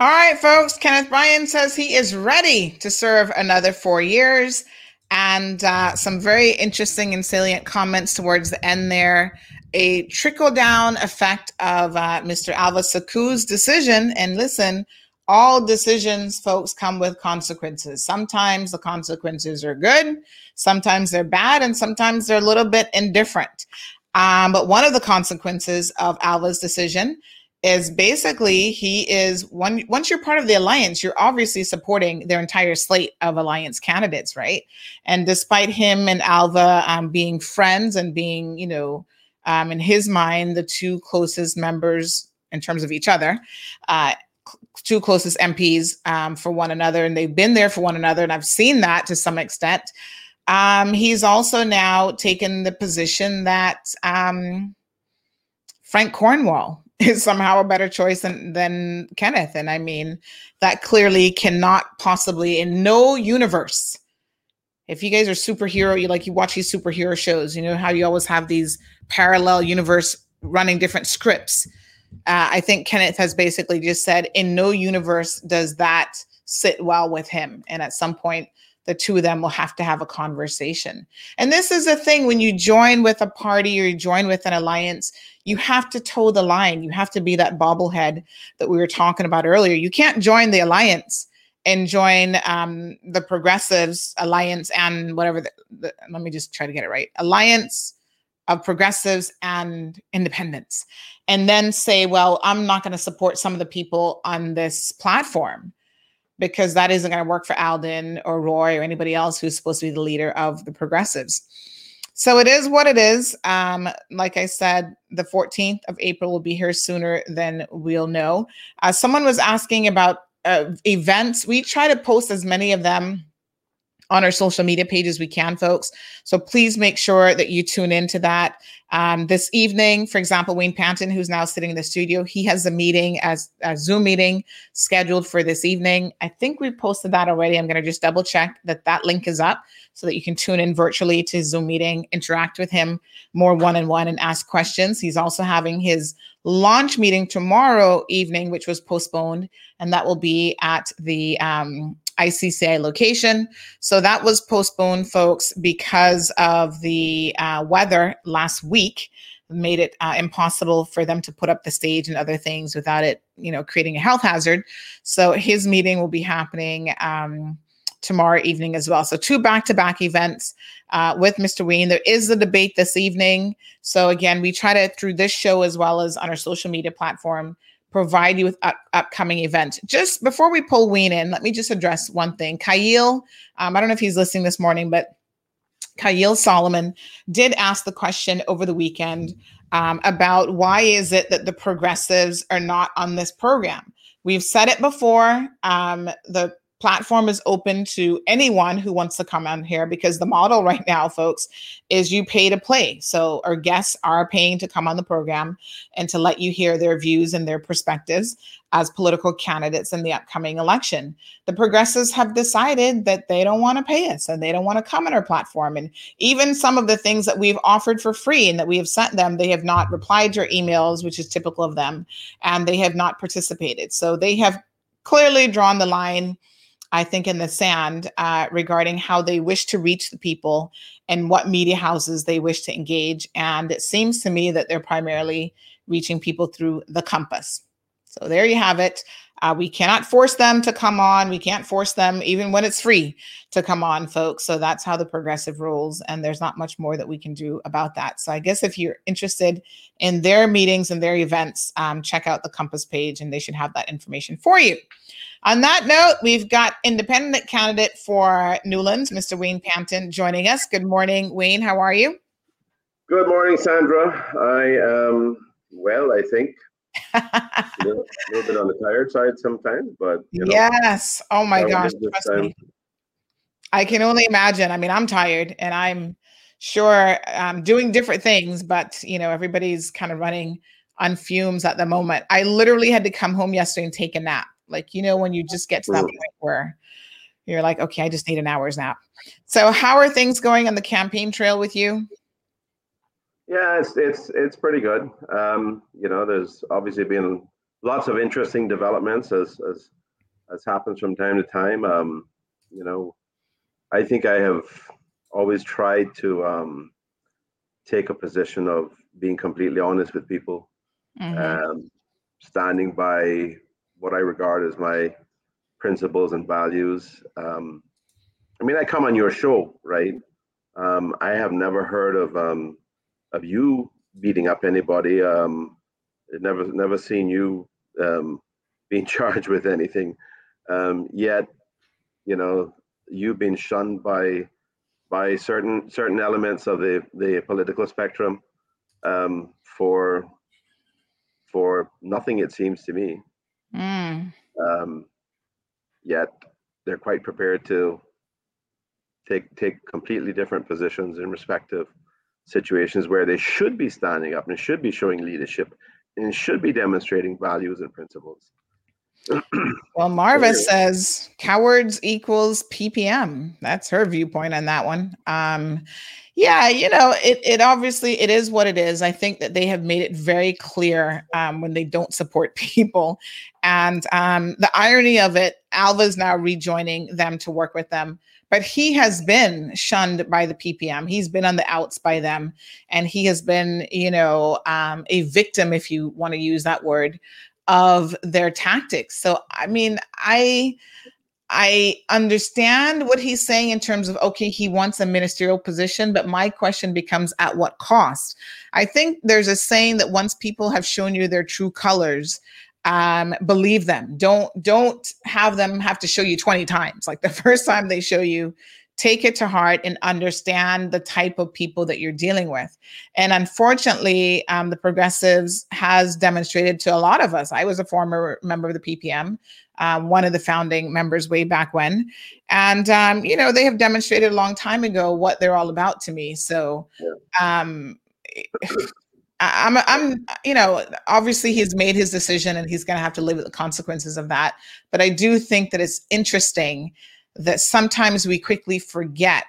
All right, folks. Kenneth Bryan says he is ready to serve another four years. And uh, some very interesting and salient comments towards the end there. A trickle down effect of uh, Mr. Alva Suckoo's decision. And listen, all decisions, folks, come with consequences. Sometimes the consequences are good, sometimes they're bad, and sometimes they're a little bit indifferent. Um, but one of the consequences of Alva's decision is basically he is one once you're part of the alliance you're obviously supporting their entire slate of alliance candidates right? And despite him and alva um, being friends and being you know um, in his mind the two closest members in terms of each other uh, two closest mps um, for one another and they've been there for one another and i've seen that to some extent. Um, he's also now taken the position that um, frank cornwall is somehow a better choice than, than Kenneth. And I mean, that clearly cannot possibly, in no universe, If you guys are superhero, you like you watch these superhero shows, you know how you always have these parallel universe running different scripts. Uh, I think Kenneth has basically just said, in no universe does that sit well with him. And at some point, the two of them will have to have a conversation. And this is a thing when you join with a party or you join with an alliance, you have to toe the line. You have to be that bobblehead that we were talking about earlier. You can't join the alliance and join um, the progressives alliance and whatever. The, the, let me just try to get it right. Alliance of progressives and independents, and then say, well, I'm not going to support some of the people on this platform because that isn't going to work for Alden or Roy or anybody else who's supposed to be the leader of the progressives. So it is what it is. Um, like I said, the 14th of April will be here sooner than we'll know. Uh, someone was asking about uh, events. We try to post as many of them on our social media pages we can, folks. So please make sure that you tune into that. Um, this evening, for example, Wayne Panton, who's now sitting in the studio, he has a meeting as a Zoom meeting scheduled for this evening. I think we posted that already. I'm going to just double check that that link is up so that you can tune in virtually to Zoom meeting, interact with him more one on one, and ask questions. He's also having his launch meeting tomorrow evening, which was postponed, and that will be at the um, ICCI location. So that was postponed, folks, because of the uh, weather last week made it uh, impossible for them to put up the stage and other things without it, you know, creating a health hazard. So his meeting will be happening um, tomorrow evening as well. So two back-to-back events uh, with Mr. Wayne. There is a debate this evening. So again, we try to through this show as well as on our social media platform provide you with up- upcoming events. Just before we pull Wayne in, let me just address one thing. Kyle, um, I don't know if he's listening this morning, but Kyle Solomon did ask the question over the weekend um, about why is it that the progressives are not on this program. We've said it before. Um, the platform is open to anyone who wants to come on here because the model right now, folks, is you pay to play. So our guests are paying to come on the program and to let you hear their views and their perspectives as political candidates in the upcoming election. The progressives have decided that they don't want to pay us and they don't want to come on our platform. And even some of the things that we've offered for free and that we have sent them, they have not replied to our emails, which is typical of them, and they have not participated. So they have clearly drawn the line I think, in the sand uh, regarding how they wish to reach the people and what media houses they wish to engage. And it seems to me that they're primarily reaching people through the compass. So there you have it. Uh, we cannot force them to come on. We can't force them, even when it's free, to come on, folks. So that's how the progressive rules. And there's not much more that we can do about that. So I guess if you're interested in their meetings and their events, um, check out the Compass page and they should have that information for you. On that note, we've got independent candidate for Newlands, Mr. Wayne Panton, joining us. Good morning, Wayne. How are you? Good morning, Sandra. I am well, I think. a, little, a little bit on the tired side sometimes, but you know, yes. Oh my gosh. Trust time. me. I can only imagine. I mean, I'm tired and I'm sure I'm doing different things, but you know, everybody's kind of running on fumes at the moment. I literally had to come home yesterday and take a nap. Like, you know, when you just get to that point where you're like, okay, I just need an hour's nap. So, how are things going on the campaign trail with you? Yeah, it's it's it's pretty good. Um, you know, there's obviously been lots of interesting developments as as as happens from time to time. Um, you know, I think I have always tried to um, take a position of being completely honest with people, um, standing by what I regard as my principles and values. Um, I mean, I come on your show, right? Um, I have never heard of um, of you beating up anybody. Um, never never seen you um, being charged with anything. Um, yet, you know, you've been shunned by by certain certain elements of the the political spectrum um, for for nothing. It seems to me. Um, yet they're quite prepared to take take completely different positions in respective situations where they should be standing up and should be showing leadership and should be demonstrating values and principles. Well, Marva says cowards equals PPM. That's her viewpoint on that one. Um, yeah, you know, it it obviously it is what it is. I think that they have made it very clear um, when they don't support people, and um, the irony of it, Alva's now rejoining them to work with them, but he has been shunned by the PPM. He's been on the outs by them, and he has been, you know, um, a victim, if you want to use that word, of their tactics. So, I mean, I. I understand what he's saying in terms of okay, he wants a ministerial position, but my question becomes at what cost? I think there's a saying that once people have shown you their true colors, um, believe them. Don't don't have them have to show you 20 times. Like the first time they show you, take it to heart and understand the type of people that you're dealing with. And unfortunately, um, the progressives has demonstrated to a lot of us. I was a former member of the PPM, um, one of the founding members way back when, and um, you know they have demonstrated a long time ago what they're all about to me. So. Um, I'm, I'm, you know, obviously he's made his decision and he's going to have to live with the consequences of that. But I do think that it's interesting that sometimes we quickly forget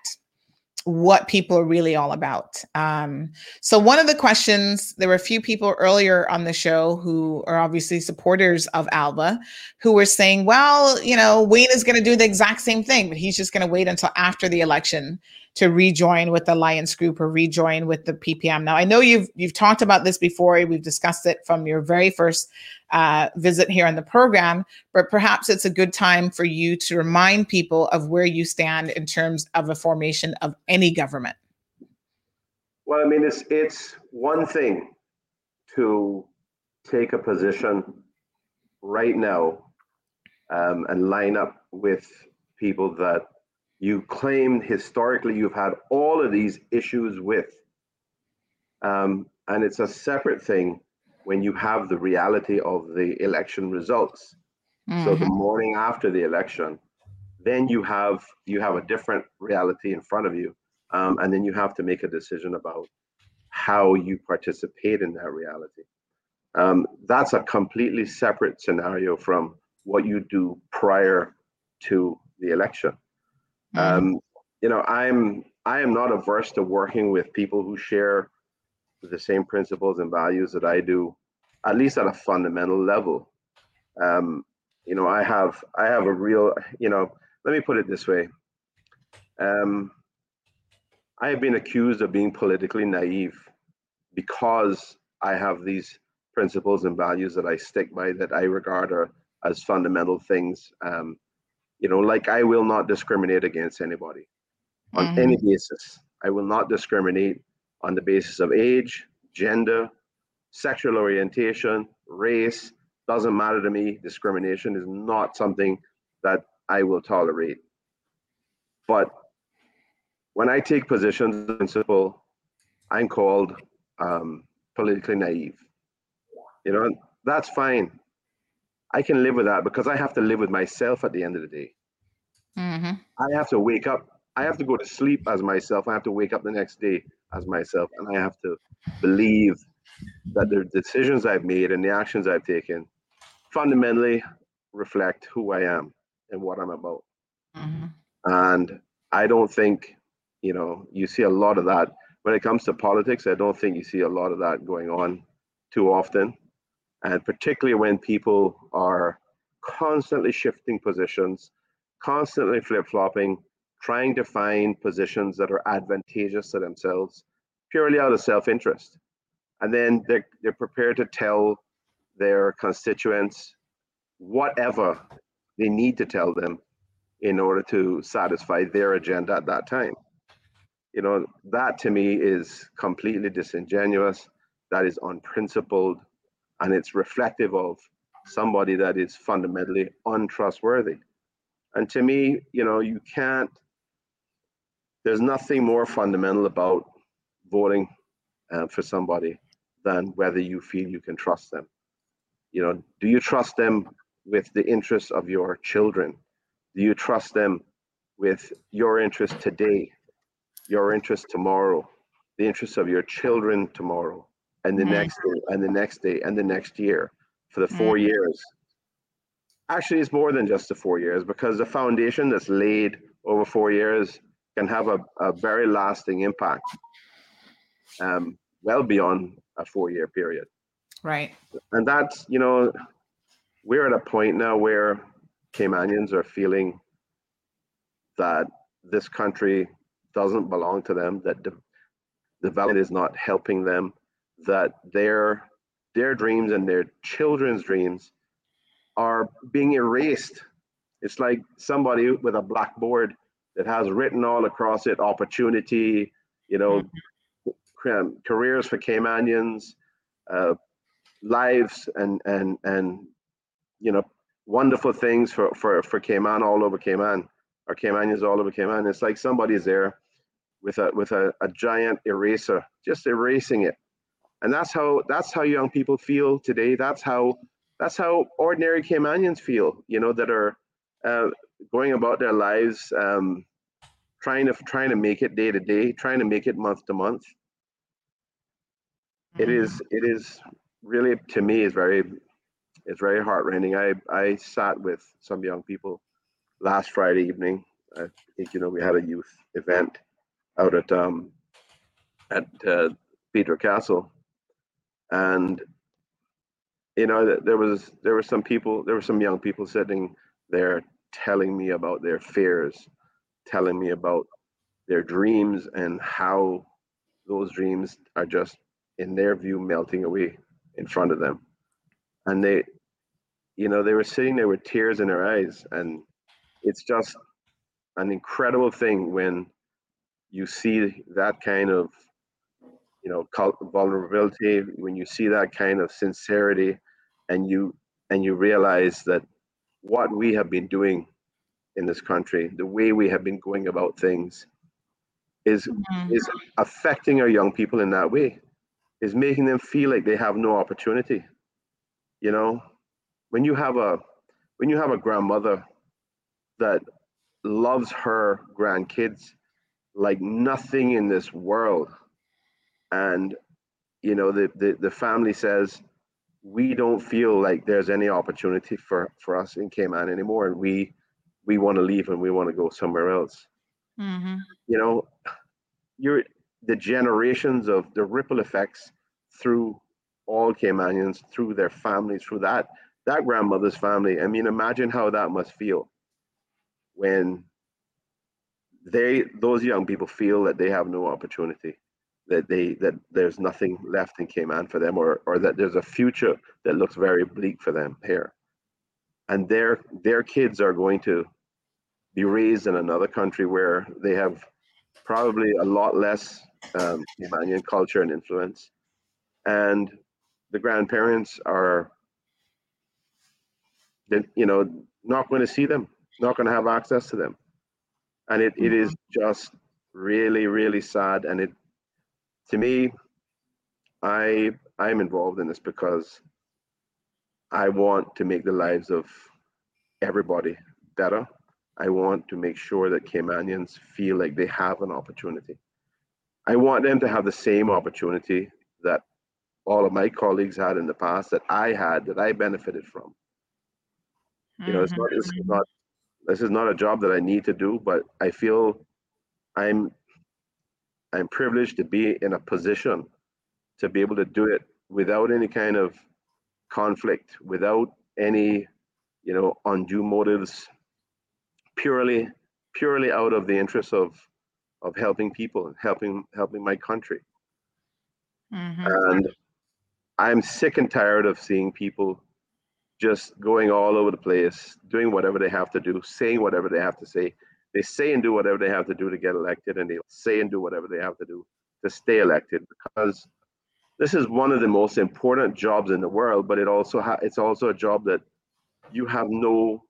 what people are really all about. Um, so, one of the questions there were a few people earlier on the show who are obviously supporters of Alva who were saying, well, you know, Wayne is going to do the exact same thing, but he's just going to wait until after the election to rejoin with the Alliance Group or rejoin with the PPM. Now, I know you've you've talked about this before. We've discussed it from your very first uh, visit here on the program, but perhaps it's a good time for you to remind people of where you stand in terms of a formation of any government. Well, I mean, it's it's one thing to take a position right now um, and line up with people that you claim historically you've had all of these issues with. Um, and it's a separate thing when you have the reality of the election results. So the Mhm. morning after the election, then you have you have a different reality in front of you, um, and then you have to make a decision about how you participate in that reality. Um, that's a completely separate scenario from what you do prior to the election. Um, you know, I'm I am not averse to working with people who share the same principles and values that I do, at least at a fundamental level. Um, you know, I have I have a real, you know, let me put it this way. Um, I have been accused of being politically naive because I have these principles and values that I stick by that I regard are as fundamental things. Um, you know, like I will not discriminate against anybody on any basis. I will not discriminate on the basis of age, gender, sexual orientation, race. Doesn't matter to me. Discrimination is not something that I will tolerate. But when I take positions in principle, I'm called um, politically naive. You know, that's fine. I can live with that because I have to live with myself at the end of the day. Mm-hmm. I have to wake up. I have to go to sleep as myself. I have to wake up the next day as myself. And I have to believe that the decisions I've made and the actions I've taken fundamentally reflect who I am and what I'm about. And I don't think, you know, you see a lot of that when it comes to politics. I don't think you see a lot of that going on too often. And particularly when people are constantly shifting positions, constantly flip flopping, trying to find positions that are advantageous to themselves purely out of self interest. And then they're, they're prepared to tell their constituents whatever they need to tell them in order to satisfy their agenda at that time. You know, that to me is completely disingenuous, that is unprincipled, and it's reflective of somebody that is fundamentally untrustworthy. And to me, you know, you can't, there's nothing more fundamental about voting uh, for somebody than whether you feel you can trust them. You know, do you trust them with the interests of your children? Do you trust them with your interest today, your interest tomorrow, the interests of your children tomorrow, and the Mhm. next day, and the next day, and the next year for the four Mhm. years? actually it's more than just the four years because the foundation that's laid over four years can have a, a very lasting impact um, well beyond a four year period Right. and that's you know we're at a point now where caymanians are feeling that this country doesn't belong to them that de- development is not helping them that their their dreams and their children's dreams are being erased it's like somebody with a blackboard that has written all across it opportunity you know um, careers for caymanians uh, lives and and and you know wonderful things for for for Cayman all over Cayman or Caymanians all over Cayman. It's like somebody's there with a with a, a giant eraser, just erasing it. And that's how that's how young people feel today. That's how that's how ordinary Caymanians feel. You know that are uh, going about their lives, um, trying to trying to make it day to day, trying to make it month to month. It is it is really to me is very it's very heartrending. I I sat with some young people last Friday evening. I think you know we had a youth event out at um at uh, Pedro Castle, and you know there was there were some people there were some young people sitting there telling me about their fears, telling me about their dreams and how those dreams are just in their view melting away in front of them. And they you know they were sitting there with tears in their eyes. And it's just an incredible thing when you see that kind of you know vulnerability when you see that kind of sincerity and you and you realize that what we have been doing in this country the way we have been going about things is mm-hmm. is affecting our young people in that way is making them feel like they have no opportunity you know? When you have a when you have a grandmother that loves her grandkids like nothing in this world and you know the, the the family says we don't feel like there's any opportunity for for us in cayman anymore and we we want to leave and we want to go somewhere else Mm-hmm. you know you're the generations of the ripple effects through all Caymanians, through their families, through that that grandmother's family. I mean, imagine how that must feel when they those young people feel that they have no opportunity, that they that there's nothing left in Cayman for them, or or that there's a future that looks very bleak for them here, and their their kids are going to be raised in another country where they have probably a lot less um, Caymanian culture and influence, and the grandparents are, then you know, not going to see them, not going to have access to them, and it, it is just really really sad. And it, to me, I I'm involved in this because I want to make the lives of everybody better. I want to make sure that Caymanians feel like they have an opportunity. I want them to have the same opportunity that all of my colleagues had in the past, that I had, that I benefited from. You know, it's not, this is mm-hmm. not, this is not a job that I need to do, but I feel I'm, I'm privileged to be in a position to be able to do it without any kind of conflict, without any, you know, undue motives, purely, purely out of the interest of, of helping people, helping, helping my country. Mm-hmm. And I'm sick and tired of seeing people just going all over the place, doing whatever they have to do, saying whatever they have to say. They say and do whatever they have to do to get elected, and they say and do whatever they have to do to stay elected because this is one of the most important jobs in the world. But it also ha- it's also a job that you have no,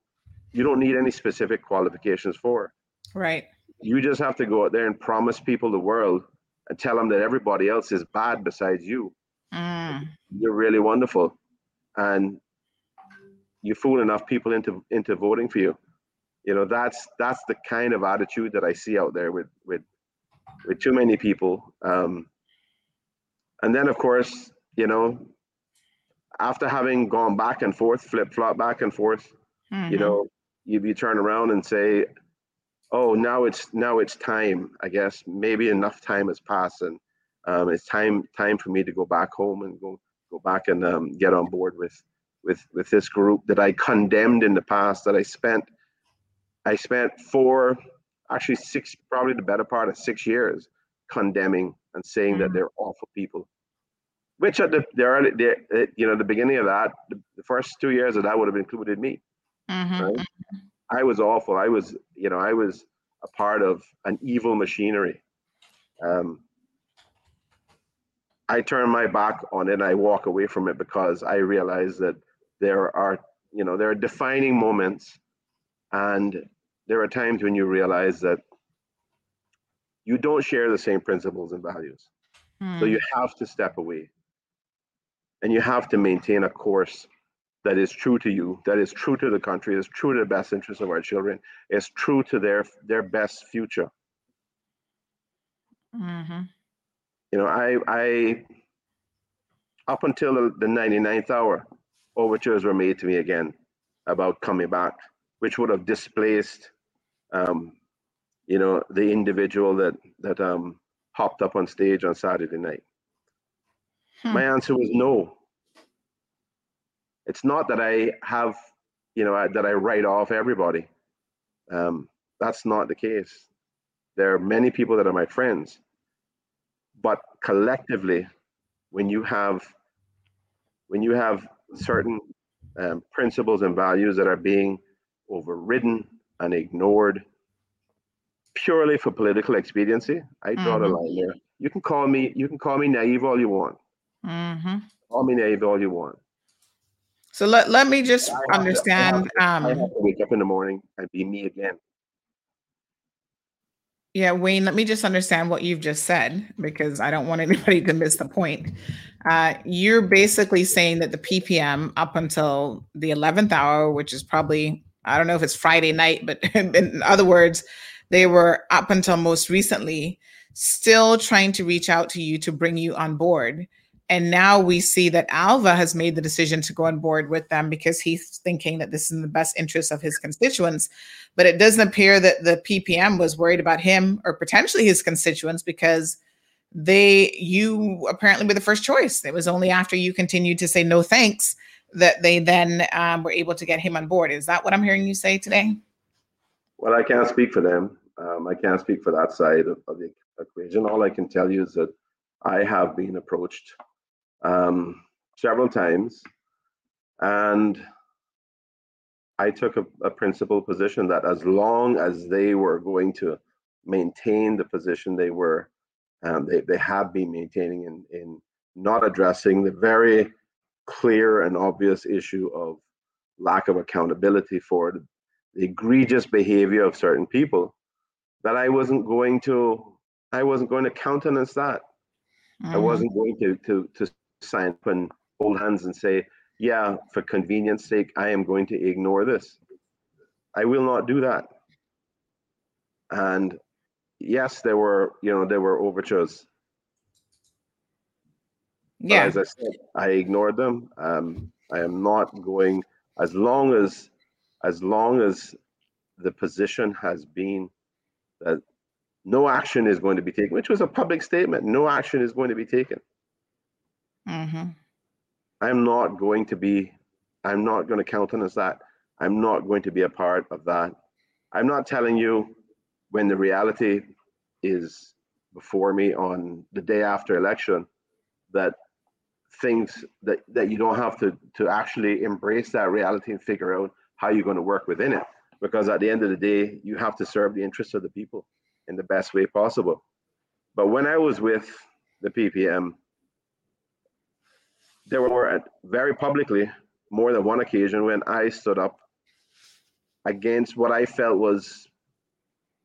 you don't need any specific qualifications for. Right. You just have to go out there and promise people the world and tell them that everybody else is bad besides you Mm. you're really wonderful and you fool enough people into into voting for you you know that's that's the kind of attitude that i see out there with with with too many people um and then of course you know after having gone back and forth flip flop back and forth Mhm. You know, you, you turn around and say, "Oh, now it's now it's time." I guess maybe enough time has passed, and um, it's time time for me to go back home and go go back and um, get on board with with with this group that I condemned in the past. That I spent I spent four, actually six, probably the better part of six years condemning and saying that they're awful people. Which at the the early, the, uh, you know the beginning of that, the, the first two years of that would have included me. Mhm. Right? I was awful. I was, you know, I was a part of an evil machinery. Um, I turn my back on it. And I walk away from it because I realize that there are, you know, there are defining moments, and there are times when you realize that you don't share the same principles and values. So you have to step away, and you have to maintain a course that is true to you, that is true to the country, is true to the best interests of our children, is true to their their best future. Mhm. You know, I I up until the, the 99th hour, overtures were made to me again about coming back, which would have displaced um, you know, the individual that that um hopped up on stage on Saturday night. My answer was no. It's not that I have, you know, I, that I write off everybody. Um, that's not the case. There are many people that are my friends, but collectively, when you have when you have certain um, principles and values that are being overridden and ignored purely for political expediency, I draw the Mhm. line there. You can call me you can call me naive all you want. Mhm. Call me naive all you want. So let, let me just I have to- I have understand. to- I have Um, to wake up in the morning and be me again. yeah, Wayne, let me just understand what you've just said because I don't want anybody to miss the point. Uh, you're basically saying that the PPM up until the 11th hour, which is probably, I don't know if it's Friday night, but in other words, they were up until most recently still trying to reach out to you to bring you on board. And now we see that Alva has made the decision to go on board with them because he's thinking that this is in the best interest of his constituents. But it doesn't appear that the PPM was worried about him or potentially his constituents because they you apparently were the first choice. It was only after you continued to say no thanks that they then um, were able to get him on board. Is that what I'm hearing you say today? Well, I can't speak for them. Um, I can't speak for that side of, the equation. All I can tell you is that I have been approached um, several times, and I took a, a principled position that as long as they were going to maintain the position they were, um, they, they have been maintaining in, in not addressing the very clear and obvious issue of lack of accountability for the, the egregious behavior of certain people, that I wasn't going to I wasn't going to countenance that. I Mhm. wasn't going to to to sign up and hold hands and say, yeah, for convenience sake, I am going to ignore this. I will not do that. And yes, there were, you know, there were overtures. But Yeah. as I said, I ignored them. Um, I am not going as long as as long as the position has been that no action is going to be taken, which was a public statement. No action is going to be taken. Mhm. I'm not going to be, I'm not going to countenance that. I'm not going to be a part of that. I'm not telling you when the reality is before me on the day after election that things that, that you don't have to, to actually embrace that reality and figure out how you're going to work within it. Because at the end of the day, you have to serve the interests of the people in the best way possible. But when I was with the PPM, there were at very publicly more than one occasion when I stood up against what I felt was,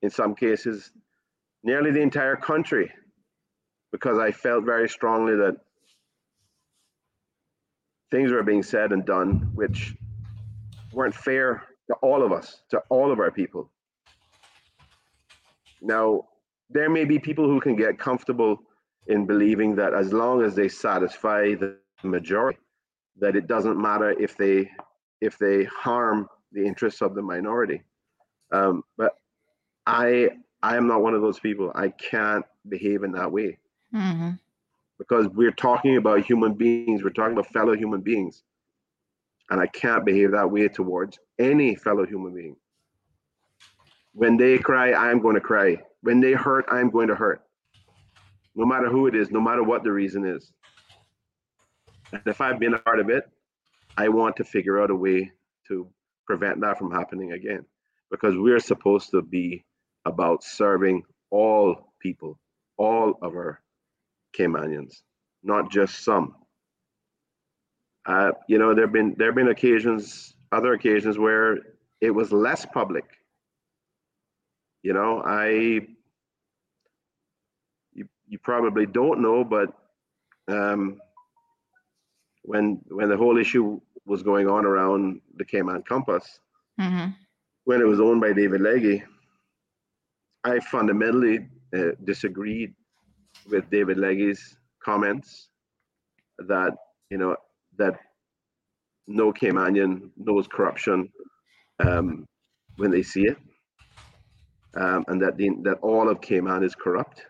in some cases, nearly the entire country, because I felt very strongly that things were being said and done which weren't fair to all of us, to all of our people. Now, there may be people who can get comfortable in believing that as long as they satisfy the majority, that it doesn't matter if they if they harm the interests of the minority. Um, but I I am not one of those people. I can't behave in that way hmm because we're talking about human beings. We're talking about fellow human beings, and I can't behave that way towards any fellow human being. When they cry, I'm going to cry. When they hurt, I'm going to hurt. No matter who it is, no matter what the reason is. And if I've been a part of it, I want to figure out a way to prevent that from happening again. Because we're supposed to be about serving all people, all of our Caymanians, not just some. Uh, you know, there've been there've been occasions, other occasions where it was less public. You know, I you you probably don't know, but um, when when the whole issue was going on around the Cayman Compass, hmm when it was owned by David Legge, I fundamentally uh, disagreed with David Legge's comments that you know that no Caymanian knows corruption um, when they see it, um, and that the, that all of Cayman is corrupt.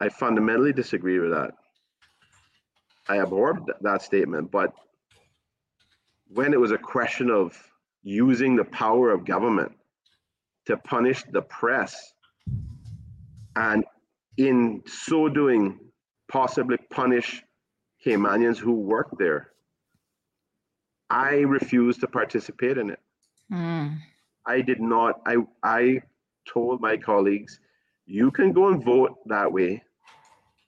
I fundamentally disagree with that. I abhor th- that statement, but when it was a question of using the power of government to punish the press and in so doing possibly punish Caymanians who work there. I refused to participate in it. Mm. I did not. I I told my colleagues, you can go and vote that way,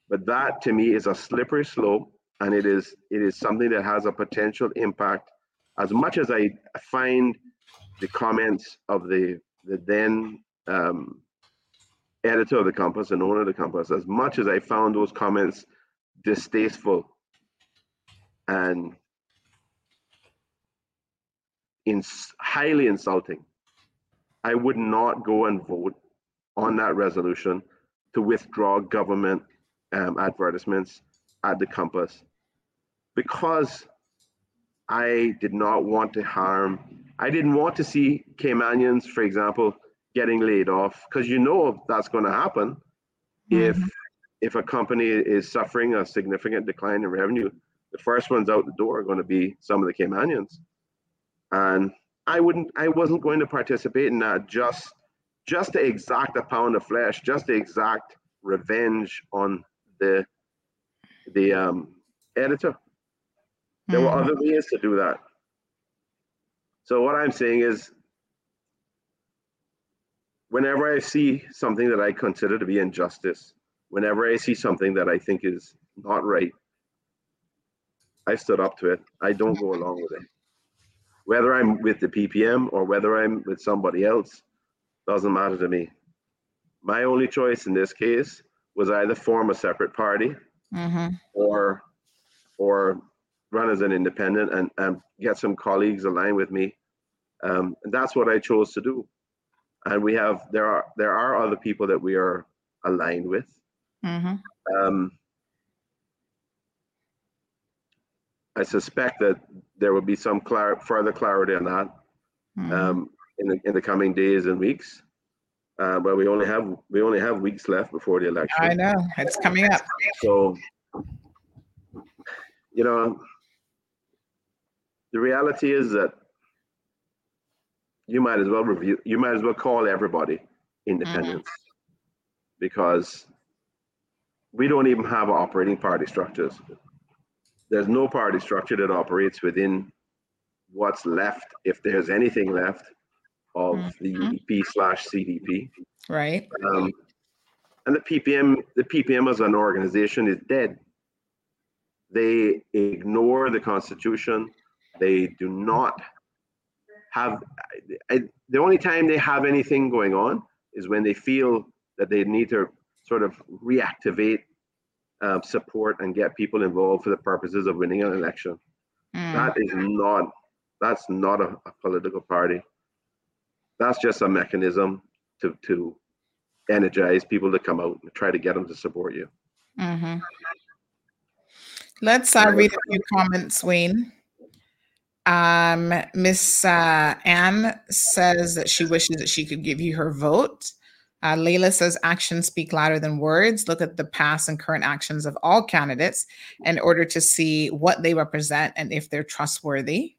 but that to me is a slippery slope, and it is it is something that has a potential impact. As much as I find the comments of the the then um, editor of the compass and owner of the compass, as much as I found those comments distasteful and ins- highly insulting, I would not go and vote on that resolution to withdraw government um, advertisements at the compass because I did not want to harm. I didn't want to see Caymanians, for example, getting laid off because you know that's going to happen if if a company is suffering a significant decline in revenue. The first ones out the door are going to be some of the Caymanians, and I wouldn't. I wasn't going to participate in that just just to exact a pound of flesh, just to exact revenge on the the um, editor. There were other ways to do that. So what I'm saying is, whenever I see something that I consider to be injustice, whenever I see something that I think is not right, I stood up to it. I don't go along with it. Whether I'm with the PPM or whether I'm with somebody else, doesn't matter to me. My only choice in this case was either form a separate party hmm or or run as an independent and, and get some colleagues aligned with me. Um, and that's what I chose to do. And we have there are there are other people that we are aligned with. hmm Um, I suspect that there will be some clar- further clarity on that um, in the in the coming days and weeks. Uh, but we only have we only have weeks left before the election. I know it's coming up. So, you know, the reality is that you might as well review, you might as well call everybody independents because we don't even have operating party structures. There's no party structure that operates within what's left, if there's anything left, of the UDP slash CDP. Right. Um, and the PPM, the PPM as an organization is dead. They ignore the Constitution. They do not have. I, the only time they have anything going on is when they feel that they need to sort of reactivate um, support and get people involved for the purposes of winning an election. That is not. That's not a, a political party. That's just a mechanism to to energize people to come out and try to get them to support you. hmm Let's uh, read a few comments, Wayne. Um, Miss uh, Anne says that she wishes that she could give you her vote. Uh, Layla says actions speak louder than words. Look at the past and current actions of all candidates in order to see what they represent and if they're trustworthy.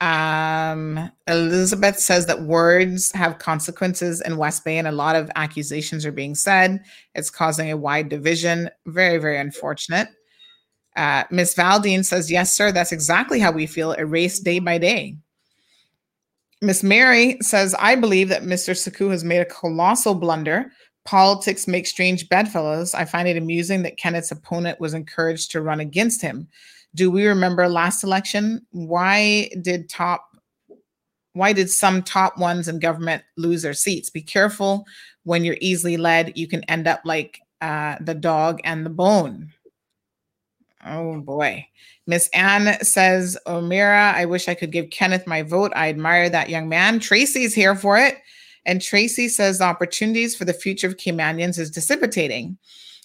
Um, Elizabeth says that words have consequences in West Bay, and a lot of accusations are being said. It's causing a wide division. Very, very unfortunate. Uh, Miss Valdine says, Yes, sir, that's exactly how we feel, erased day by day. Miss Mary says, I believe that Mr. Suckoo has made a colossal blunder. Politics make strange bedfellows. I find it amusing that Kenneth's opponent was encouraged to run against him. Do we remember last election? Why did top why did some top ones in government lose their seats? Be careful when you're easily led. You can end up like uh, the dog and the bone. Oh boy. Miss Anne says, Omira, I wish I could give Kenneth my vote. I admire that young man. Tracy's here for it. And Tracy says the opportunities for the future of Caymanians is dissipating.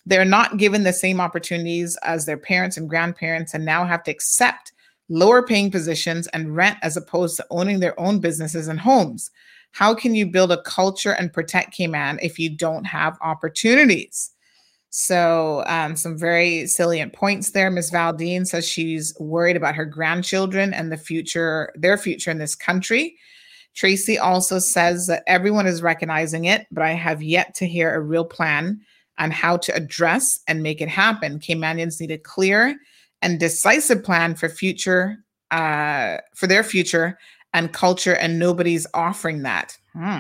They're not given the same opportunities as their parents and grandparents and now have to accept lower paying positions and rent as opposed to owning their own businesses and homes. How can you build a culture and protect Cayman if you don't have opportunities? So, um, some very salient points there. Ms. Valdine says she's worried about her grandchildren and the future, their future in this country. Tracy also says that everyone is recognizing it, but I have yet to hear a real plan on how to address and make it happen. Caymanians need a clear and decisive plan for future, uh, for their future and culture, and nobody's offering that. Hmm.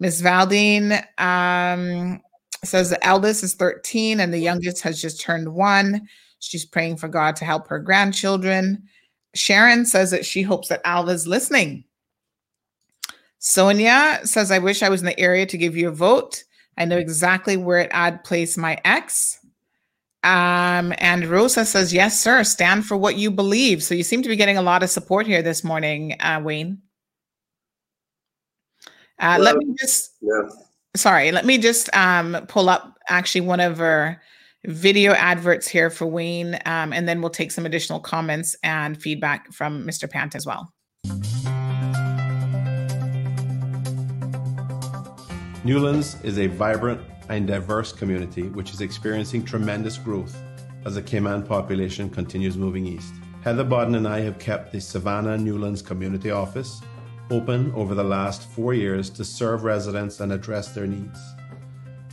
Ms. Valdine, um, says the eldest is 13 and the youngest has just turned one. She's praying for God to help her grandchildren. Sharon says that she hopes that Alva's listening. Sonia says, I wish I was in the area to give you a vote. I know exactly where it I'd place my ex. Um, and Rosa says, Yes, sir, stand for what you believe. So you seem to be getting a lot of support here this morning, uh, Wayne. Uh, let me just Yeah. Sorry, let me just um, pull up actually one of our video adverts here for Wayne, um, and then we'll take some additional comments and feedback from Mr. Pant as well. Newlands is a vibrant and diverse community which is experiencing tremendous growth as the Cayman population continues moving east. Heather Bodden and I have kept the Savannah Newlands Community Office open over the last four years to serve residents and address their needs.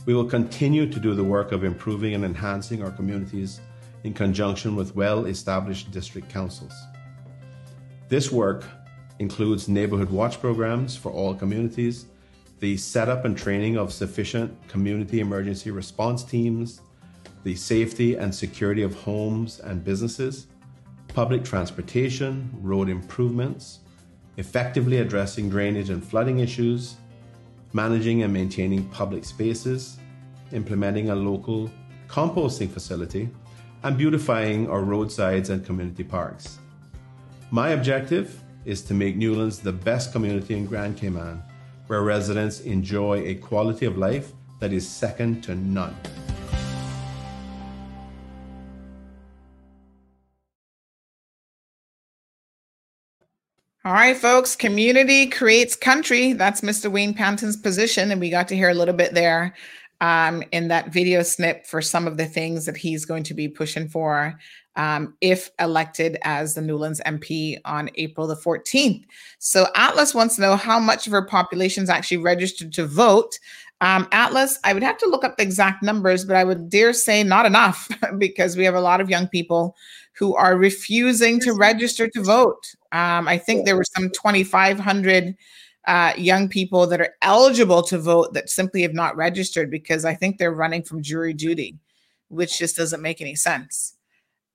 We will continue to do the work of improving and enhancing our communities in conjunction with well established district councils. This work includes neighborhood watch programs for all communities, the setup and training of sufficient community emergency response teams, the safety and security of homes and businesses, public transportation, road improvements, effectively addressing drainage and flooding issues, managing and maintaining public spaces, implementing a local composting facility, and beautifying our roadsides and community parks. My objective is to make Newlands the best community in Grand Cayman, where residents enjoy a quality of life that is second to none. All right, folks. Community creates country. That's Mr. Wayne Panton's position. And we got to hear a little bit there um, in that video snip for some of the things that he's going to be pushing for um, if elected as the Newlands MP on April the 14th. So Atlas wants to know how much of her population is actually registered to vote. Um, Atlas, I would have to look up the exact numbers, but I would dare say not enough because we have a lot of young people who are refusing to register to vote. Um, I think there were some 2,500 uh, young people that are eligible to vote that simply have not registered because I think they're running from jury duty, which just doesn't make any sense.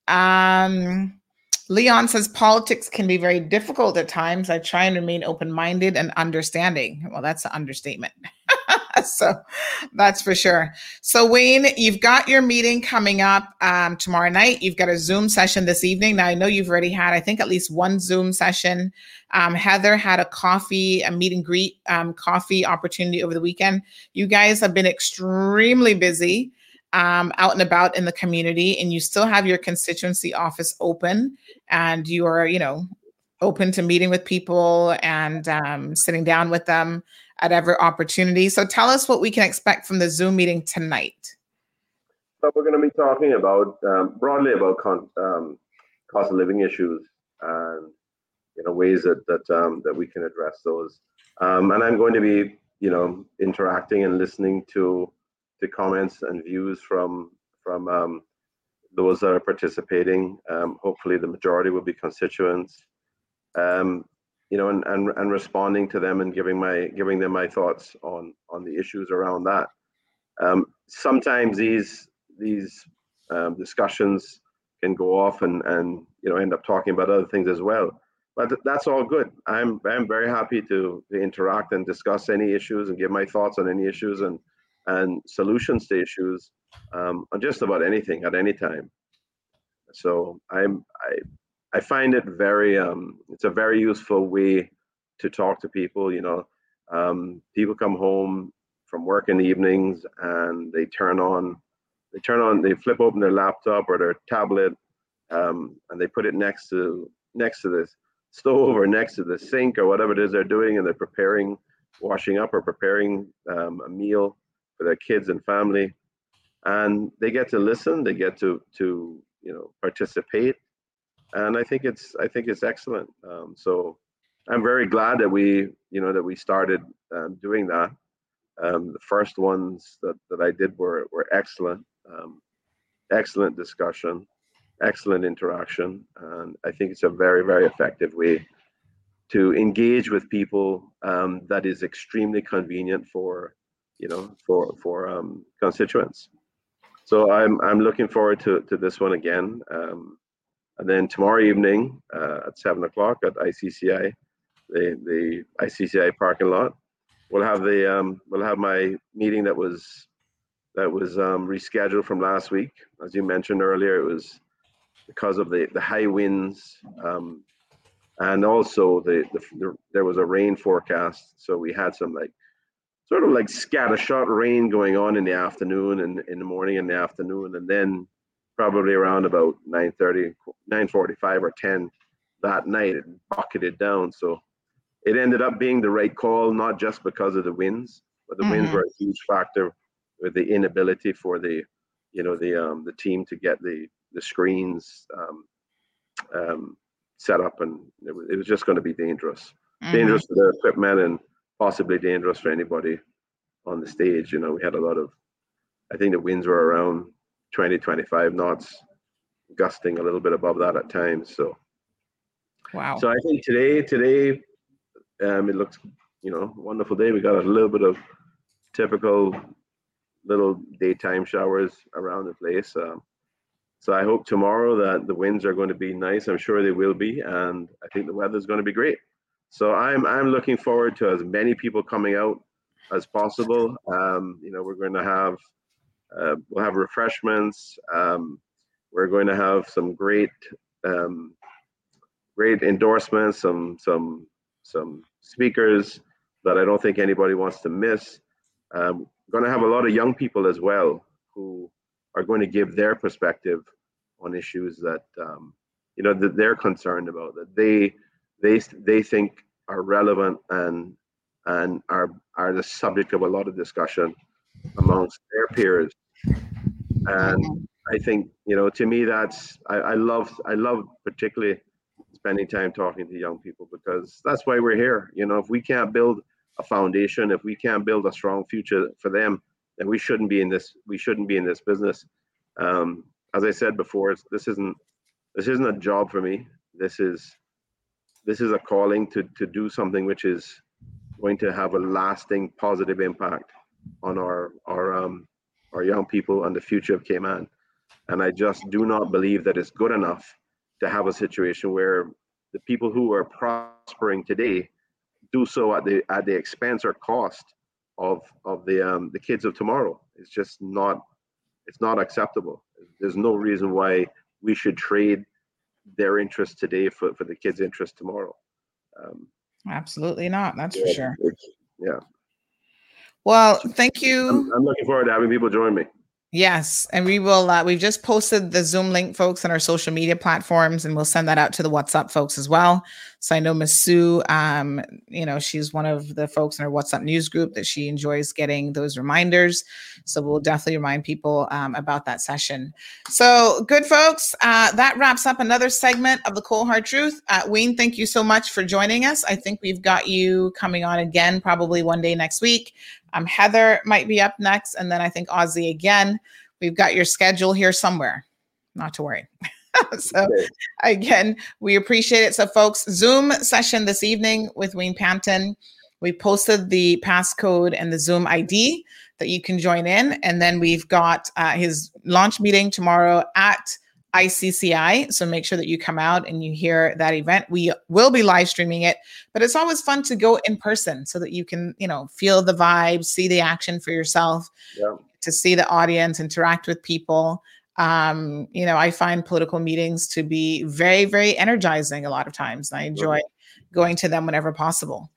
Um, Leon says politics can be very difficult at times. I try and remain open minded and understanding. Well, that's an understatement. so that's for sure. So, Wayne, you've got your meeting coming up um, tomorrow night. You've got a Zoom session this evening. Now, I know you've already had, I think, at least one Zoom session. Um, Heather had a coffee, a meet and greet um, coffee opportunity over the weekend. You guys have been extremely busy um, out and about in the community, and you still have your constituency office open, and you are, you know, open to meeting with people and um, sitting down with them at every opportunity. So tell us what we can expect from the Zoom meeting tonight. So we're going to be talking about um, broadly about con- um, cost of living issues and you know ways that that um, that we can address those. Um, and I'm going to be you know interacting and listening to the comments and views from from um, those that are participating. Um, hopefully, the majority will be constituents. Um, you know, and, and and responding to them and giving my giving them my thoughts on on the issues around that. Um, sometimes these these um, discussions can go off and and you know end up talking about other things as well. But that's all good. I'm I'm very happy to, to interact and discuss any issues and give my thoughts on any issues and and solutions to issues um, on just about anything at any time. So I'm I I find it very um, it's a very useful way to talk to people. You know, um, people come home from work in the evenings and they turn on they turn on they flip open their laptop or their tablet um, and they put it next to next to this stove or next to the sink or whatever it is they're doing and they're preparing washing up or preparing um, a meal for their kids and family and they get to listen they get to to you know participate and i think it's i think it's excellent. Um, so i'm very glad that we you know that we started um, doing that. Um, the first ones that, that i did were were excellent um, excellent discussion excellent interaction. And i think it's a very very effective way to engage with people um, that is extremely convenient for you know for for um, constituents. So i'm i'm looking forward to to this one again. Um, and then tomorrow evening uh, at seven o'clock at icci the the icci parking lot we'll have the um, we'll have my meeting that was that was um, rescheduled from last week. As you mentioned earlier it was because of the the high winds um, and also the, the, the there was a rain forecast so we had some like sort of like scattershot rain going on in the afternoon and in the morning and the afternoon. And then probably around about 9.30 9.45 or 10 that night it bucketed down so it ended up being the right call not just because of the winds but the winds Mhm. were a huge factor with the inability for the you know the um the team to get the the screens um, um set up and it was, it was just going to be dangerous Mhm. dangerous for the equipment and possibly dangerous for anybody on the stage you know we had a lot of i think the winds were around 20 25 knots gusting a little bit above that at times so. Wow. so i think today today um it looks you know wonderful day. We got a little bit of typical little daytime showers around the place um, so i hope tomorrow that the winds are going to be nice. I'm sure they will be and i think the weather's going to be great. So i'm i'm looking forward to as many people coming out as possible. Um, you know we're going to have uh, we'll have refreshments. Um, we're going to have some great um, great endorsements some some some speakers that i don't think anybody wants to miss. Um, going to have a lot of young people as well who are going to give their perspective on issues that um, you know that they're concerned about that they they they think are relevant and and are are the subject of a lot of discussion amongst their peers. And i think you know to me that's i, I love i love particularly spending time talking to young people because that's why we're here. You know if we can't build a foundation if we can't build a strong future for them then we shouldn't be in this we shouldn't be in this business. Um, as i said before it's, this isn't this isn't a job for me. This is this is a calling to to do something which is going to have a lasting positive impact on our our um our young people and the future of Cayman. And I just do not believe that it's good enough to have a situation where the people who are prospering today do so at the at the expense or cost of of the um the kids of tomorrow. It's just not it's not acceptable. There's no reason why we should trade their interest today for, for the kids' interest tomorrow. Um, Absolutely not. That's for sure. yeah. Well, thank you. I'm, I'm looking forward to having people join me. Yes, and we will. Uh, we've just posted the Zoom link, folks, on our social media platforms, and we'll send that out to the WhatsApp folks as well. So I know Miss Sue, um, you know, she's one of the folks in our WhatsApp news group that she enjoys getting those reminders. So we'll definitely remind people um, about that session. So good, folks. Uh, that wraps up another segment of the Cold Hard Truth. Uh, Wayne, thank you so much for joining us. I think we've got you coming on again, probably one day next week. Um, Heather might be up next, and then I think Ozzy again. We've got your schedule here somewhere. Not to worry. so again, we appreciate it. So, folks, Zoom session this evening with Wayne Panton. We posted the passcode and the Zoom ID that you can join in, and then we've got uh, his launch meeting tomorrow at ICCI. So make sure that you come out and you hear that event. We will be live streaming it, but it's always fun to go in person so that you can, you know, feel the vibe, see the action for yourself, Yeah. to see the audience, interact with people. Um, you know, I find political meetings to be very, very energizing a lot of times. And I enjoy going to them whenever possible.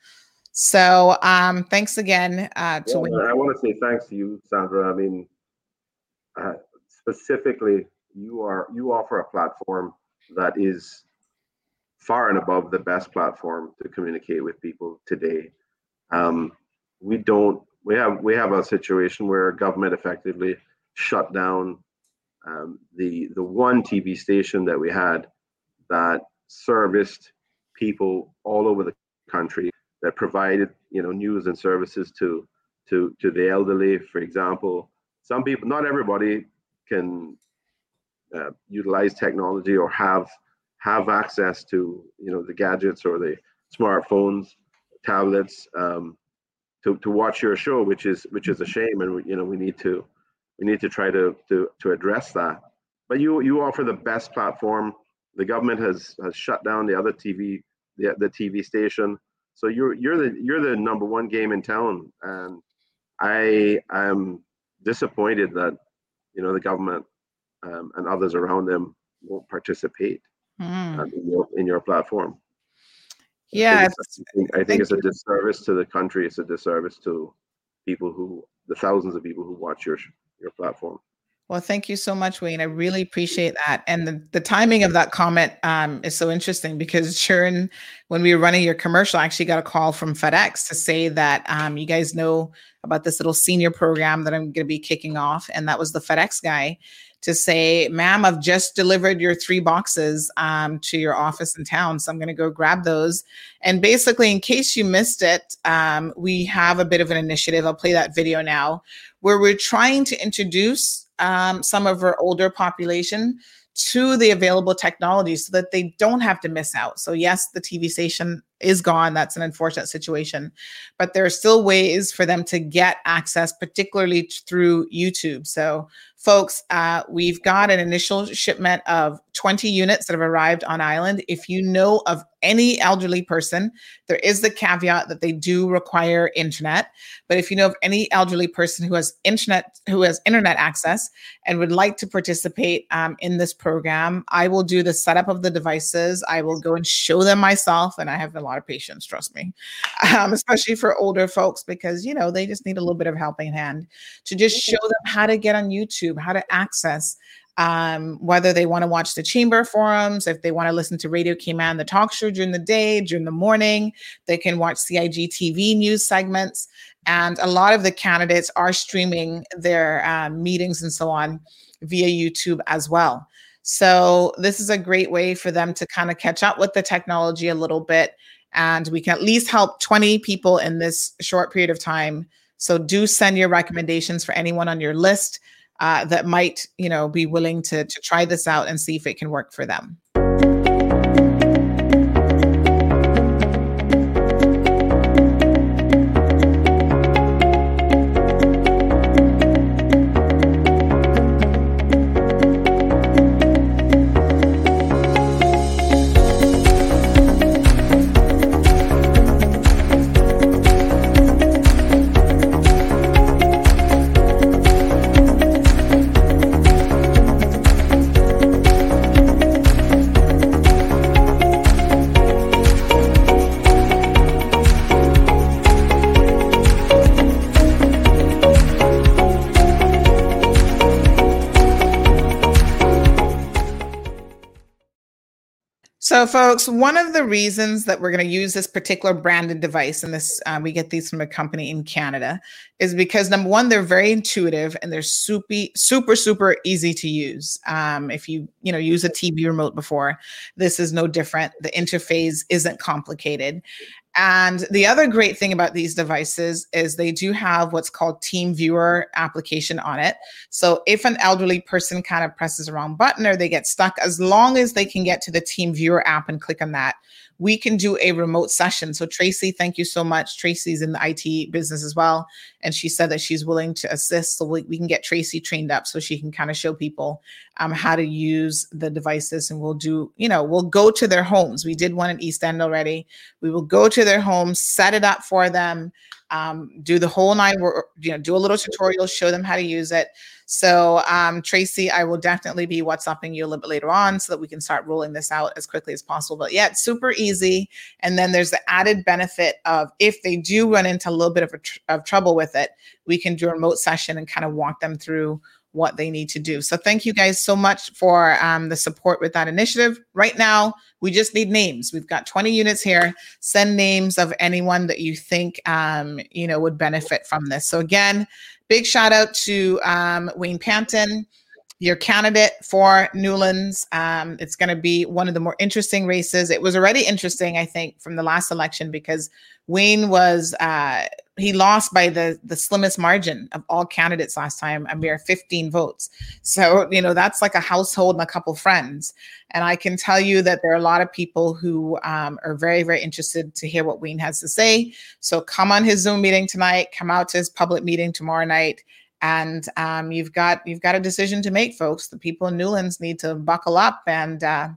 So um, thanks again uh, to Yeah, I want to say thanks to you, Sandra. I mean, uh, specifically, you are you offer a platform that is far and above the best platform to communicate with people today. Um, we don't. We have we have a situation where government effectively shut down um, the the one TV station that we had that serviced people all over the country that provided you know news and services to to to the elderly for example some people not everybody can uh, utilize technology or have have access to you know the gadgets or the smartphones tablets um, to, to watch your show which is which is a shame and we, you know we need to we need to try to to to address that. But you you offer the best platform. The government has has shut down the other tv the, the tv station. So you're you're the you're the number one game in town and i am disappointed that you know the government um, and others around them won't participate Mm. um, in, your, in your platform Yeah, I think, it's, I think, I think it's a disservice to the country. It's a disservice to people who, the thousands of people who watch your your platform. Well, thank you so much, Wayne. I really appreciate that. And the, the timing of that comment um, is so interesting because during when we were running your commercial, I actually got a call from FedEx to say that um, you guys know about this little senior program that I'm going to be kicking off. And that was the FedEx guy to say, ma'am, I've just delivered your three boxes um, to your office in town. So I'm going to go grab those. And basically, in case you missed it, um, we have a bit of an initiative. I'll play that video now where we're trying to introduce um, some of our older population to the available technology so that they don't have to miss out. So, yes, the TV station is gone. That's an unfortunate situation, but there are still ways for them to get access, particularly through YouTube. So, folks, uh, we've got an initial shipment of 20 units that have arrived on island. If you know of any elderly person, there is the caveat that they do require internet. But if you know of any elderly person who has internet who has internet access and would like to participate um, in this program, I will do the setup of the devices. I will go and show them myself, and I have a lot of patience. Trust me, um, especially for older folks because you know they just need a little bit of helping hand to just show them how to get on YouTube, how to access um, whether they want to watch the chamber forums, if they want to listen to Radio Cayman, the talk show during the day, during the morning, they can watch CIG TV news segments. And a lot of the candidates are streaming their um, meetings and so on via YouTube as well. So, this is a great way for them to kind of catch up with the technology a little bit. And we can at least help 20 people in this short period of time. So, do send your recommendations for anyone on your list uh, that might, you know, be willing to to try this out and see if it can work for them. So, folks, one of the reasons that we're going to use this particular branded device, and this uh, we get these from a company in Canada, is because number one, they're very intuitive and they're super, super, super easy to use. Um, if you you know use a TV remote before, this is no different. The interface isn't complicated, and the other great thing about these devices is they do have what's called Team Viewer application on it. So if an elderly person kind of presses the wrong button or they get stuck, as long as they can get to the Team Viewer app and click on that, we can do a remote session. So Tracy, thank you so much. Tracy's in the IT business as well. And she said that she's willing to assist. So we, we can get Tracy trained up so she can kind of show people um, how to use the devices. And we'll do, you know, we'll go to their homes. We did one in East End already. We will go to their homes, set it up for them, um, do the whole nine, you know, do a little tutorial, show them how to use it. So, um, Tracy, I will definitely be WhatsApping you a little bit later on so that we can start rolling this out as quickly as possible. But yeah, it's super easy. And then there's the added benefit of if they do run into a little bit of, tr- of trouble with it, we can do a remote session and kind of walk them through what they need to do. So thank you guys so much for um, the support with that initiative. Right now, we just need names. We've got 20 units here. Send names of anyone that you think um, you know would benefit from this. So again, Big shout out to um, Wayne Panton, your candidate for Newlands. Um, it's going to be one of the more interesting races. It was already interesting, I think, from the last election because Wayne was uh, he lost by the the slimmest margin of all candidates last time, a mere 15 votes. So you know that's like a household and a couple friends. And I can tell you that there are a lot of people who um, are very very interested to hear what Wayne has to say. So come on his Zoom meeting tonight. Come out to his public meeting tomorrow night. And um, you've got you've got a decision to make, folks. The people in Newlands need to buckle up and. Uh,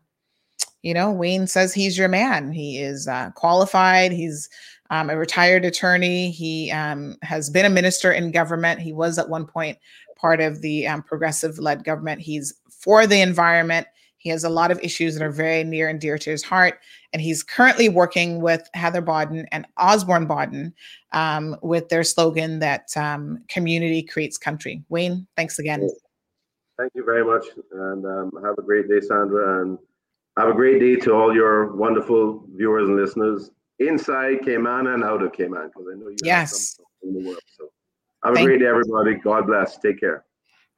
you know, Wayne says he's your man. He is uh, qualified. He's um, a retired attorney. He um, has been a minister in government. He was at one point part of the um, progressive led government. He's for the environment. He has a lot of issues that are very near and dear to his heart. And he's currently working with Heather Bodden and Osborne Bodden um, with their slogan that um, community creates country. Wayne, thanks again. Thank you very much. And um, have a great day, Sandra. And have a great day to all your wonderful viewers and listeners inside Cayman and out of Cayman, because I know you yes. in the world. So have a great day, everybody. God bless. Take care.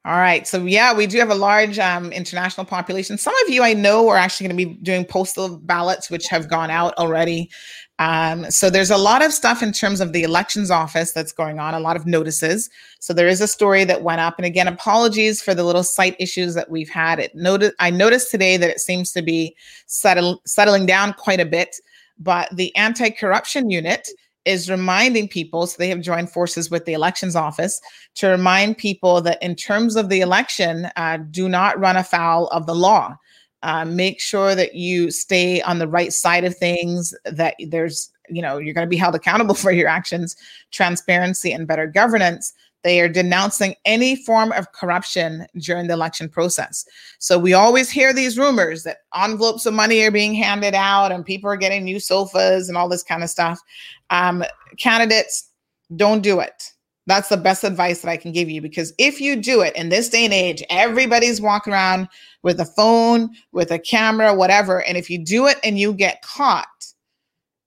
All right. So yeah, we do have a large um, international population. Some of you I know are actually going to be doing postal ballots, which have gone out already. Um, so there's a lot of stuff in terms of the elections office that's going on, a lot of notices. So there is a story that went up. And again, apologies for the little site issues that we've had. It noted I noticed today that it seems to be settle, settling down quite a bit. But the anti corruption unit is reminding people, so they have joined forces with the elections office to remind people that in terms of the election, uh, do not run afoul of the law. Uh, make sure that you stay on the right side of things, that there's, you know, you're going to be held accountable for your actions, transparency, and better governance. They are denouncing any form of corruption during the election process. So we always hear these rumors that envelopes of money are being handed out and people are getting new sofas and all this kind of stuff. Um, candidates, don't do it. That's the best advice that I can give you because if you do it in this day and age, everybody's walking around with a phone, with a camera, whatever. And if you do it and you get caught,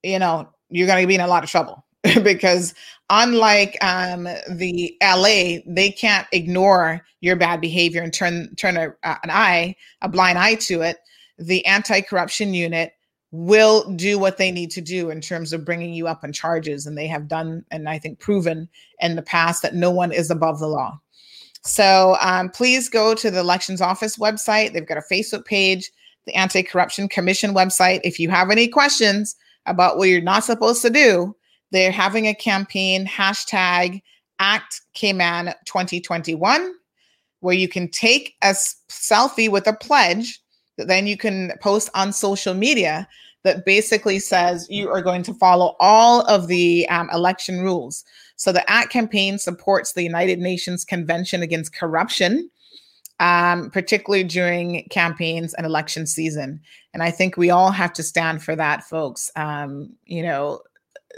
you know, you're going to be in a lot of trouble because unlike um, the LA, they can't ignore your bad behavior and turn turn a, uh, an eye, a blind eye to it. The anti-corruption unit will do what they need to do in terms of bringing you up on charges, and they have done, and I think proven in the past that no one is above the law. So um, please go to the elections office website. They've got a Facebook page, the Anti-Corruption Commission website. If you have any questions about what you're not supposed to do, they're having a campaign, hashtag Act Cayman 2021, where you can take a selfie with a pledge that then you can post on social media that basically says you are going to follow all of the um, election rules. So the ACT campaign supports the United Nations Convention Against Corruption, um, particularly during campaigns and election season. And I think we all have to stand for that, folks. Um, you know,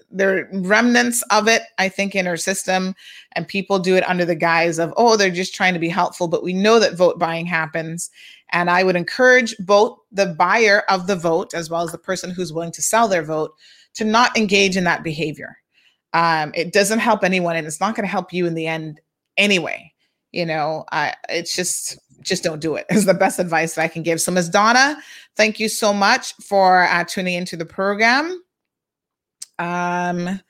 there are remnants of it, I think, in our system, and people do it under the guise of, oh, they're just trying to be helpful. But we know that vote buying happens, And I would encourage both the buyer of the vote as well as the person who's willing to sell their vote to not engage in that behavior. Um, it doesn't help anyone, and it's not going to help you in the end anyway. You know, I, it's just just don't do it is the best advice that I can give. So, Ms. Donna, thank you so much for uh, tuning into the program. Um,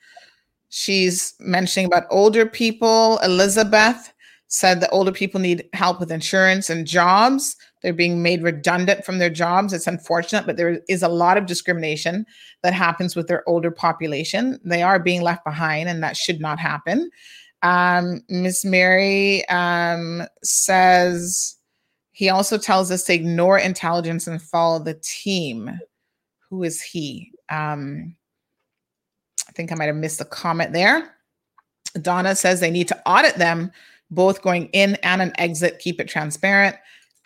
she's mentioning about older people. Elizabeth said that older people need help with insurance and jobs. They're being made redundant from their jobs. It's unfortunate, but there is a lot of discrimination that happens with their older population. They are being left behind, and that should not happen. Um, Miss Mary um, says he also tells us to ignore intelligence and follow the team. Who is he? Um, think I might have missed a comment there. Donna says they need to audit them, both going in and an exit, keep it transparent.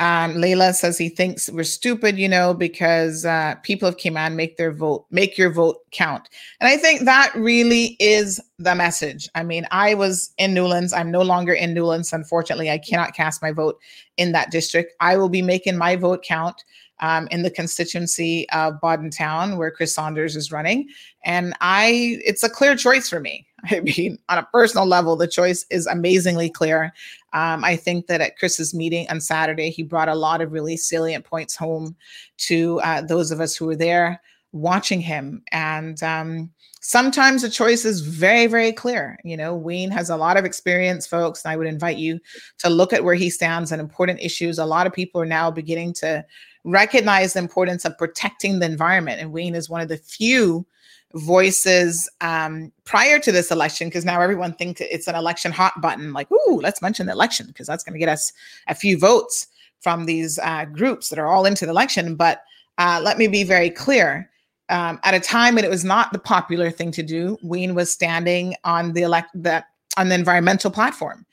Um, Layla says he thinks we're stupid, you know, because uh, people of Cayman make their vote, make your vote count. And I think that really is the message. I mean, I was in Newlands. I'm no longer in Newlands. Unfortunately, I cannot cast my vote in that district. I will be making my vote count um, in the constituency of Bodden Town, where Chris Saunders is running. And I, it's a clear choice for me. I mean, on a personal level, the choice is amazingly clear. Um, I think that at Chris's meeting on Saturday, he brought a lot of really salient points home to uh, those of us who were there watching him. And um, sometimes the choice is very, very clear. You know, Wayne has a lot of experience, folks. And I would invite you to look at where he stands on important issues. A lot of people are now beginning to recognize the importance of protecting the environment. And Wayne is one of the few voices um, prior to this election because now everyone thinks it's an election hot button like ooh let's mention the election because that's going to get us a few votes from these uh, groups that are all into the election but uh, let me be very clear um, at a time when it was not the popular thing to do wayne was standing on the elect that on the environmental platform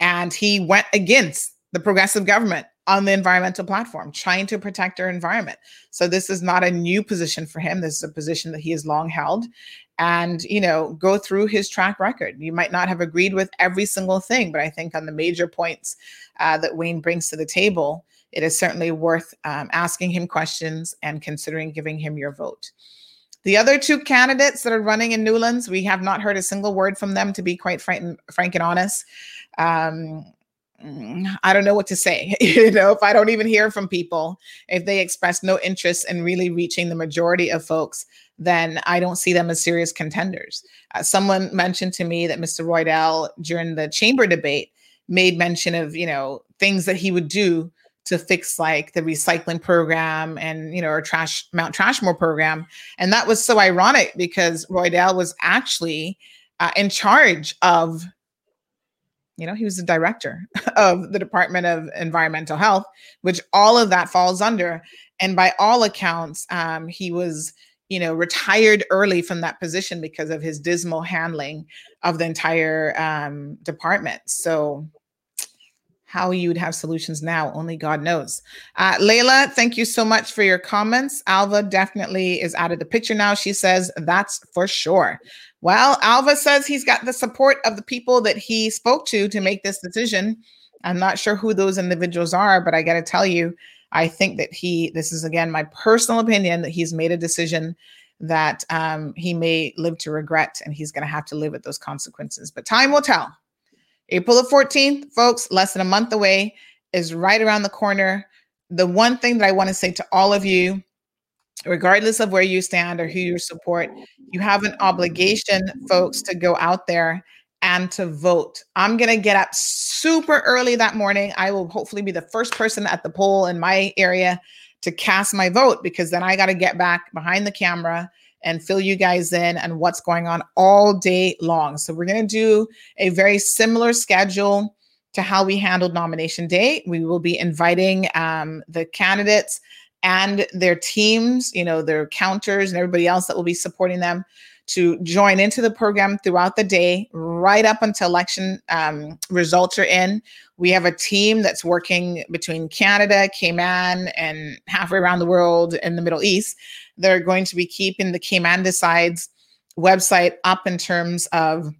and he went against the progressive government on the environmental platform, trying to protect our environment. So this is not a new position for him. This is a position that he has long held. And, you know, go through his track record. You might not have agreed with every single thing, but I think on the major points uh, that Wayne brings to the table, it is certainly worth um, asking him questions and considering giving him your vote. The other two candidates that are running in Newlands, we have not heard a single word from them, to be quite frank, frank and honest. Um, I don't know what to say. you know, if I don't even hear from people, if they express no interest in really reaching the majority of folks, then I don't see them as serious contenders. Uh, someone mentioned to me that Mr. Roydell during the chamber debate made mention of, you know, things that he would do to fix like the recycling program and you know our trash Mount Trashmore program, and that was so ironic because Roydell was actually uh, in charge of you know, he was the director of the Department of Environmental Health, which all of that falls under. And by all accounts, um, he was, you know, retired early from that position because of his dismal handling of the entire um, department. So, how you would have solutions now, only God knows. Uh, Layla, thank you so much for your comments. Alva definitely is out of the picture now. She says that's for sure. Well, Alva says he's got the support of the people that he spoke to to make this decision. I'm not sure who those individuals are, but I got to tell you, I think that he, this is again my personal opinion, that he's made a decision that um, he may live to regret and he's going to have to live with those consequences. But time will tell. April the 14th, folks, less than a month away, is right around the corner. The one thing that I want to say to all of you regardless of where you stand or who you support, you have an obligation, folks, to go out there and to vote. I'm going to get up super early that morning. I will hopefully be the first person at the poll in my area to cast my vote because then I got to get back behind the camera and fill you guys in and what's going on all day long. So we're going to do a very similar schedule to how we handled nomination day. We will be inviting um, the candidates and their teams, you know, their counters and everybody else that will be supporting them to join into the program throughout the day, right up until election um, results are in. We have a team that's working between Canada, Cayman, and halfway around the world in the Middle East. They're going to be keeping the Cayman Decides website up in terms of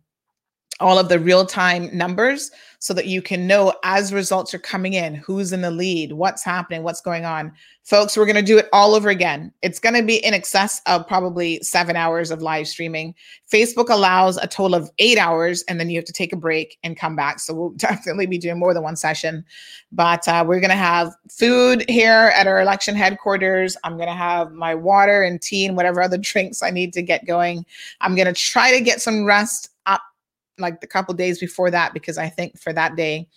all of the real time numbers so that you can know as results are coming in who's in the lead, what's happening, what's going on. Folks, we're going to do it all over again. It's going to be in excess of probably seven hours of live streaming. Facebook allows a total of eight hours, and then you have to take a break and come back. So we'll definitely be doing more than one session. But uh, we're going to have food here at our election headquarters. I'm going to have my water and tea and whatever other drinks I need to get going. I'm going to try to get some rest up like the couple days before that because I think for that day,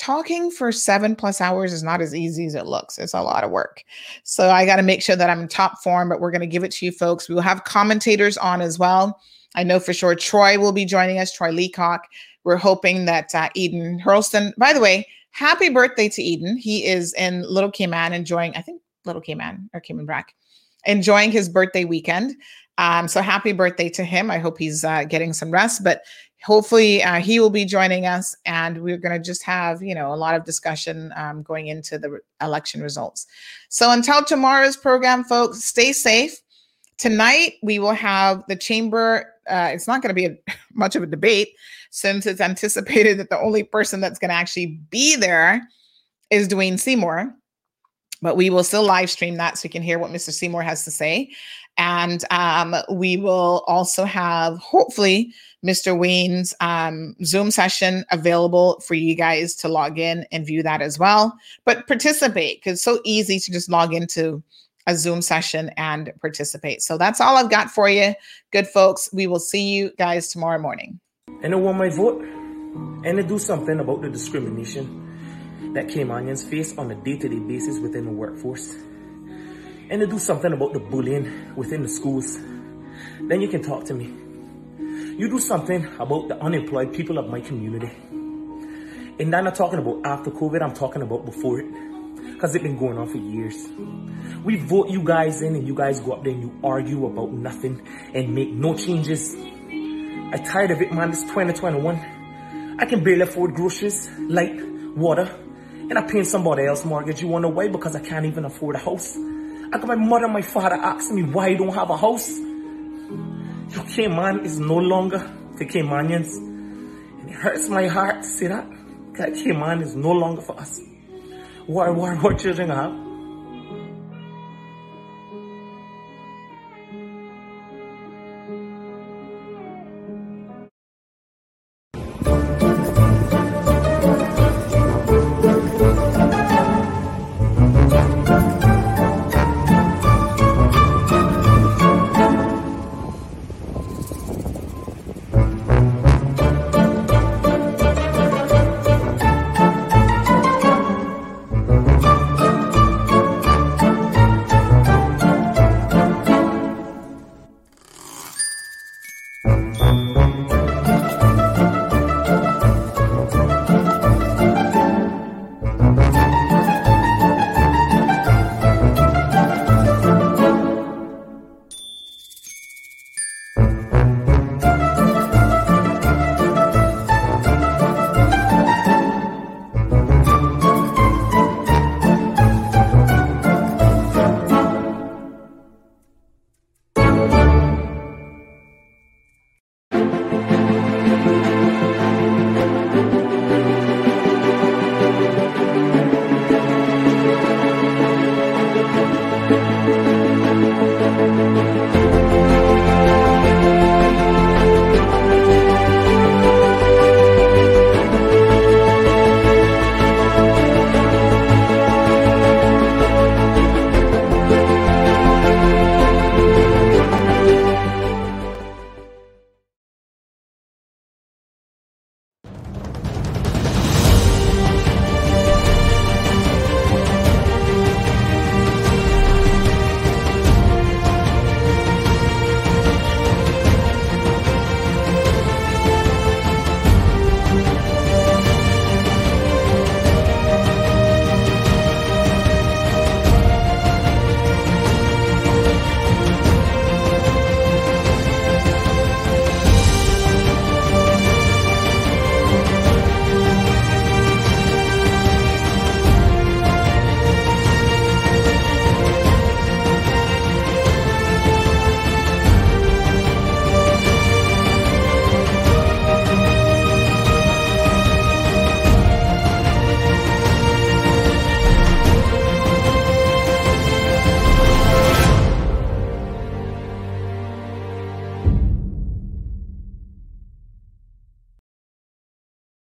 talking for seven plus hours is not as easy as it looks. It's a lot of work. So I got to make sure that I'm in top form, but we're going to give it to you folks. We will have commentators on as well. I know for sure Troy will be joining us, Troy Leacock. We're hoping that uh, Eden Hurlston, by the way, happy birthday to Eden. He is in Little Cayman enjoying, I think Little Cayman or Cayman Brac, enjoying his birthday weekend. Um, so happy birthday to him. I hope he's uh, getting some rest, but hopefully uh, he will be joining us and we're going to just have you know a lot of discussion um, going into the re- election results. So until tomorrow's program folks stay safe. Tonight we will have the chamber uh, it's not going to be a, much of a debate since it's anticipated that the only person that's going to actually be there is dwayne seymour but we will still live stream that so you can hear what mr seymour has to say and um, we will also have hopefully Mr. Wayne's um, Zoom session available for you guys to log in and view that as well. But participate because it's so easy to just log into a Zoom session and participate. So that's all I've got for you. Good folks. We will see you guys tomorrow morning. And I want my vote and to do something about the discrimination that Caymanians face on a day-to-day basis within the workforce. And to do something about the bullying within the schools. Then you can talk to me. You do something about the unemployed people of my community. And I'm not talking about after COVID, I'm talking about before it. Because it's been going on for years. We vote you guys in and you guys go up there and you argue about nothing and make no changes. I'm tired of it, man. It's 2021. I can barely afford groceries, light, water, and I'm paying somebody else mortgage. You wanna why? Because I can't even afford a house. I got my mother my father asking me why I don't have a house. Your Cayman is no longer for Caymanians. And it hurts my heart to see that. That Cayman is no longer for us. What, what, what children have?